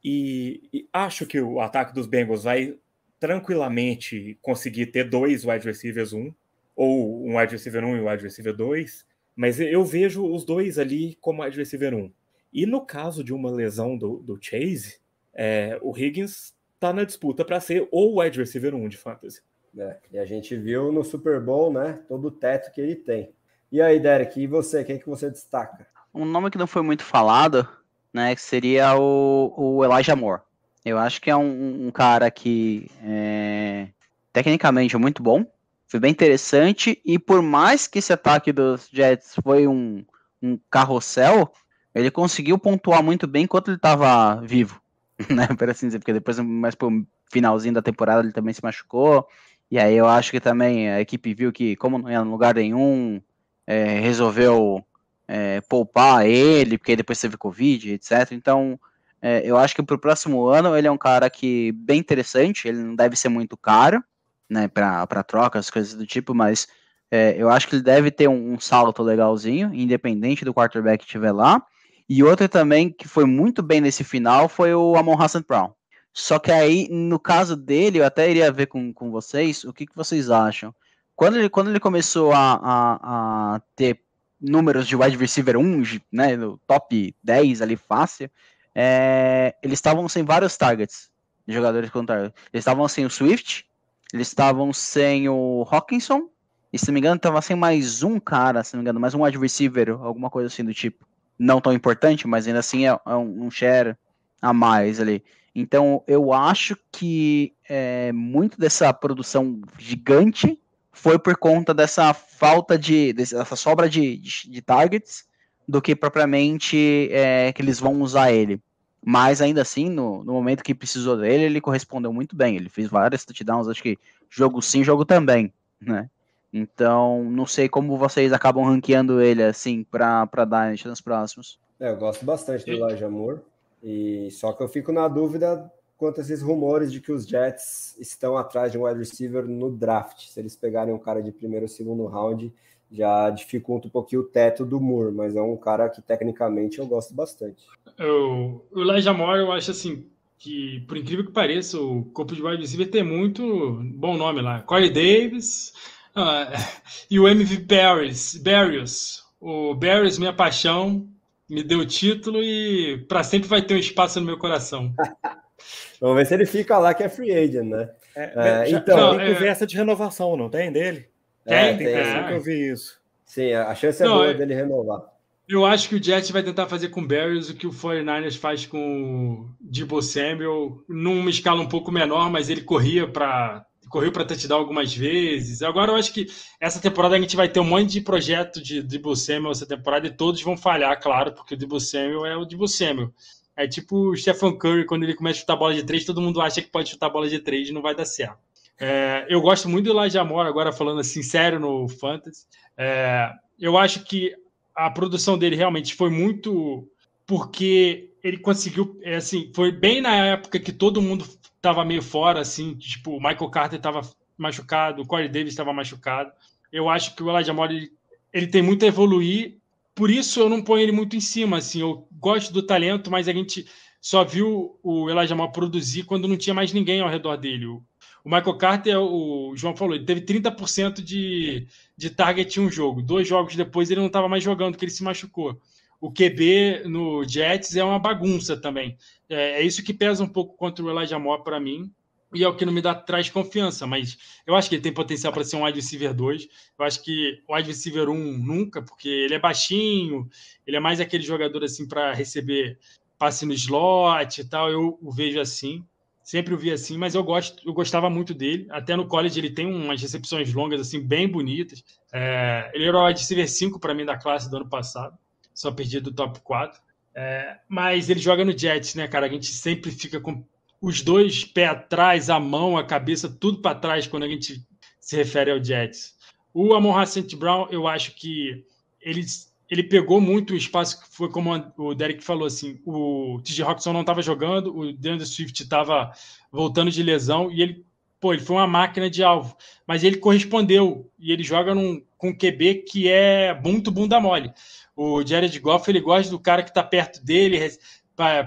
E, e, acho que o ataque dos Bengals vai tranquilamente conseguir ter dois wide receivers um, ou um wide receiver um e um wide receiver dois, mas eu vejo os dois ali como wide receiver um. E no caso de uma lesão do, do Chase, é, o Higgins está na disputa para ser o wide receiver um de fantasy. É, e a gente viu no Super Bowl, né, todo o teto que ele tem. E aí, Derek, e você, quem que você destaca? Um nome que não foi muito falado né, que seria o, o Elijah Moore. Eu acho que é um, um cara que é, tecnicamente é muito bom, foi bem interessante, e por mais que esse ataque dos Jets foi um, um carrossel, ele conseguiu pontuar muito bem enquanto ele estava vivo, né, por assim dizer, porque depois, mais pro finalzinho da temporada, ele também se machucou, e aí eu acho que também a equipe viu que, como não ia em lugar nenhum, é, resolveu é, poupar ele, porque depois teve Covid, etc. Então, é, eu acho que para o próximo ano ele é um cara que bem interessante, ele não deve ser muito caro, né, para trocas, coisas do tipo, mas é, eu acho que ele deve ter um, um, salto legalzinho, independente do quarterback que estiver lá. E outro também que foi muito bem nesse final foi o Amon Hassan Brown. Só que aí, no caso dele, eu até iria ver com, com vocês, o que, que vocês acham? Quando ele, quando ele começou a, a, a ter números de wide receiver 1, né, no top 10 ali fácil, é, eles estavam sem vários targets jogadores contrários. Eles estavam sem o Swift, eles estavam sem o Hawkinson, e se não me engano, estava sem mais um cara, se não me engano, mais um wide receiver, alguma coisa assim do tipo. Não tão importante, mas ainda assim é, é um, share a mais ali. Então, eu acho que é, muito dessa produção gigante foi por conta dessa falta de. dessa sobra de, de, de targets do que propriamente é, que eles vão usar ele. Mas ainda assim, no, no, momento que precisou dele, ele correspondeu muito bem. Ele fez vários touchdowns, acho que jogo sim, jogo também, né? Então, não sei como vocês acabam ranqueando ele assim para Dynasty nos próximos. É, eu gosto bastante do Elijah Moore. E só que eu fico na dúvida quanto a esses rumores de que os Jets estão atrás de um wide receiver no draft. Se eles pegarem um cara de primeiro ou segundo round, já dificulta um pouquinho o teto do Moore, mas é um cara que tecnicamente eu gosto bastante. Eu, o Elijah Moore, eu acho assim, que por incrível que pareça, o corpo de wide receiver tem muito bom nome lá. Corey Davis uh, e o MVP Barrios, Barrios. O Barrios, minha paixão, me deu o título e para sempre vai ter um espaço no meu coração. Vamos ver se ele fica lá, que é free agent, né? É, é, então, tem é- conversa de renovação, não tem dele? É, tem, tem é. que eu vi isso. Sim, a chance é não, boa é- dele renovar. Eu acho que o Jets vai tentar fazer com o Barrios o que o 49ers faz com o Debo Samuel, numa escala um pouco menor, mas ele corria para correu para touchdown algumas vezes. Agora eu acho que essa temporada a gente vai ter um monte de projeto de Dribble Samuel essa temporada e todos vão falhar, claro, porque o Dribble Samuel é o Dribble Samuel. É tipo o Stephen Curry, quando ele começa a chutar bola de três, todo mundo acha que pode chutar bola de três e não vai dar certo. É, eu gosto muito do Elijah Moore, agora falando assim, sério no Fantasy. É, eu acho que a produção dele realmente foi muito porque ele conseguiu, é, assim, foi bem na época que todo mundo estava meio fora, assim, tipo, o Michael Carter estava machucado, o Corey Davis estava machucado. Eu acho que o Elijah Moore, ele, ele tem muito a evoluir, por isso eu não ponho ele muito em cima, assim, eu gosto do talento, mas a gente só viu o Elijah Moore produzir quando não tinha mais ninguém ao redor dele. O, o Michael Carter, o João falou, ele teve 30% de, de target em um jogo. Dois jogos depois ele não estava mais jogando, porque ele se machucou o QB no Jets é uma bagunça também. É, é isso que pesa um pouco contra o Elijah Moore para mim. E é o que não me dá traz confiança, mas eu acho que ele tem potencial para ser um wide receiver 2. Eu acho que o wide receiver 1 nunca, porque ele é baixinho, ele é mais aquele jogador assim para receber passe no slot e tal. Eu o vejo assim, sempre o vi assim, mas eu gosto, eu gostava muito dele. Até no college ele tem umas recepções longas assim bem bonitas. É, ele era o wide receiver 5 para mim da classe do ano passado só perdi do top 4. É, mas ele joga no Jets, né, cara? A gente sempre fica com os dois pés atrás, a mão, a cabeça, tudo para trás quando a gente se refere ao Jets. O Amon St. Brown, eu acho que ele, ele pegou muito o espaço que foi como o Derek falou assim, o TJ Rockson não estava jogando, o DeAndre Swift estava voltando de lesão e ele, pô, ele foi uma máquina de alvo, mas ele correspondeu e ele joga num, com QB que é muito bunda mole. O Jared Goff, ele gosta do cara que está perto dele,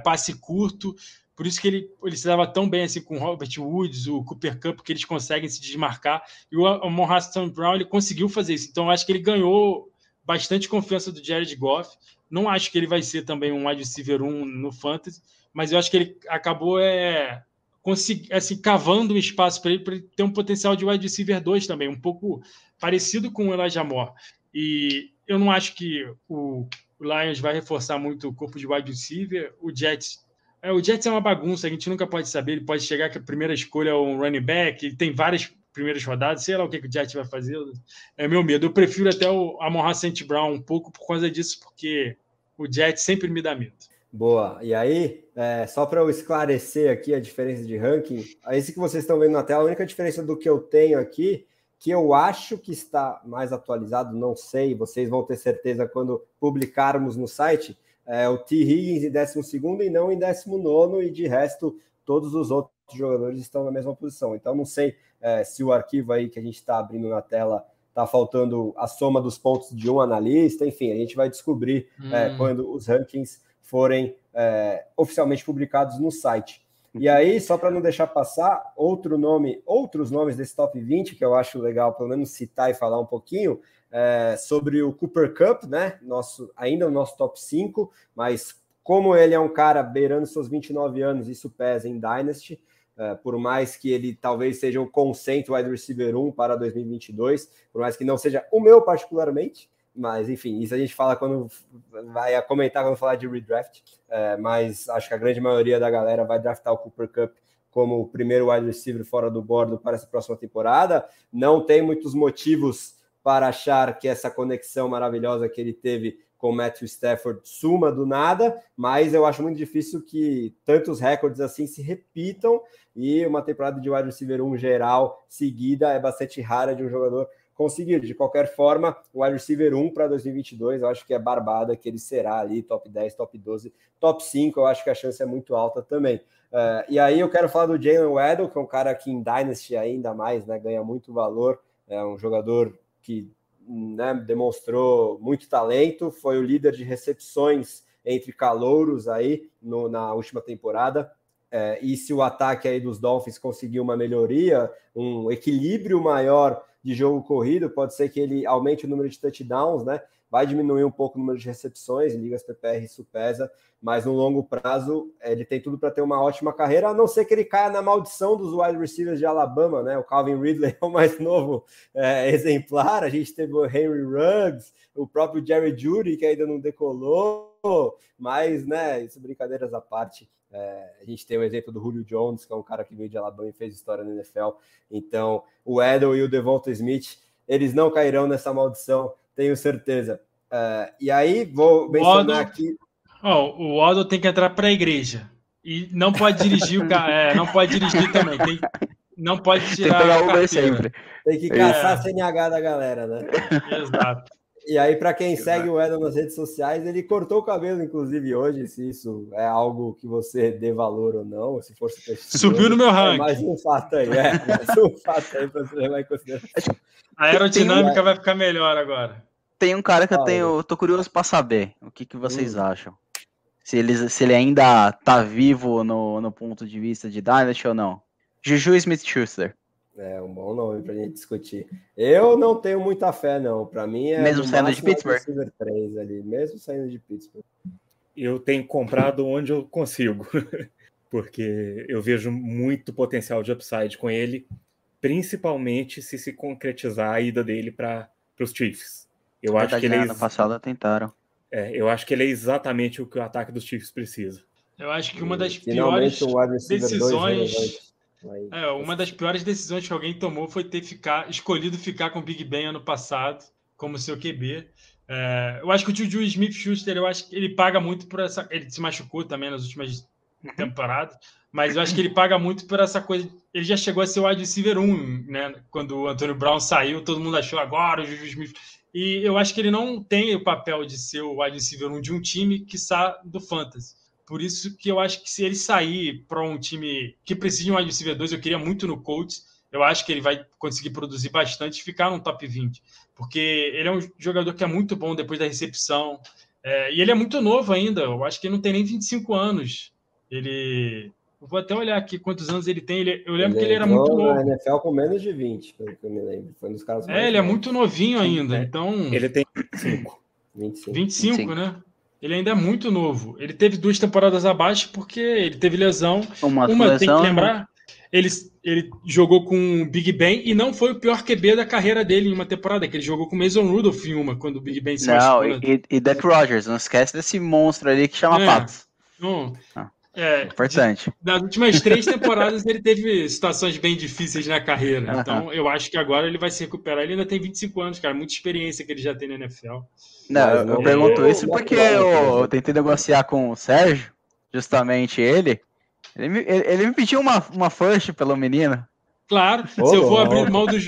passe curto. Por isso que ele, ele se dava tão bem assim com o Robert Woods, o Cooper Cup, que eles conseguem se desmarcar. E o Amon Brown, ele conseguiu fazer isso. Então, acho que ele ganhou bastante confiança do Jared Goff. Não acho que ele vai ser também um wide receiver 1 no Fantasy, mas eu acho que ele acabou é, consegui, assim, cavando um espaço para ele, para ter um potencial de wide receiver 2 também, um pouco parecido com o Elijah Moore. E eu não acho que o Lions vai reforçar muito o corpo de wide receiver. O Jets é, o Jets é uma bagunça, a gente nunca pode saber. Ele pode chegar que a primeira escolha é um running back, ele tem várias primeiras rodadas, sei lá o que, que o Jets vai fazer. É meu medo. Eu prefiro até o Amon St. Brown um pouco por causa disso, porque o Jets sempre me dá medo. Boa. E aí, é, só para eu esclarecer aqui a diferença de ranking, esse que vocês estão vendo na tela, a única diferença do que eu tenho aqui que eu acho que está mais atualizado, não sei, vocês vão ter certeza quando publicarmos no site, é o T. Higgins em 12 e não em 19, e de resto, todos os outros jogadores estão na mesma posição. Então, não sei é, se o arquivo aí que a gente está abrindo na tela está faltando a soma dos pontos de um analista, enfim, a gente vai descobrir é, hum. é, quando os rankings forem é, oficialmente publicados no site. E aí, só para não deixar passar, outro nome, outros nomes desse top 20, que eu acho legal, pelo menos citar e falar um pouquinho, é, sobre o Cooper Cup, né? Nosso, ainda o nosso top 5, mas como ele é um cara beirando seus 29 anos, isso pesa em Dynasty. É, por mais que ele talvez seja o consento wide receiver 1 para 2022, por mais que não seja o meu particularmente, mas, enfim, isso a gente fala quando vai comentar quando falar de redraft. É, mas acho que a grande maioria da galera vai draftar o Cooper Cup como o primeiro wide receiver fora do bordo para essa próxima temporada. Não tem muitos motivos para achar que essa conexão maravilhosa que ele teve com Matthew Stafford suma do nada, mas eu acho muito difícil que tantos recordes assim se repitam e uma temporada de wide receiver 1 geral seguida é bastante rara de um jogador conseguir. De qualquer forma, o wide receiver 1 para 2022, eu acho que é barbada que ele será ali, top 10, top 12, top 5, eu acho que a chance é muito alta também. Uh, e aí eu quero falar do Jalen Waddle, que é um cara que em Dynasty ainda mais né, ganha muito valor, é um jogador que né, demonstrou muito talento, foi o líder de recepções entre calouros aí no, na última temporada. É, e se o ataque aí dos Dolphins conseguir uma melhoria, um equilíbrio maior de jogo corrido, pode ser que ele aumente o número de touchdowns, né? Vai diminuir um pouco o número de recepções, ligas PPR isso pesa, mas no longo prazo ele tem tudo para ter uma ótima carreira, a não ser que ele caia na maldição dos wide receivers de Alabama, né? O Calvin Ridley é o mais novo é, exemplar, a gente teve o Henry Ruggs, o próprio Jerry Judy, que ainda não decolou, mas, né, isso brincadeiras à parte, É, a gente tem o exemplo do Julio Jones, que é um cara que veio de Alabama e fez história na NFL. Então, o Edel e o Devonta Smith, eles não cairão nessa maldição, tenho certeza. É, e aí, vou mencionar aqui. Oh, o Waddle tem que entrar para a igreja. E não pode dirigir o carro. É, não pode dirigir também. Tem, não pode tirar. Tem que pegar Uber sempre. Tem que caçar é. a CNH da galera, né? Exato. E aí, para quem Exato. segue o Edel nas redes sociais, ele cortou o cabelo, inclusive, hoje. Se isso é algo que você dê valor ou não, se for Subiu no meu ranking. É mais um fato aí, é. Mais um fato aí para você levar em consideração. A aerodinâmica vai ficar melhor agora. Tem um cara que eu tenho. tô curioso para saber. O que, que vocês hum. acham? Se ele, se ele ainda tá vivo no, no ponto de vista de Dynasty ou não. Juju Smith-Schuster. É um bom nome para a gente discutir. Eu não tenho muita fé, não. Para mim é. Mesmo saindo de Pittsburgh? 3 ali, mesmo saindo de Pittsburgh. Eu tenho comprado onde eu consigo, porque eu vejo muito potencial de upside com ele, principalmente se se concretizar a ida dele para os Chiefs. Eu acho que ele é. Ano passado tentaram. É, eu acho que ele é exatamente o que o ataque dos Chiefs precisa. Eu acho que uma das piores decisões é, uma das piores decisões que alguém tomou foi ter ficar, escolhido ficar com o Big Ben ano passado como seu QB. É, eu acho que o Juju Smith-Schuster, eu acho que ele paga muito por essa... Ele se machucou também nas últimas uhum. temporadas, mas eu acho que ele paga muito por essa coisa... Ele já chegou a ser o wide receiver 1, né? Quando o Antônio Brown saiu, todo mundo achou agora o Juju Smith... E eu acho que ele não tem o papel de ser o wide receiver 1 de um time que está do Fantasy. Por isso que eu acho que se ele sair para um time que precisa de um wide receiver 2, eu queria muito no Colts. Eu acho que ele vai conseguir produzir bastante e ficar no top 20. Porque ele é um jogador que é muito bom depois da recepção. É, e ele é muito novo ainda. Eu acho que ele não tem nem 25 anos. Ele. Eu vou até olhar aqui quantos anos ele tem. Ele, eu lembro ele que ele era muito novo. Na NFL com menos de 20, pelo que eu me lembro. Foi um dos casos É, ele é muito novinho ainda. Então. Ele tem 25. 25, 25, 25. né? Ele ainda é muito novo. Ele teve duas temporadas abaixo porque ele teve lesão. Uma, Uma lesão, tem que né? lembrar. Ele, ele jogou com o Big Ben e não foi o pior QB da carreira dele em uma temporada, que ele jogou com o Mason Rudolph em uma, quando o Big Ben se Não, e, e Deck Rogers, não esquece desse monstro ali que chama é, Patos. Não, ah. É, Importante. De, nas últimas três temporadas ele teve situações bem difíceis na carreira. Uhum. Então eu acho que agora ele vai se recuperar. Ele ainda tem 25 anos, cara. Muita experiência que ele já tem na NFL. Não, eu, eu pergunto isso porque eu, eu, tentei negociar com o Sérgio, justamente ele. Ele me, ele, ele me pediu uma, uma first pelo menino. Claro, se eu vou abrir mão do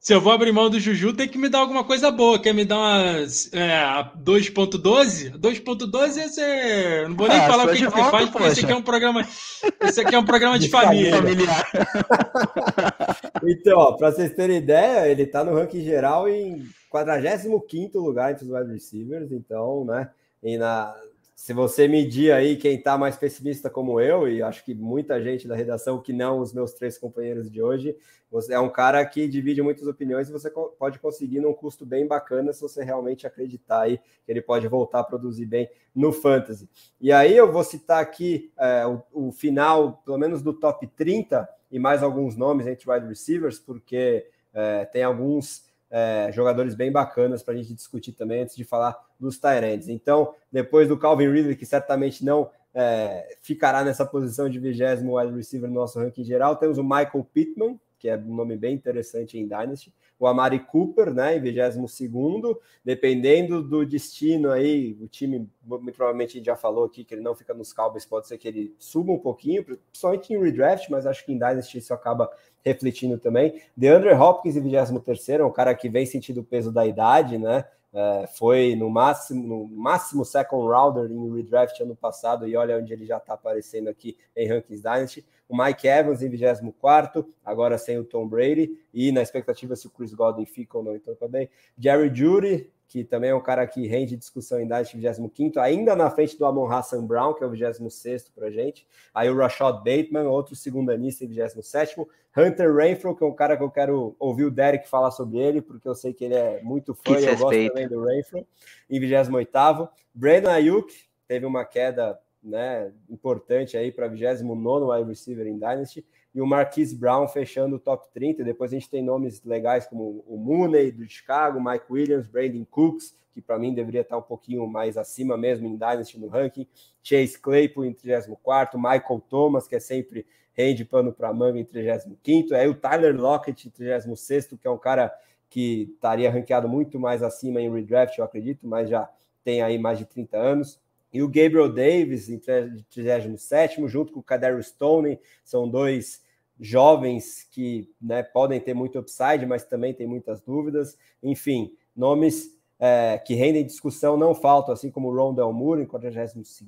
se eu vou abrir mão do Juju, tem que me dar alguma coisa boa. Quer me dar uma é, 2.12? 2.12 é ser... Não vou nem ah, falar o que, que você faz, porque esse aqui é um programa. Esse aqui é um programa de, de família. Familiar. então, para vocês terem ideia, ele está no ranking geral em 45 lugar entre os wide receivers. Então, né? E na, se você medir aí quem está mais pessimista como eu, e acho que muita gente da redação que não os meus três companheiros de hoje, você é um cara que divide muitas opiniões e você pode conseguir num custo bem bacana se você realmente acreditar aí que ele pode voltar a produzir bem no Fantasy. E aí eu vou citar aqui é, o, o, final, pelo menos do top 30, e mais alguns nomes entre wide receivers, porque é, tem alguns é, jogadores bem bacanas para a gente discutir também antes de falar dos Tyrants. Então, depois do Calvin Ridley, que certamente não é, ficará nessa posição de vigésimo wide receiver no nosso ranking geral, temos o Michael Pittman, que é um nome bem interessante em Dynasty, o Amari Cooper, né, em 22 segundo, dependendo do destino aí, o time, muito provavelmente já falou aqui que ele não fica nos Cowboys, pode ser que ele suba um pouquinho, principalmente em redraft, mas acho que em Dynasty isso acaba refletindo também. DeAndre Hopkins em 23 é um cara que vem sentindo o peso da idade, né? É, foi no máximo, no máximo second rounder em redraft ano passado, e olha onde ele já está aparecendo aqui em Rankings Dynasty. O Mike Evans em 24, agora sem o Tom Brady, e na expectativa se o Chris Godwin fica ou não, então também. Jerry Judy, que também é um cara que rende discussão em Dynasty 25, ainda na frente do Amon Hassan Brown, que é o 26 para gente. Aí o Rashad Bateman, outro segundanista em 27. Hunter Renfro, que é um cara que eu quero ouvir o Derek falar sobre ele, porque eu sei que ele é muito fã que e eu gosto também do Renfro, em 28. Brandon Ayuk teve uma queda né, importante aí para 29 wide receiver em Dynasty e o Marquise Brown fechando o top 30. Depois a gente tem nomes legais como o Mooney do Chicago, Mike Williams, Brandon Cooks, que para mim deveria estar um pouquinho mais acima mesmo em Dynasty no ranking. Chase Claypool em 34, Michael Thomas, que é sempre rende pano para manga em 35, aí o Tyler Lockett em 36, que é um cara que estaria ranqueado muito mais acima em redraft, eu acredito, mas já tem aí mais de 30 anos. E o Gabriel Davis em 37, junto com o Kadarius Stone, são dois jovens que né, podem ter muito upside, mas também tem muitas dúvidas. Enfim, nomes é, que rendem discussão não faltam, assim como o Rondell Moore em 42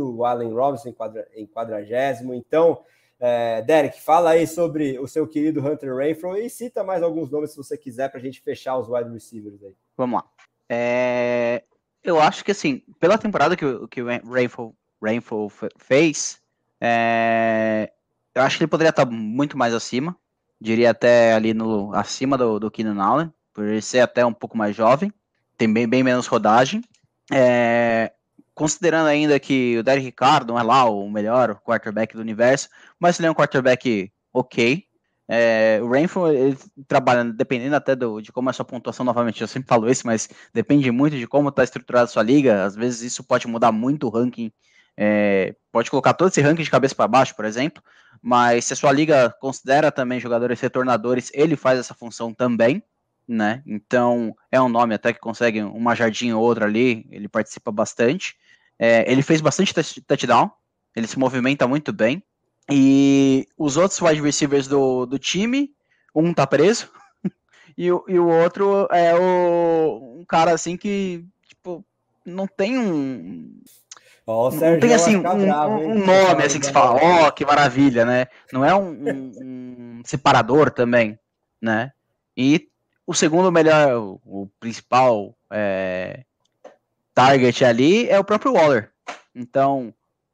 o Allen Robinson em 40 Então, é, Derek, fala aí sobre o seu querido Hunter Renfro e cita mais alguns nomes se você quiser para a gente fechar os wide receivers aí. Vamos lá. É, eu acho que assim, pela temporada que, que o Renfro, Renfro fez, é, eu acho que ele poderia estar muito mais acima. Diria até ali no acima do, do Keenan Allen, por ele ser até um pouco mais jovem, tem bem, bem menos rodagem. É, considerando ainda que o Derek Ricardo não é lá o melhor quarterback do universo, mas ele é um quarterback ok. É, o Rainford, ele trabalha, dependendo até do, de como é a sua pontuação, novamente, eu sempre falo isso, mas depende muito de como está estruturada a sua liga. Às vezes isso pode mudar muito o ranking, é, pode colocar todo esse ranking de cabeça para baixo, por exemplo. Mas se a sua liga considera também jogadores retornadores, ele faz essa função também né? Então é um nome até que consegue uma jardinha ou outra ali, ele participa bastante. É, ele fez bastante touchdown, ele se movimenta muito bem. E os outros wide receivers do, do time, um tá preso, e, e o outro é o, um cara assim que tipo, não tem um. Oh, não tem assim um, bravo, um, nome assim que se fala, ó, oh, que maravilha, né? Não é um, um, um separador também, né? E o segundo melhor, o, o principal é, target ali é o próprio Waller. Então,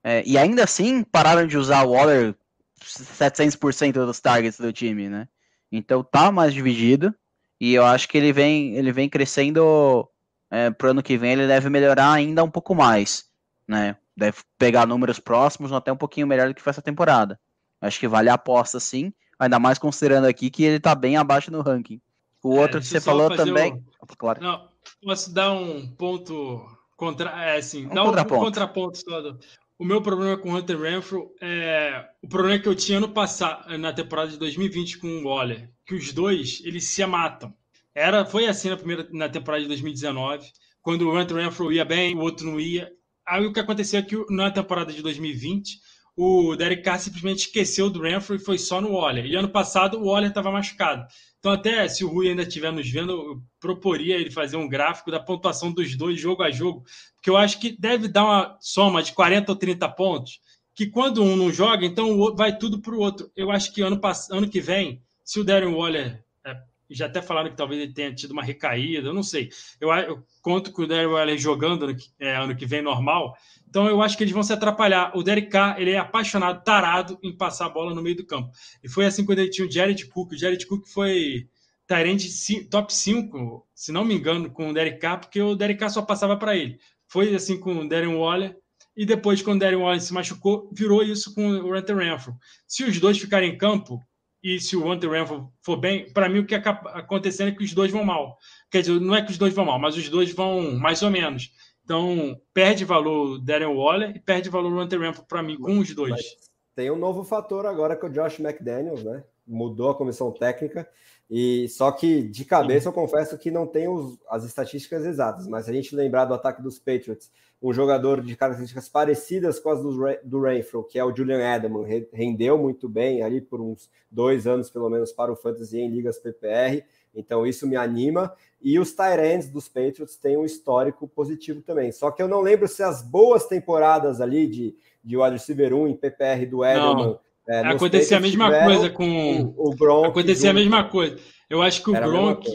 é, e ainda assim pararam de usar o Waller 700% dos targets do time, né? Então tá mais dividido e eu acho que ele vem, ele vem crescendo é, pro ano que vem, ele deve melhorar ainda um pouco mais, né? Deve pegar números próximos, até um pouquinho melhor do que foi essa temporada. Acho que vale a aposta sim, ainda mais considerando aqui que ele tá bem abaixo no ranking. O é, outro que você falou também. Claro. Não, posso dar um ponto contra, é, assim, um dar contraponto. um contraponto todo. O meu problema com o Hunter Renfro é o problema que eu tinha no passado, na temporada de 2020 com o Waller, que os dois eles se matam. Era, foi assim na primeira na temporada de 2019, quando o Hunter Renfro ia bem, o outro não ia. Aí o que aconteceu é que na temporada de 2020 o Derek Carr simplesmente esqueceu do Renfro e foi só no Waller. E ano passado o Waller estava machucado. Então, até se o Rui ainda estiver nos vendo, eu proporia ele fazer um gráfico da pontuação dos dois jogo a jogo, porque eu acho que deve dar uma soma de 40 ou 30 pontos, que quando um não joga, então vai tudo para o outro. Eu acho que ano, ano que vem, se o Darren Waller, é, já até falaram que talvez ele tenha tido uma recaída, eu não sei. Eu, eu conto com o Darren Waller jogando ano que, é, ano que vem normal, então eu acho que eles vão se atrapalhar. O Derek Carr, ele é apaixonado, tarado em passar a bola no meio do campo. E foi assim quando ele tinha o Jared Cook. O Jared Cook foi Tyrande top 5, se não me engano, com o Derek Carr, porque o Derek Carr só passava para ele. Foi assim com o Darren Waller. E depois, quando o Darren Waller se machucou, virou isso com o Hunter Renfro. Se os dois ficarem em campo, e se o Hunter Renfro for bem, para mim o que acaba acontecendo é que os dois vão mal. Quer dizer, não é que os dois vão mal, mas os dois vão mais ou menos. Então, perde valor Darren Waller e perde valor o Hunter Renfro para mim com os dois. Mas tem um novo fator agora com o Josh McDaniels, né? Mudou a comissão técnica. E só que de cabeça Sim. eu confesso que não tenho as estatísticas exatas, mas se a gente lembrar do ataque dos Patriots, um jogador de características parecidas com as do, do Renfro, que é o Julian Edelman, rendeu muito bem ali por uns dois anos pelo menos para o Fantasy em ligas PPR. Então isso me anima. E os Tyrants dos Patriots têm um histórico positivo também. Só que eu não lembro se as boas temporadas ali de, de wide receiver 1 em PPR do Edelman. É, acontecia a mesma coisa com o, o Gronk. Acontecia a mesma coisa. Eu acho que o Gronk.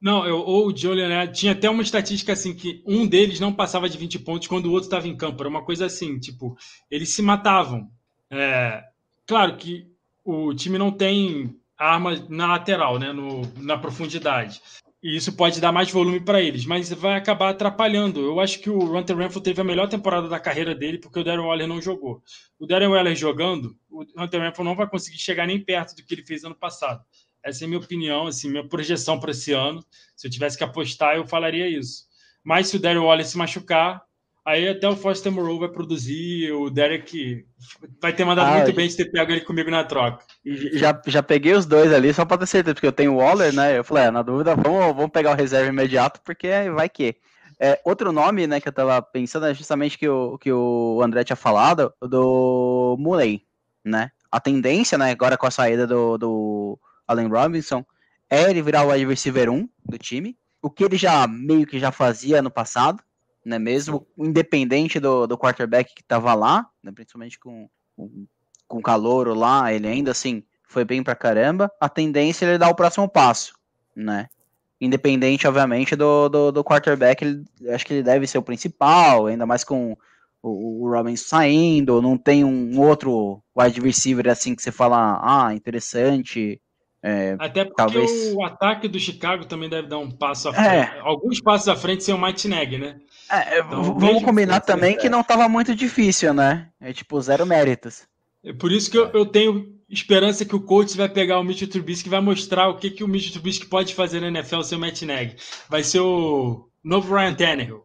Não, eu, ou o Julian né, tinha até uma estatística assim que um deles não passava de 20 pontos quando o outro estava em campo. Era uma coisa assim, tipo, eles se matavam. É, claro que o time não tem arma na lateral, né, no, na profundidade. E isso pode dar mais volume para eles, mas vai acabar atrapalhando. Eu acho que o Hunter Renfro teve a melhor temporada da carreira dele porque o Darren Waller não jogou. O Darren Waller jogando, o Hunter Renfro não vai conseguir chegar nem perto do que ele fez ano passado. Essa é a minha opinião, assim, minha projeção para esse ano. Se eu tivesse que apostar, eu falaria isso. Mas se o Daryl Wallace se machucar, Aí até o Foster Moreau vai produzir, o Derek vai ter mandado ah, muito bem de ter pego ele comigo na troca. Já, já peguei os dois ali, só para ter certeza, porque eu tenho o Waller, né? Eu falei, é, na dúvida, vamos, vamos pegar o reserva imediato, porque vai que. É, outro nome, né, que eu tava pensando é justamente que o, que o André tinha falado, do Muley, né? A tendência, né, agora com a saída do, do Allen Robinson, é ele virar o receiver 1 do time, o que ele já meio que já fazia no passado, né? Mesmo independente do, do quarterback que estava lá, né? principalmente com, com, com calor lá, ele ainda assim foi bem pra caramba. A tendência é ele dar o próximo passo, né? Independente, obviamente, do, do, do quarterback, ele, acho que ele deve ser o principal, ainda mais com o, o Robinson saindo, não tem um outro wide receiver assim que você fala, ah, interessante, é, Até porque talvez... o ataque do Chicago também deve dar um passo à é. frente. É. Alguns passos à frente sem o Mike Neg, né? É, então, vamos combinar também que não estava muito difícil, né? É tipo zero méritos. É por isso que eu, eu tenho esperança que o coach vai pegar o Mitchell Trubisky e vai mostrar o que, que o Mitchell Trubisky pode fazer na NFL sem o Matt Neg. Vai ser o novo Ryan Tannehill.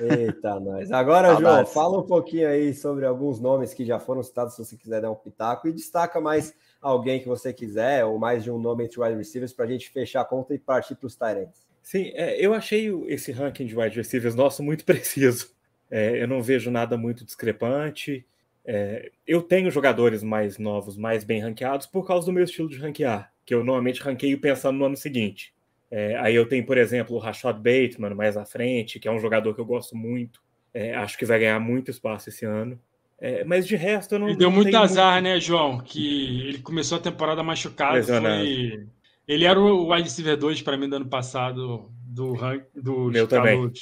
Eita, nós. Agora, João, fala um pouquinho aí sobre alguns nomes que já foram citados, se você quiser dar um pitaco, e destaca mais alguém que você quiser, ou mais de um nome entre wide receivers, para a gente fechar a conta e partir para os Tyrants. Sim, é, eu achei esse ranking de wide receivers nosso muito preciso. É, eu não vejo nada muito discrepante. É, eu tenho jogadores mais novos, mais bem ranqueados, por causa do meu estilo de ranquear, que eu normalmente ranqueio pensando no ano seguinte. É, aí eu tenho, por exemplo, o Rashad Bateman mais à frente, que é um jogador que eu gosto muito. É, acho que vai ganhar muito espaço esse ano. É, mas de resto eu não. Ele deu muito azar, muito... né, João? Que ele começou a temporada machucado. Foi... Ele era o wide receiver 2 para mim do ano passado do rank do Meu também.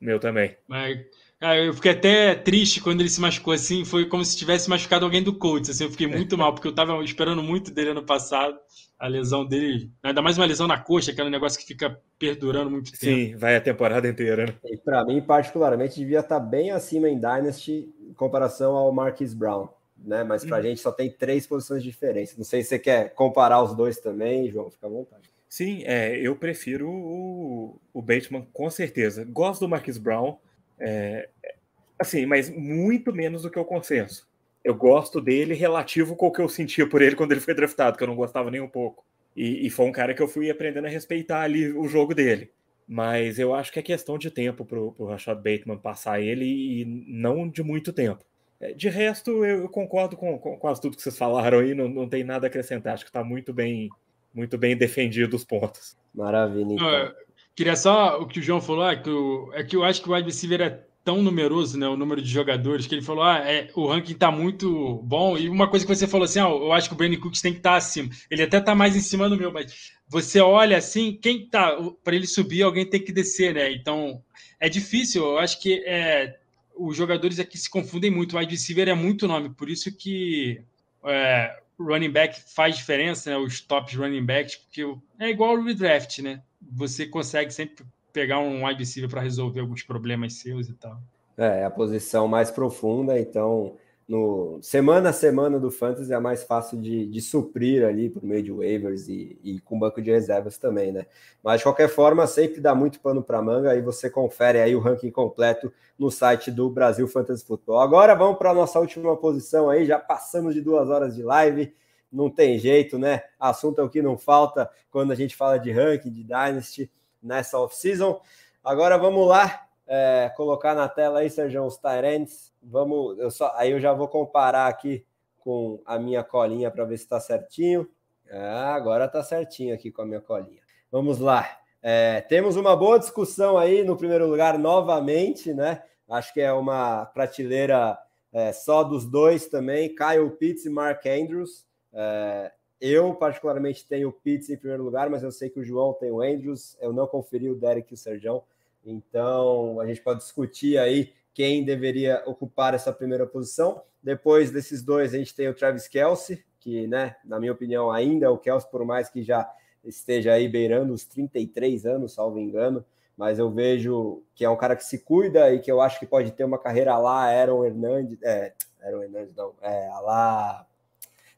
Meu também. Mas, cara, eu fiquei até triste quando ele se machucou assim. Foi como se tivesse machucado alguém do Colts. Assim, eu fiquei muito mal, porque eu estava esperando muito dele ano passado. A lesão dele, ainda mais uma lesão na coxa, aquele negócio que fica perdurando muito tempo. Sim, vai a temporada inteira. Né? E para mim, particularmente, devia estar tá bem acima em Dynasty em comparação ao Marquis Brown né? Mas para a hum. gente só tem três posições de diferença. Não sei se você quer comparar os dois também, João, fica à vontade. Sim, é, eu prefiro o, o Bateman com certeza. Gosto do Marquis Brown, é, assim, mas muito menos do que o consenso. Eu gosto dele relativo com o que eu sentia por ele quando ele foi draftado, que eu não gostava nem um pouco. E, e foi um cara que eu fui aprendendo a respeitar ali o jogo dele. Mas eu acho que é questão de tempo para o Rashad Bateman passar ele e não de muito tempo. É, de resto, eu concordo com, com, quase tudo que vocês falaram aí, não, não tem nada a acrescentar. Acho que está muito bem, muito bem defendido os pontos. Maravilha. Então. Não, queria só o que o João falou, é que, eu, é que eu acho que o wide receiver é tão numeroso, né, o número de jogadores, que ele falou, ah, é, o ranking está muito bom, e uma coisa que você falou assim, ah, eu acho que o Brandon Cooks tem que estar tá acima. Ele até está mais em cima do meu, mas você olha assim, quem tá, para ele subir, alguém tem que descer, né, então é difícil, eu acho que é, os jogadores aqui se confundem muito. O wide receiver é muito nome, por isso que é, running back faz diferença, né? Os tops running backs, porque é igual o redraft, né? Você consegue sempre pegar um wide receiver para resolver alguns problemas seus e tal. É, é, a posição mais profunda, então no semana a semana do Fantasy é mais fácil de, de suprir ali por meio de waivers e, e, com banco de reservas também, né? Mas de qualquer forma, sempre dá muito pano para manga, aí você confere aí o ranking completo no site do Brasil Fantasy Football. Agora vamos para a nossa última posição aí, já passamos de duas horas de live, não tem jeito, né? Assunto é o que não falta quando a gente fala de ranking, de Dynasty nessa off-season. Agora vamos lá, é, colocar na tela aí, Sérgio, os Tyrants. Vamos, eu só, aí eu já vou comparar aqui com a minha colinha para ver se está certinho. Ah, agora está certinho aqui com a minha colinha. Vamos lá. É, temos uma boa discussão aí no primeiro lugar novamente, né? Acho que é uma prateleira é, só dos dois também, Kyle Pitts e Mark Andrews. É, eu, particularmente, tenho o Pitts em primeiro lugar, mas eu sei que o João tem o Andrews. Eu não conferi o Derek e o Serjão. Então, a gente pode discutir aí quem deveria ocupar essa primeira posição. Depois desses dois, a gente tem o Travis Kelsey, que, né, na minha opinião, ainda é o Kelsey, por mais que já esteja aí beirando os 33 anos, salvo engano, mas eu vejo que é um cara que se cuida e que eu acho que pode ter uma carreira lá, Aaron Hernandes, é, Aaron Hernandes não, é, lá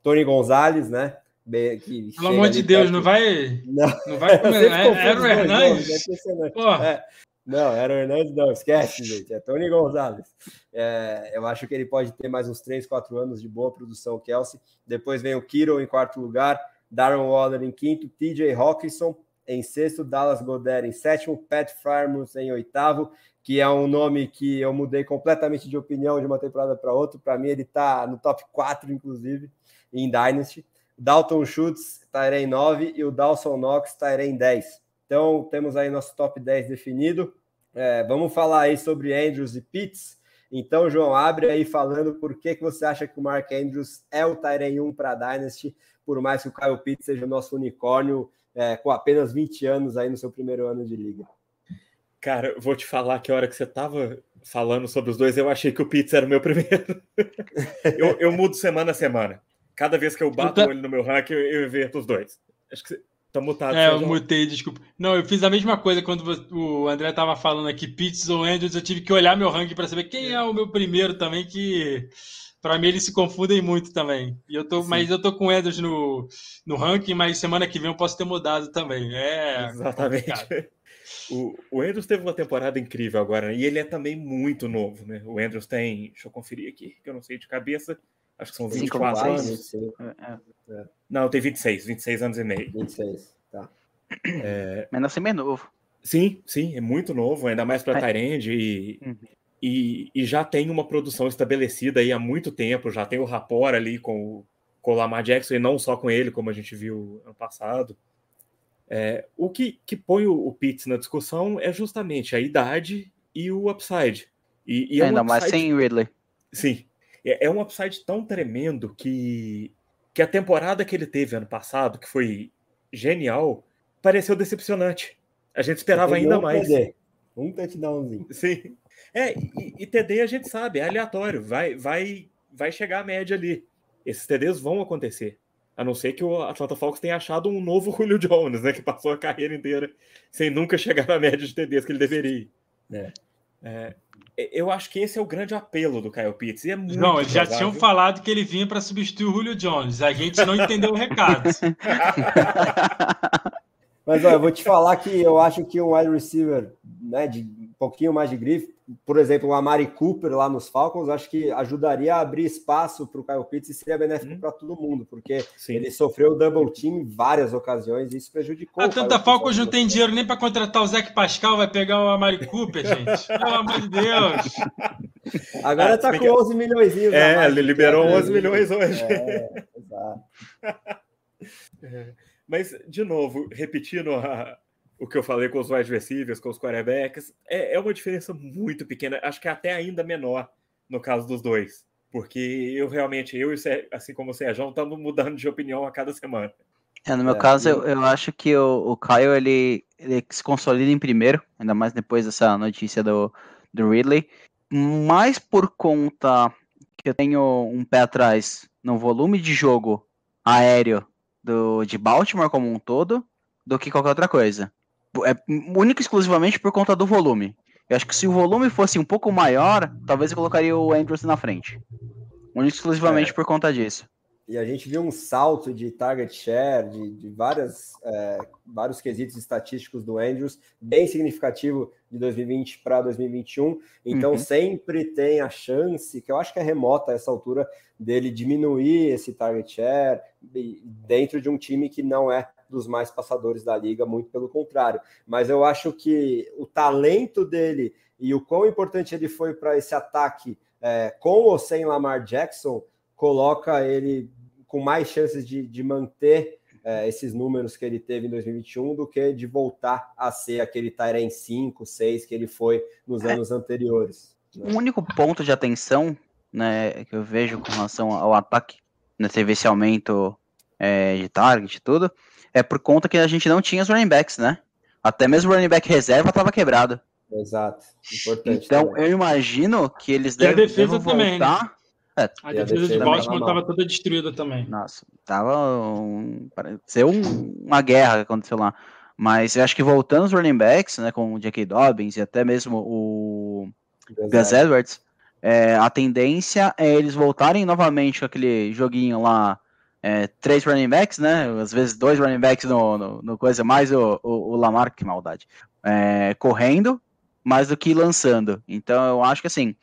Tony Gonzalez, né? Que Pelo amor de Deus, perto. não vai. Não, não vai comer. É, Aaron Hernandes. É, Não, era o Hernandes, não, esquece, gente. É Tony Gonzalez. É, eu acho que ele pode ter mais uns 3, 4 anos de boa produção, Kelsey. Depois vem o Kiro em quarto lugar, Darren Waller em quinto, TJ Hawkinson em sexto, Dallas Goddard em sétimo, Pat Fryermuth em oitavo, que é um nome que eu mudei completamente de opinião de uma temporada para outra. Para mim, ele está no top 4, inclusive, em Dynasty. Dalton Schultz em 9 e o Dawson Knox em 10. Então, temos aí nosso top 10 definido. É, vamos falar aí sobre Andrews e Pitts. Então, João, abre aí falando por que, que você acha que o Mark Andrews é o Tyrene 1 para a Dynasty, por mais que o Kyle Pitts seja o nosso unicórnio é, com apenas 20 anos aí no seu primeiro ano de liga. Cara, vou te falar que a hora que você estava falando sobre os dois, eu achei que o Pitts era o meu primeiro. eu, eu, mudo semana a semana. Cada vez que eu bato o olho no meu ranking, eu, eu inverto os dois. Acho que você tá mutado. É, eu mutei, desculpa. Não, eu fiz a mesma coisa quando o André tava falando aqui, Pitts ou Andrews, eu tive que olhar meu ranking para saber quem é o meu primeiro também, que para mim eles se confundem muito também. E eu tô, mas eu tô com o Andrews no, no ranking, mas semana que vem eu posso ter mudado também. É Exatamente. O, o Andrews teve uma temporada incrível agora, né? e ele é também muito novo, né? O Andrews tem, deixa eu conferir aqui, que eu não sei de cabeça, acho que são 24 anos. anos. É, é. Não, tem 26, 26 anos e meio. 26, tá. É... Mas nasceu mais novo. Sim, sim, é muito novo, ainda mais para Tyrande e, uhum. e, e, já tem uma produção estabelecida aí há muito tempo, já tem o rapport ali com o, com o Lamar Jackson e não só com ele, como a gente viu ano passado. É, o que, que põe o, o Pitts na discussão é justamente a idade e o upside. E, e é Ainda um upside, mais sem Ridley. Sim. É, é um upside tão tremendo que, que a temporada que ele teve ano passado, que foi genial, pareceu decepcionante. A gente esperava ainda um mais. TD. Um touchdownzinho. Sim. É, e, e, TD a gente sabe, é aleatório, vai, vai, vai chegar a média ali. Esses TDs vão acontecer. A não ser que o Atlanta Falcons tenha achado um novo Julio Jones, né? Que passou a carreira inteira sem nunca chegar na média de TDs que ele deveria. É. É, eu acho que esse é o grande apelo do Kyle Pitts. E é muito não, eles já tinham falado que ele vinha para substituir o Julio Jones. A gente não entendeu o recado. Mas olha, eu vou te falar que eu acho que um wide receiver né, de pouquinho mais de grife por exemplo, o Amari Cooper lá nos Falcons, acho que ajudaria a abrir espaço para o Kyle Pitts e seria benéfico hum. para todo mundo, porque Sim. ele sofreu double team em várias ocasiões e isso prejudicou. A tanta Falcons não tem dinheiro nem para contratar o Zach Pascal, vai pegar o Amari Cooper, gente. Pelo amor de Deus. Agora está ah, com 11 milhões. É, ele liberou 11 milhões hoje. É, exato. É. Mas, de novo, repetindo a, o que eu falei com os wide receivers, com os quarterbacks, é, é uma diferença muito pequena. Acho que é até ainda menor no caso dos dois. Porque eu realmente, eu e assim como o Sérgio, estamos mudando de opinião a cada semana. É, no meu é, caso, eu, eu acho que o, o Kyle ele, ele se consolida em primeiro, ainda mais depois dessa notícia do, do Ridley, mais por conta que eu tenho um pé atrás no volume de jogo aéreo do, de Baltimore como um todo, do que qualquer outra coisa é único e exclusivamente por conta do volume. Eu acho que se o volume fosse um pouco maior, talvez eu colocaria o Andrews na frente. Único e exclusivamente é. por conta disso. E a gente viu um salto de target share, de, de várias, é, vários quesitos estatísticos do Andrews, bem significativo de 2020 para 2021. Então, uhum. sempre tem a chance, que eu acho que é remota a essa altura, dele diminuir esse target share dentro de um time que não é dos mais passadores da liga, muito pelo contrário. Mas eu acho que o talento dele e o quão importante ele foi para esse ataque é, com ou sem Lamar Jackson coloca ele com mais chances de, de manter é, esses números que ele teve em 2021 do que de voltar a ser aquele Tyrene 5, 6 que ele foi nos é. anos anteriores. Né? O único ponto de atenção né, que eu vejo com relação ao ataque, né, teve esse aumento é, de target e tudo, é por conta que a gente não tinha os running backs, né? Até mesmo o running back reserva estava quebrado. Exato. Importante. Então também. eu imagino que eles devem, a defesa também, voltar. Né? É, a, defesa a, defesa de Baltimore estava toda destruída também. Nossa, tava um, pareceu um, uma guerra que aconteceu lá. Mas eu acho que voltando os running backs, né, com o J.K. Dobbins e até mesmo o Gus Edwards, é, a tendência é eles voltarem novamente com aquele joguinho lá é, três running backs, né? Às vezes dois running backs no, no, no coisa, mais o, o, o, Lamar, que maldade. É, correndo mais do que lançando. Então eu acho que assim,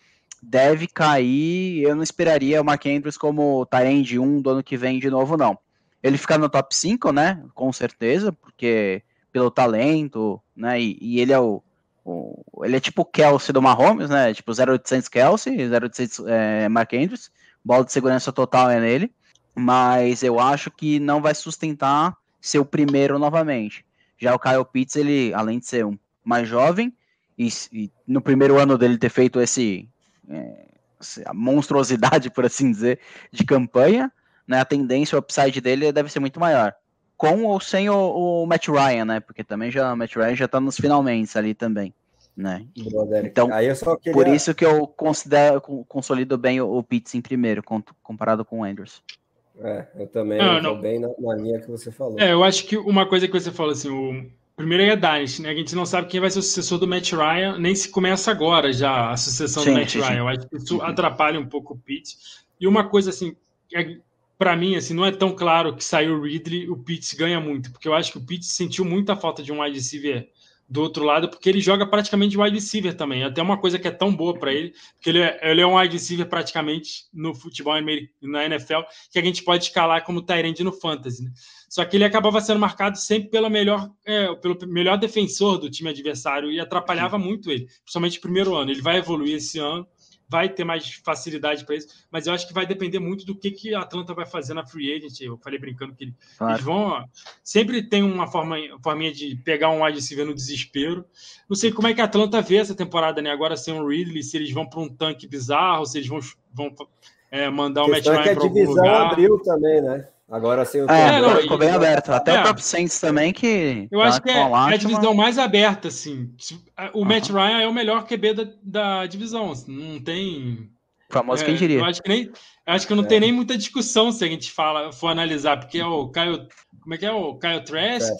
deve cair. Eu não esperaria o Mark Andrews como Tyrande 1 do ano que vem de novo, não. Ele ficar no top 5, né? Com certeza, porque pelo talento, né? E, e ele é o, o, Ele é tipo o Kelsey do Mahomes, né? Tipo 0800 Kelsey, 0800 é, Mark Andrews. Bola de segurança total é nele. Mas eu acho que não vai sustentar ser o primeiro novamente. Já o Kyle Pitts, ele, além de ser um mais jovem, e, e no primeiro ano dele ter feito esse, é, a monstruosidade, por assim dizer, de campanha, né, a tendência, o upside dele deve ser muito maior. Com ou sem o, o Matt Ryan, né? Porque também já o Matt Ryan já tá nos finalmente ali também. Né? Então, queria... por isso que eu considero, consolido bem o, o Pitts em primeiro, comparado com o Anderson. É, eu também não, não. bem na, na, linha que você falou. É, eu acho que uma coisa que você falou assim, o primeiro é Dynasty, né? A gente não sabe quem vai ser o sucessor do Matt Ryan, nem se começa agora já a sucessão sim, do Matt sim, Ryan. Sim. Eu acho que isso atrapalha um pouco o Pitts. E uma coisa assim, é, para mim, assim, não é tão claro que saiu o Ridley, o Pitts ganha muito, porque eu acho que o Pitts sentiu muita falta de um wide receiver do outro lado, porque ele joga praticamente wide receiver também. Até uma coisa que é tão boa para ele, porque ele é, ele é um wide receiver praticamente no futebol na NFL, que a gente pode escalar como Tyrande no Fantasy. Né? Só que ele acabava sendo marcado sempre pela melhor, é, pelo melhor defensor do time adversário e atrapalhava muito ele, principalmente no primeiro ano. Ele vai evoluir esse ano vai ter mais facilidade para isso, mas eu acho que vai depender muito do que, que a Atlanta vai fazer na free agent. Eu falei brincando que claro. eles vão. Sempre tem uma forma, forminha de pegar um wide receiver no desespero. Não sei como é que a Atlanta vê essa temporada, né? Agora sem o Ridley, se eles vão para um tanque bizarro, se eles vão, vão é, mandar o Matt Ryan é para algum lugar. abriu também, né? Agora sim, o é, não, ficou bem aberto. Até é. o próprio Saints também, que. Eu acho que é, é, a divisão mais aberta, assim. O uhum. Matt Ryan é o melhor QB da, da divisão. Assim, não tem. O famoso é, quem diria. Eu acho que, nem, acho que não tem é. nem muita discussão se a gente fala, for analisar, porque é o Caio. Como é que é? O Caio Trask.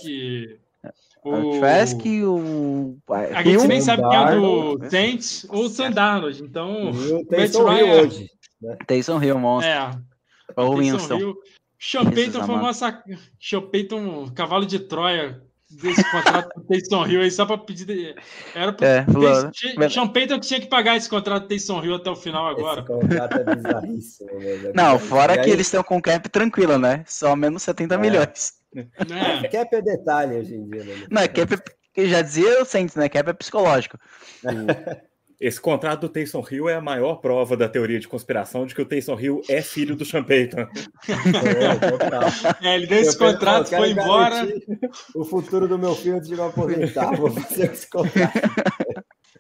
O Trask, o. A gente nem sabe quem é do Saints ou o Sandarnold. Então. o Matt Ryan. Hoje, né? Taysom Hill, monstro. É. Ou Winston. Hill. Sean Payton foi uma sac... Sean Payton, cavalo de Troia desse contrato do Taysom Hill aí só para pedir. Era pro... é, Tay... Sean Payton que tinha que pagar esse contrato do Taysom Hill até o final agora. Esse contrato é bizarríssimo, é Não, fora que eles estão com cap tranquilo, né? Só menos 70 é. milhões. É. Cap é detalhe hoje em dia, né? Não, cap é... já dizia o Saints, né? Cap é psicológico. Esse contrato do Taysom Hill é a maior prova da teoria de conspiração de que o Taysom Hill é filho do Sean Payton. É, é, ele deu esse contrato, foi embora. O futuro do meu filho antes de me aposentar. Vou fazer esse contrato.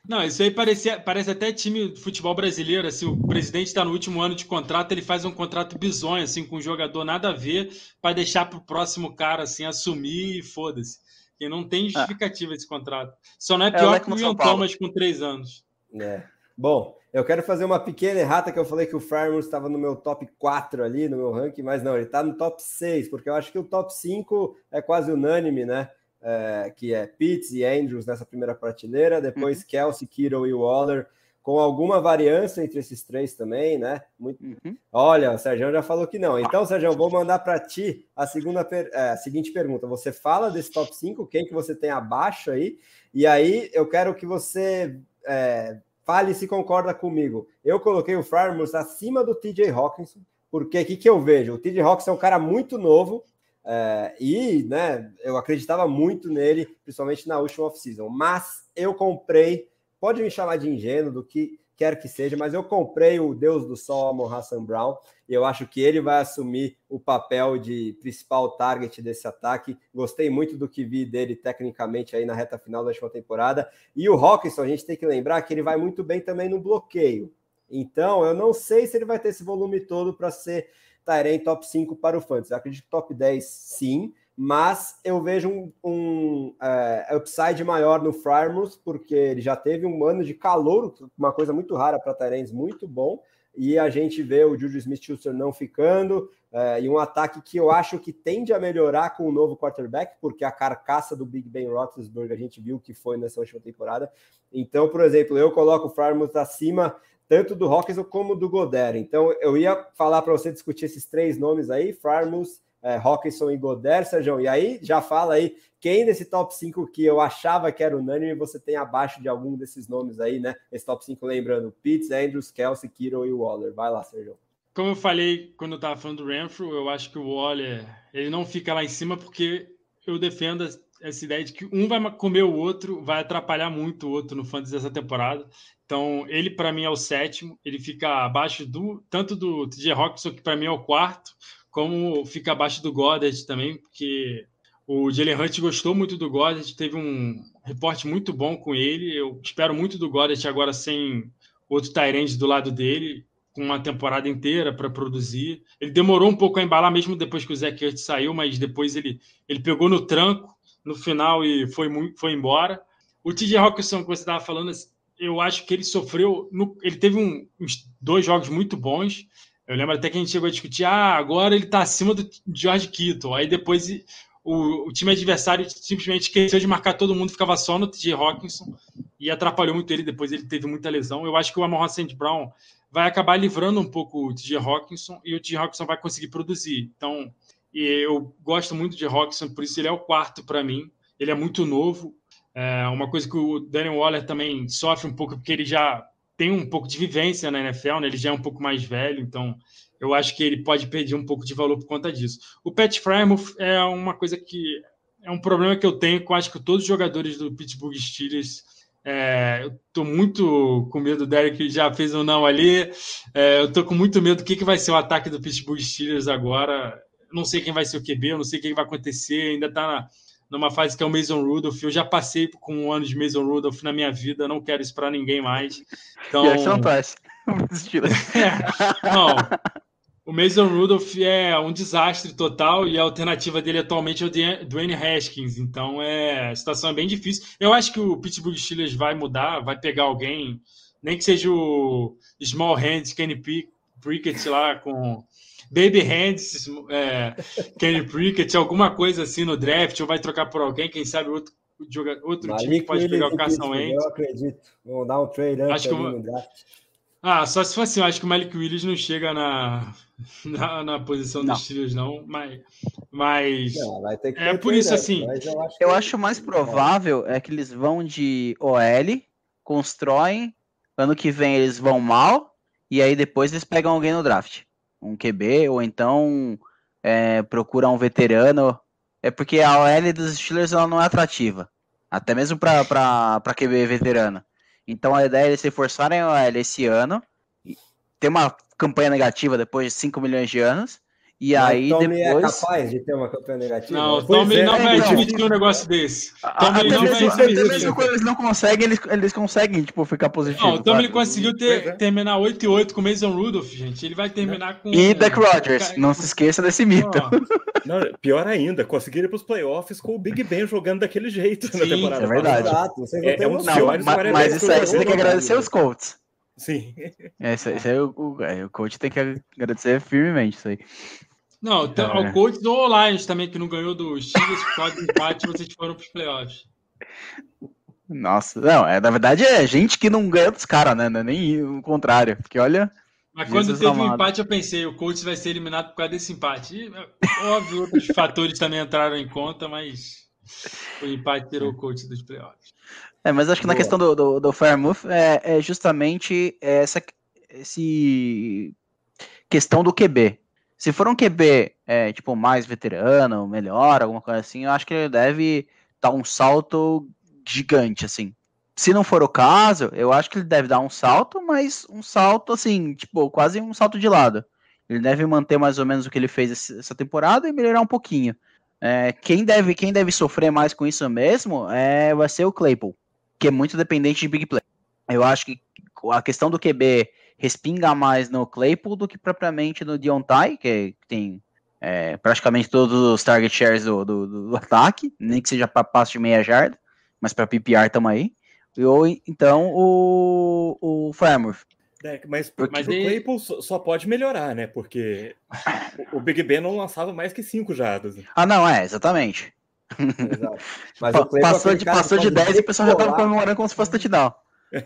Não, isso aí parecia, parece até time de futebol brasileiro. Assim, o presidente está no último ano de contrato, ele faz um contrato bizonho, assim, com um jogador nada a ver, para deixar para o próximo cara assim, assumir e foda-se. E não tem justificativa ah. esse contrato. Só não é, é pior é que o William Thomas com três anos. É. Bom, eu quero fazer uma pequena errata que eu falei que o Farmers estava no meu top 4 ali, no meu ranking, mas não, ele está no top 6, porque eu acho que o top 5 é quase unânime, né? É, que é Pitts e Andrews nessa primeira prateleira, depois uhum. Kelsey, Kittle e Waller, com alguma variância entre esses três também, né? Muito... Uhum. Olha, o Sérgio já falou que não. Então, Sérgio, vou mandar para ti a, segunda per... é, a seguinte pergunta. Você fala desse top 5, quem que você tem abaixo aí, e aí eu quero que você é, fale se concorda comigo. Eu coloquei o Farmers acima do TJ Hawkinson, porque o que, que eu vejo? O TJ Hawkinson é um cara muito novo, é, e né, eu acreditava muito nele, principalmente na última off-season. Mas eu comprei, pode me chamar de ingênuo, do que quer que seja, mas eu comprei o Deus do Sol, Amon Hassan Brown, e eu acho que ele vai assumir o papel de principal target desse ataque. Gostei muito do que vi dele tecnicamente aí na reta final da última temporada. E o Hawkinson, a gente tem que lembrar que ele vai muito bem também no bloqueio. Então, eu não sei se ele vai ter esse volume todo para ser Tyrene top 5 para o Fantasy. Eu acredito que top 10 sim, mas eu vejo um, um é, upside maior no Frymouth, porque ele já teve um ano de calor, uma coisa muito rara para Tyrens, muito bom, e a gente vê o Juju Smith-Schuster não ficando, é, e um ataque que eu acho que tende a melhorar com o novo quarterback, porque a carcaça do Big Ben Roethlisberger a gente viu que foi nessa última temporada. Então, por exemplo, eu coloco o Frymouth acima tanto do Hawkins como do Goder. Então, eu ia falar para você discutir esses três nomes aí, Frymouth, é, Hawkinson e Goder, Sérgio. E aí já fala aí quem desse top 5 que eu achava que era unânime, você tem abaixo de algum desses nomes aí, né? Esse top 5, lembrando, Pitts, Andrews, Kelsey, Kiro e Waller. Vai lá, Sérgio. Como eu falei quando eu estava falando do Renfro, eu acho que o Waller ele não fica lá em cima porque eu defendo essa ideia de que um vai comer o outro, vai atrapalhar muito o outro no fantasy dessa temporada. Então, ele para mim é o sétimo, ele fica abaixo do tanto do TJ Rockson, que para mim é o quarto, como fica abaixo do Goddard também, porque o Jalen Hunt gostou muito do Goddard, teve um reporte muito bom com ele. Eu espero muito do Goddard agora sem outro Tyrande do lado dele, com uma temporada inteira para produzir. Ele demorou um pouco a embalar, mesmo depois que o Zach Ertz saiu, mas depois ele, ele pegou no tranco no final e foi, foi embora. O TJ Hawkinson, que você estava falando, eu acho que ele sofreu. No, ele teve um, uns dois jogos muito bons. Eu lembro até que a gente chegou a discutir: ah, agora ele está acima do George Kittle. Aí depois o, o, time adversário simplesmente esqueceu de marcar todo mundo, ficava só no TJ Hawkinson e atrapalhou muito ele. Depois ele teve muita lesão. Eu acho que o Amon St. Brown vai acabar livrando um pouco o TJ Hawkinson e o TJ Hawkinson vai conseguir produzir. Então, eu gosto muito de Roxon, por isso ele é o quarto para mim. Ele é muito novo. É uma coisa que o Daniel Waller também sofre um pouco, porque ele já tem um pouco de vivência na NFL, né? ele já é um pouco mais velho, então eu acho que ele pode perder um pouco de valor por conta disso. O Pat Frymouth é uma coisa que é um problema que eu tenho com acho que todos os jogadores do Pittsburgh Steelers. É, eu estou muito com medo, o Derek já fez um não ali. É, eu estou com muito medo do que, que vai ser o ataque do Pittsburgh Steelers agora não sei quem vai ser o QB, eu não sei o que vai acontecer, ainda está numa fase que é o Mason Rudolph. Eu já passei com um ano de Mason Rudolph na minha vida, não quero isso para ninguém mais. Então, e não torce. é, não, o Mason Rudolph é um desastre total e a alternativa dele atualmente é o Dwayne Haskins. Então é, a situação é bem difícil. Eu acho que o Pittsburgh Steelers vai mudar, vai pegar alguém, nem que seja o Small Hands, Kenny Pickett lá com Baby Hands, é, Kenny Prickett, alguma coisa assim no draft, ou vai trocar por alguém, quem sabe outro, outro time que pode pegar o Carson Wentz. Eu acredito. Vamos dar um trade acho que no draft. Ah, só se for assim, eu acho que o Malik Willis não chega na, na, na posição não. dos Steelers, não, mas, mas não, é por isso assim. Eu acho, eu acho mais provável é que eles vão de OL, constroem, ano que vem eles vão mal, e aí depois eles pegam alguém no draft um QB, ou então é, procura um veterano. É porque a OL dos Steelers ela não é atrativa, até mesmo para QB veterano. Então a ideia é se forçarem a OL esse ano, ter uma campanha negativa depois de 5 milhões de anos, e Mas aí Tommy é depois... é capaz de ter uma campanha negativa? Não, o Tommy é, não vai então, admitir um negócio desse. Tommy até, não mesmo, vai até mesmo quando eles não conseguem, eles, eles conseguem tipo, ficar positivo. Não, o Tommy ele conseguiu ter, é. terminar 8 e 8 com o Mason Rudolph, gente. Ele vai terminar com... E Dak Rodgers, não se esqueça desse mito. Não, pior ainda, conseguiram ir para os playoffs com o Big Ben jogando daquele jeito Sim, na temporada. É verdade. Exato, é, é um dos piores mas, mas isso aí você tem que agradecer os Colts. Sim. É, isso, isso aí, o, o, o coach tem que agradecer firmemente isso aí. Não, então, é. o coach do Lions também, que não ganhou do Steelers por causa do empate, vocês foram para os playoffs. Nossa, não, é, na verdade é gente que não ganha dos caras, né? É nem o contrário. Porque olha. Mas quando Jesus teve o um empate, eu pensei, o coach vai ser eliminado por causa desse empate. E, óbvio, outros fatores também entraram em conta, mas o empate tirou o coach dos playoffs. É, mas acho que Boa. na questão do, do, do Fairmouth é, é justamente essa esse questão do QB. Se for um QB, é, tipo, mais veterano, melhor, alguma coisa assim, eu acho que ele deve dar um salto gigante, assim. Se não for o caso, eu acho que ele deve dar um salto, mas um salto, assim, tipo, quase um salto de lado. Ele deve manter mais ou menos o que ele fez essa temporada e melhorar um pouquinho. É, quem, deve, quem deve sofrer mais com isso mesmo é, vai ser o Claypool, que é muito dependente de big play. Eu acho que a questão do QB respinga mais no Claypool do que propriamente no Diontai, que tem é, praticamente todos os target shares do, do, do ataque, nem que seja para passo de meia jarda, mas para PPR estamos aí. Ou então o, o Farmer. É, mas Porque, mas o Claypool só pode melhorar, né? Porque o Big Ben não lançava mais que 5 jardas. Ah, não, é, exatamente. Exato. Mas o passou é de, passou de 10 e o pessoal já estava comemorando como se fosse touchdown.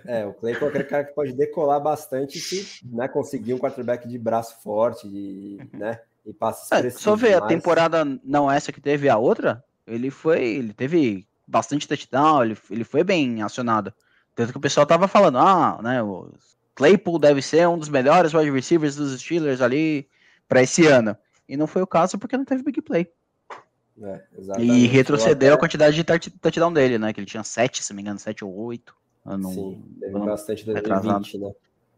É, o Claypool é aquele cara que pode decolar bastante se né, conseguir um quarterback de braço forte, de, né? e passes é, Só ver, a temporada não essa que teve a outra, ele foi, ele teve bastante touchdown, ele, ele foi bem acionado. Tanto que o pessoal tava falando, ah, né, o Claypool deve ser um dos melhores wide receivers dos Steelers ali para esse ano. E não foi o caso porque não teve big play. É, e retrocedeu até... a quantidade de touchdown dele, né? Que ele tinha 7, se não me engano, 7 ou 8. Não, Sim, teve bastante 2020, né?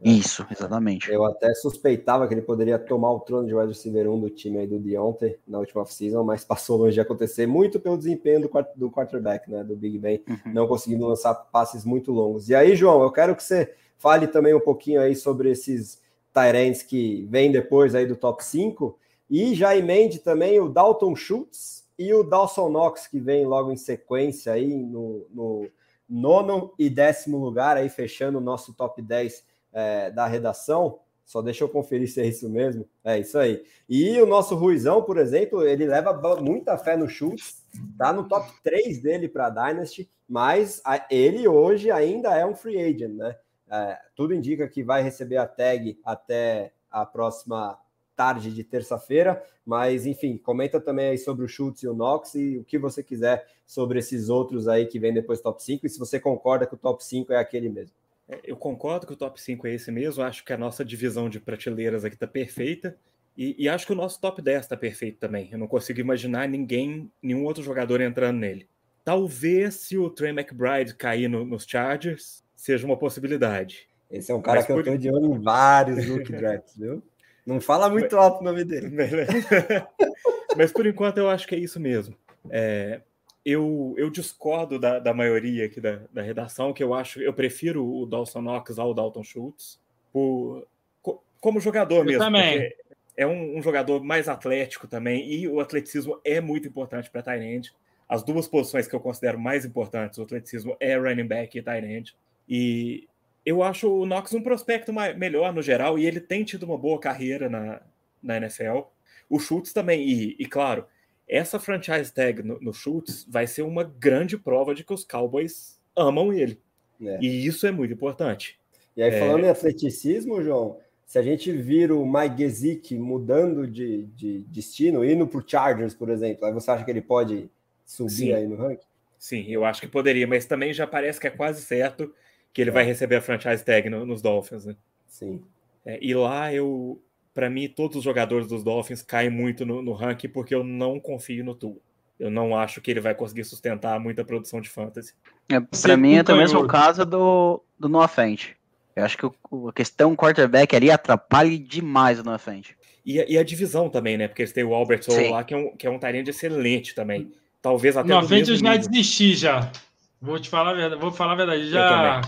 Isso, exatamente. Eu até suspeitava que ele poderia tomar o trono de wide receiver 1 do time aí do Deontay na última off-season, mas passou longe de acontecer muito pelo desempenho do, do quarterback, né, do Big Ben, uhum. não conseguindo lançar passes muito longos. E aí, João, eu quero que você fale também um pouquinho aí sobre esses Tyrants que vêm depois aí do top 5 e já emende também o Dalton Schultz e o Dawson Knox, que vem logo em sequência aí no, no nono e décimo lugar, aí fechando o nosso top 10 é, da redação. Só deixa eu conferir se é isso mesmo. É isso aí. E o nosso Ruizão, por exemplo, ele leva muita fé no chutes, tá no top 3 dele para Dynasty, mas ele hoje ainda é um free agent, né? É, tudo indica que vai receber a tag até a próxima tarde de terça-feira, mas enfim, comenta também aí sobre o Schultz e o Knox e o que você quiser sobre esses outros aí que vem depois do top 5 e se você concorda que o top 5 é aquele mesmo. É, eu concordo que o top 5 é esse mesmo, acho que a nossa divisão de prateleiras aqui está perfeita. E, e, acho que o nosso top 10 está perfeito também. Eu não consigo imaginar ninguém, nenhum outro jogador entrando nele. Talvez se o Trey McBride cair no, nos Chargers, seja uma possibilidade. Esse é um cara Mas que por... eu tô de olho em vários look drafts, viu? Não fala muito alto o nome dele. Mas por enquanto eu acho que é isso mesmo. É, eu, eu discordo da, da maioria aqui da, da redação, que eu acho, eu prefiro o Dawson Knox ao Dalton Schultz, por, como jogador eu mesmo. Também. É um, um, jogador mais atlético também, e o atleticismo é muito importante para Tyrande. As duas posições que eu considero mais importantes, o atleticismo é running back e Tyrande. E eu acho o Knox um prospecto mais, melhor no geral, e ele tem tido uma boa carreira na, na NFL. O Schultz também, e, e claro, essa franchise tag no, no Schultz vai ser uma grande prova de que os Cowboys amam ele. É. E isso é muito importante. E aí, falando é... em atleticismo, João, se a gente vir o Mike Gesicki mudando de, de destino, indo para o Chargers, por exemplo, aí você acha que ele pode subir Sim. aí no ranking? Sim, eu acho que poderia, mas também já parece que é quase certo que ele é. vai receber a franchise tag no, nos Dolphins, né? Sim. É, e lá eu, para mim, todos os jogadores dos Dolphins caem muito no, no ranking porque eu não confio no Tua. Eu não acho que ele vai conseguir sustentar muita produção de fantasy. É, para mim é o mesmo caso do, do Noah Fent. Eu acho que o, a questão quarterback ali atrapalha demais o Noah Fent. E, e, a divisão também, né? Porque eles têm o Albert Soul lá, que é um, que é um talento excelente também. Talvez até. Noah Fent eu já nível. desisti já. Vou te falar a verdade. Vou falar a verdade. Já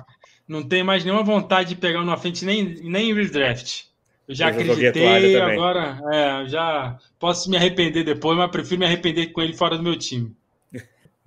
não tenho mais nenhuma vontade de pegar Noah Fent nem, nem em redraft. Eu já eu acreditei, agora é, já posso me arrepender depois, mas prefiro me arrepender com ele fora do meu time.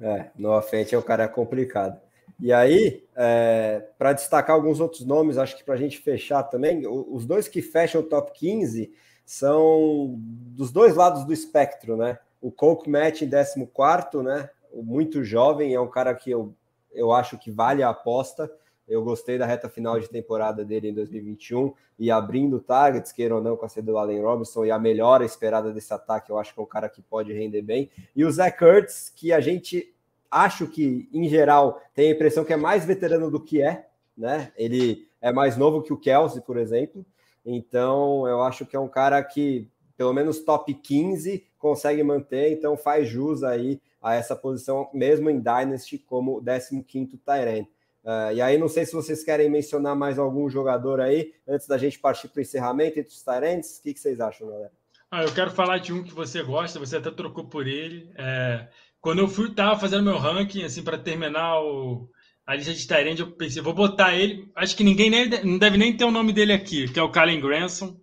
É, no Afente é o cara complicado. E aí, é, para destacar alguns outros nomes, acho que para a gente fechar também, os dois que fecham o top 15 são dos dois lados do espectro, né? O Coke Match em 14, né? Muito jovem, é um cara que eu, eu acho que vale a aposta. Eu gostei da reta final de temporada dele em 2021 e abrindo targets, queira ou não, com a saída do Allen Robinson e a melhora esperada desse ataque, eu acho que é um cara que pode render bem. E o Zach Ertz, que a gente acho que, em geral, tem a impressão que é mais veterano do que é, né? Ele é mais novo que o Kelsey, por exemplo. Então, eu acho que é um cara que, pelo menos top 15, consegue manter, então faz jus aí a essa posição, mesmo em Dynasty, como 15º Tyrant. Uh, e aí, não sei se vocês querem mencionar mais algum jogador aí, antes da gente partir para o encerramento entre os Tyrants. O que, que, vocês acham, galera? Ah, eu quero falar de um que você gosta, você até trocou por ele. É, quando eu fui, tava fazendo meu ranking, assim, para terminar o, a lista de Tyrant, eu pensei, vou botar ele. Acho que ninguém nem, não deve nem ter o nome dele aqui, que é o Kalen Granson,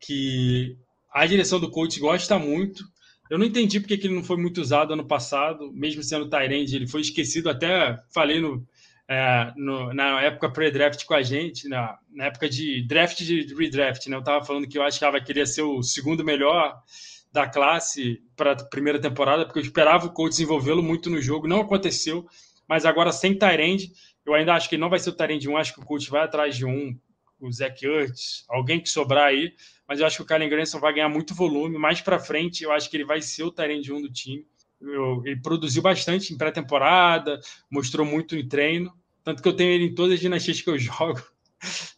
que a direção do coach gosta muito. Eu não entendi porque que ele não foi muito usado ano passado, mesmo sendo Tyrande, ele foi esquecido. Até falei no, é, no, na época pré-draft com a gente, na, na, época de draft de redraft, né? Eu estava falando que eu achava que ele ia ser o segundo melhor da classe para a primeira temporada, porque eu esperava o coach desenvolvê-lo muito no jogo, não aconteceu, mas agora sem Tyrande, eu ainda acho que ele não vai ser o Tyrande 1, acho que o coach vai atrás de um o Zach Ertz, alguém que sobrar aí, mas eu acho que o Kylen Granson vai ganhar muito volume. Mais para frente, eu acho que ele vai ser o de um do time. Eu, ele produziu bastante em pré-temporada, mostrou muito em treino, tanto que eu tenho ele em todas as dinastias que eu jogo.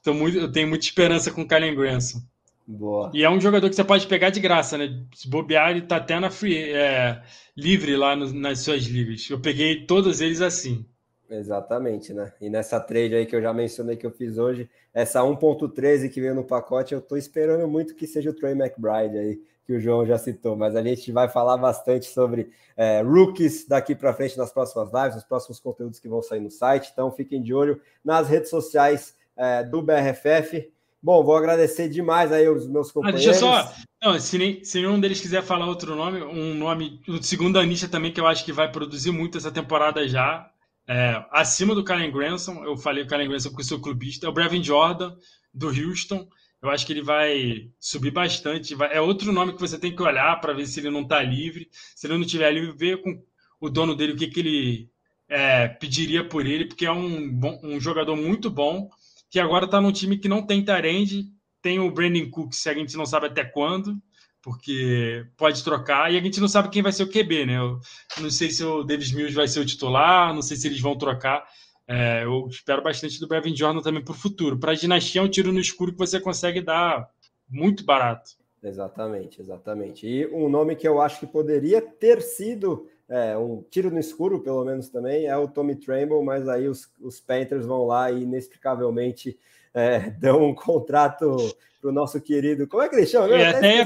Então, muito, eu tenho muita esperança com o Kylen Granson. Boa. E é um jogador que você pode pegar de graça, né? Se bobear, ele tá até na free, é, livre lá no, nas suas ligas. Eu peguei todos eles assim. Exatamente, né? E nessa trade aí que eu já mencionei que eu fiz hoje, essa 1.13 que veio no pacote, eu tô esperando muito que seja o Trey McBride aí, que o João já citou, mas a gente vai falar bastante sobre é, rookies daqui para frente nas próximas lives, nos próximos conteúdos que vão sair no site, então fiquem de olho nas redes sociais é, do BRFF. Bom, vou agradecer demais aí os meus companheiros. Ah, deixa eu só. Não, se, nem, se nenhum deles quiser falar outro nome, um nome, o segundo Anisha também, que eu acho que vai produzir muito essa temporada já. É, acima do Karen Granson, eu falei o Karen Granson porque sou clubista, é o Brevin Jordan, do Houston. Eu acho que ele vai subir bastante. Vai, é outro nome que você tem que olhar para ver se ele não está livre. Se ele não estiver livre, ver com o dono dele o que, que ele é, pediria por ele, porque é um, um jogador muito bom que agora está num time que não tem Tarend, tem o Brandon Cooks, a gente não sabe até quando, porque pode trocar, e a gente não sabe quem vai ser o QB, né? Eu não sei se o Davis Mills vai ser o titular, não sei se eles vão trocar. É, eu espero bastante do Brevin Jordan também para o futuro. Para a dinastia é um tiro no escuro que você consegue dar muito barato. Exatamente, exatamente. E um nome que eu acho que poderia ter sido é, um tiro no escuro, pelo menos também, é o Tommy Tremble, mas aí os, os Panthers vão lá e inexplicavelmente é, dão um contrato para o nosso querido. Como é que ele chama? Eu até,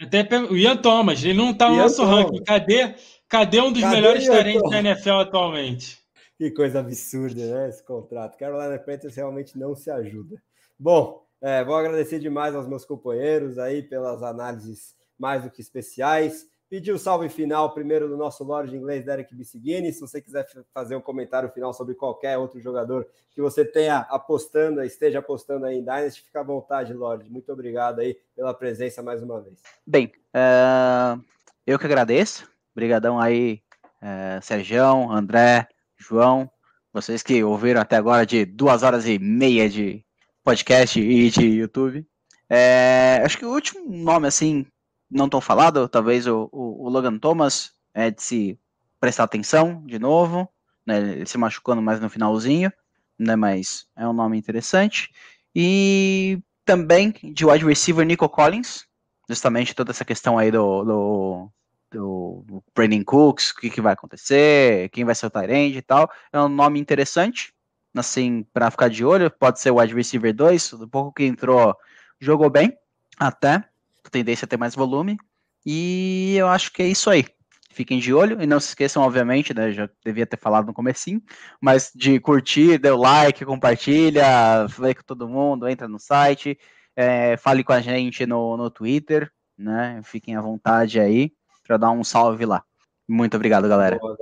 até, até o Ian Thomas, ele não está no Ian nosso Thomas. ranking. Cadê, cadê um dos cadê melhores talentos da NFL atualmente? Que coisa absurda, né? Esse contrato. Carolina Panthers realmente não se ajuda. Bom, é, vou agradecer demais aos meus companheiros aí pelas análises mais do que especiais. Pedir o salve final primeiro do nosso Lorde de inglês, Derek Bissigini. Se você quiser fazer um comentário final sobre qualquer outro jogador que você tenha apostando, esteja apostando aí em Dynasty, fica à vontade, Lorde. Muito obrigado aí pela presença mais uma vez. Bem, uh, eu que agradeço. Obrigadão aí, uh, Sergião, André, João, vocês que ouviram até agora de duas horas e meia de podcast e de YouTube. É, acho que o último nome, assim, não tão falado, talvez o, o, o, Logan Thomas, é de se prestar atenção de novo, né, ele se machucando mais no finalzinho, né, mas é um nome interessante. E também de wide receiver Nico Collins, justamente toda essa questão aí do, do, do Brandon Cooks, o que, que vai acontecer, quem vai ser o Tyrande e tal, é um nome interessante, assim, para ficar de olho, pode ser o wide receiver 2, do pouco que entrou, jogou bem, até, tendência a ter mais volume. E eu acho que é isso aí. Fiquem de olho e não se esqueçam, obviamente, né? Já devia ter falado no comecinho, mas de curtir, dê o like, compartilha, vê com todo mundo, entra no site, é, fale com a gente no, no Twitter, né? Fiquem à vontade aí para dar um salve lá. Muito obrigado, galera. Boa,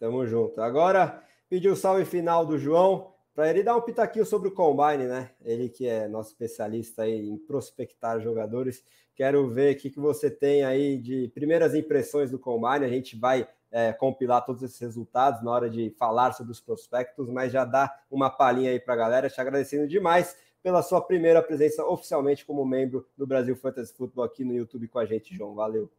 Tamo junto. Agora, pedir o salve final do João para ele dar um pitaquinho sobre o Combine, né? Ele que é nosso especialista em prospectar jogadores. Quero ver o que, que você tem aí de primeiras impressões do Combine. A gente vai é, compilar todos esses resultados na hora de falar sobre os prospectos, mas já dá uma palhinha aí para a galera. Te agradecendo demais pela sua primeira presença oficialmente como membro do Brasil Fantasy Football aqui no YouTube com a gente, João. Valeu.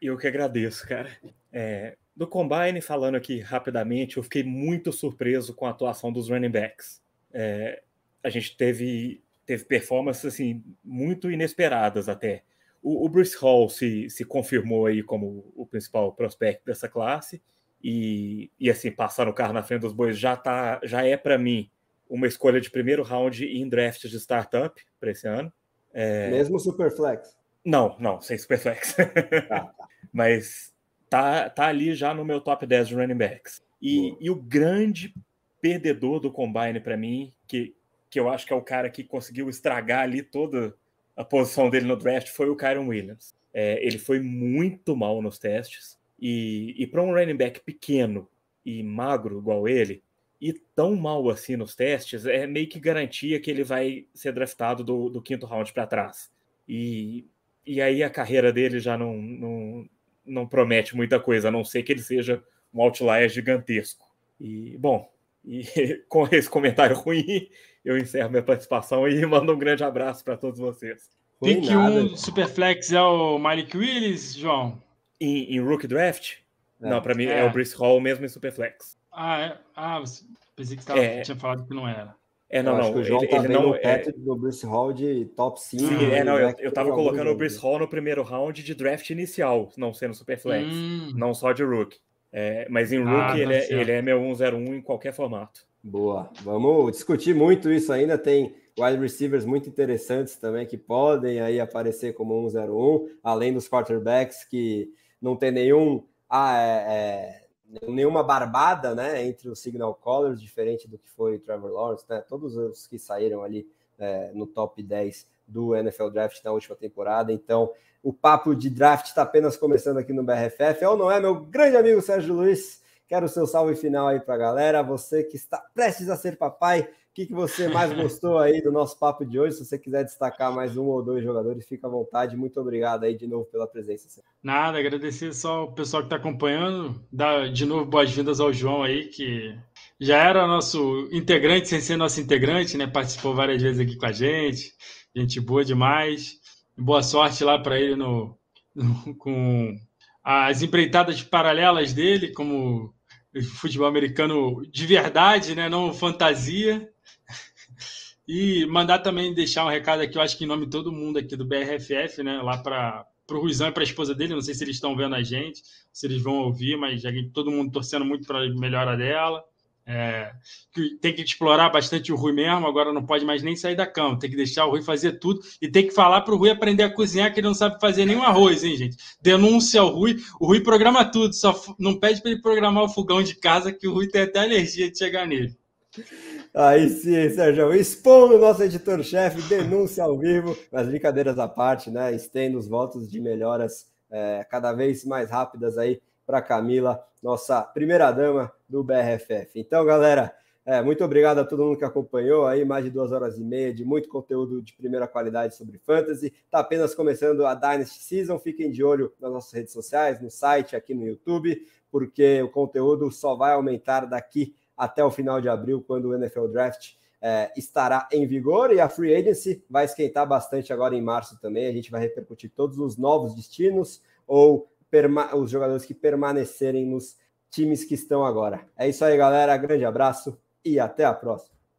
Eu que agradeço, cara. É, do Combine, falando aqui rapidamente, eu fiquei muito surpreso com a atuação dos running backs. É, a gente teve, teve performances assim, muito inesperadas até. O, o Bruce Hall se, se confirmou aí como o principal prospecto dessa classe. E, e assim, passar o carro na frente dos bois já, tá, já é para mim uma escolha de primeiro round em draft de startup para esse ano. É... Mesmo Superflex? Não, não, sem Superflex. Tá, tá. Mas tá, tá ali já no meu top 10 de running backs. E, e o grande perdedor do combine para mim, que, que eu acho que é o cara que conseguiu estragar ali toda a posição dele no draft, foi o Kyron Williams. É, ele foi muito mal nos testes. E, e para um running back pequeno e magro igual ele, e tão mal assim nos testes, é meio que garantia que ele vai ser draftado do, do quinto round para trás. E, e aí a carreira dele já não, não, não promete muita coisa, a não ser que ele seja um outlier gigantesco. E, bom, E com esse comentário ruim, eu encerro minha participação e mando um grande abraço para todos vocês. Pick 1 Superflex é o Malik Willis, João? Em, em Rookie Draft? É. Não, para mim é. é. o Brice Hall mesmo em Superflex. Ah, é? ah pensei que tava, é. tinha falado que não era. É, não, não. ele, tá ele não é do Bruce Hall de top 5. Sim, é, não, eu, eu tava colocando o Bruce Hall no primeiro round de draft inicial, não sendo Superflex, hum. não só de Rook. É, mas em Rook ah, tá ele, é, ele é meu 101 em qualquer formato. Boa. Vamos discutir muito isso ainda. Tem wide receivers muito interessantes também que podem aí aparecer como 101, além dos quarterbacks que não tem nenhum ah, é, é nenhuma barbada né, entre os signal callers, diferente do que foi Trevor Lawrence, né? Todos os que saíram ali é, no top 10 do NFL Draft na última temporada. Então, o papo de draft está apenas começando aqui no BRFF. Ou não é, meu grande amigo Sérgio Luiz? Quero o seu salve final aí para a galera. Você que está prestes a ser papai, que, que você mais gostou aí do nosso papo de hoje? Se você quiser destacar mais um ou dois jogadores, fica à vontade. Muito obrigado aí de novo pela presença. Nada, agradecer só o pessoal que está acompanhando. Dar de novo boas-vindas ao João aí, que já era nosso integrante, sem ser nosso integrante, né? Participou várias vezes aqui com a gente. Gente boa demais. Boa sorte lá para ele no, no, com as empreitadas paralelas dele, como futebol americano de verdade, né? Não fantasia. E mandar também deixar um recado aqui, eu acho que em nome de todo mundo aqui do BRFF, né? Lá para o Ruizão e para a esposa dele. Não sei se eles estão vendo a gente, se eles vão ouvir, mas todo mundo torcendo muito para a melhora dela. É, tem que explorar bastante o Rui mesmo, agora não pode mais nem sair da cama, tem que deixar o Rui fazer tudo e tem que falar para o Rui aprender a cozinhar, que ele não sabe fazer nenhum arroz, hein, gente? Denúncia ao Rui, o Rui programa tudo, só não pede para ele programar o fogão de casa, que o Rui tem até alergia de chegar nele. Aí sim, Sérgio. Expondo o nosso editor-chefe, denúncia ao vivo, mas brincadeiras à parte, né? Estendo os votos de melhoras é, cada vez mais rápidas aí para Camila, nossa primeira dama do BRFF. Então, galera, é, muito obrigado a todo mundo que acompanhou aí, mais de duas horas e meia de muito conteúdo de primeira qualidade sobre fantasy. Está apenas começando a Dynasty Season. Fiquem de olho nas nossas redes sociais, no site, aqui no YouTube, porque o conteúdo só vai aumentar daqui até o final de abril, quando o NFL Draft é, estará em vigor e a Free Agency vai esquentar bastante agora em março também. A gente vai repercutir todos os novos destinos ou os jogadores que permanecerem nos times que estão agora. É isso aí, galera. Grande abraço e até a próxima.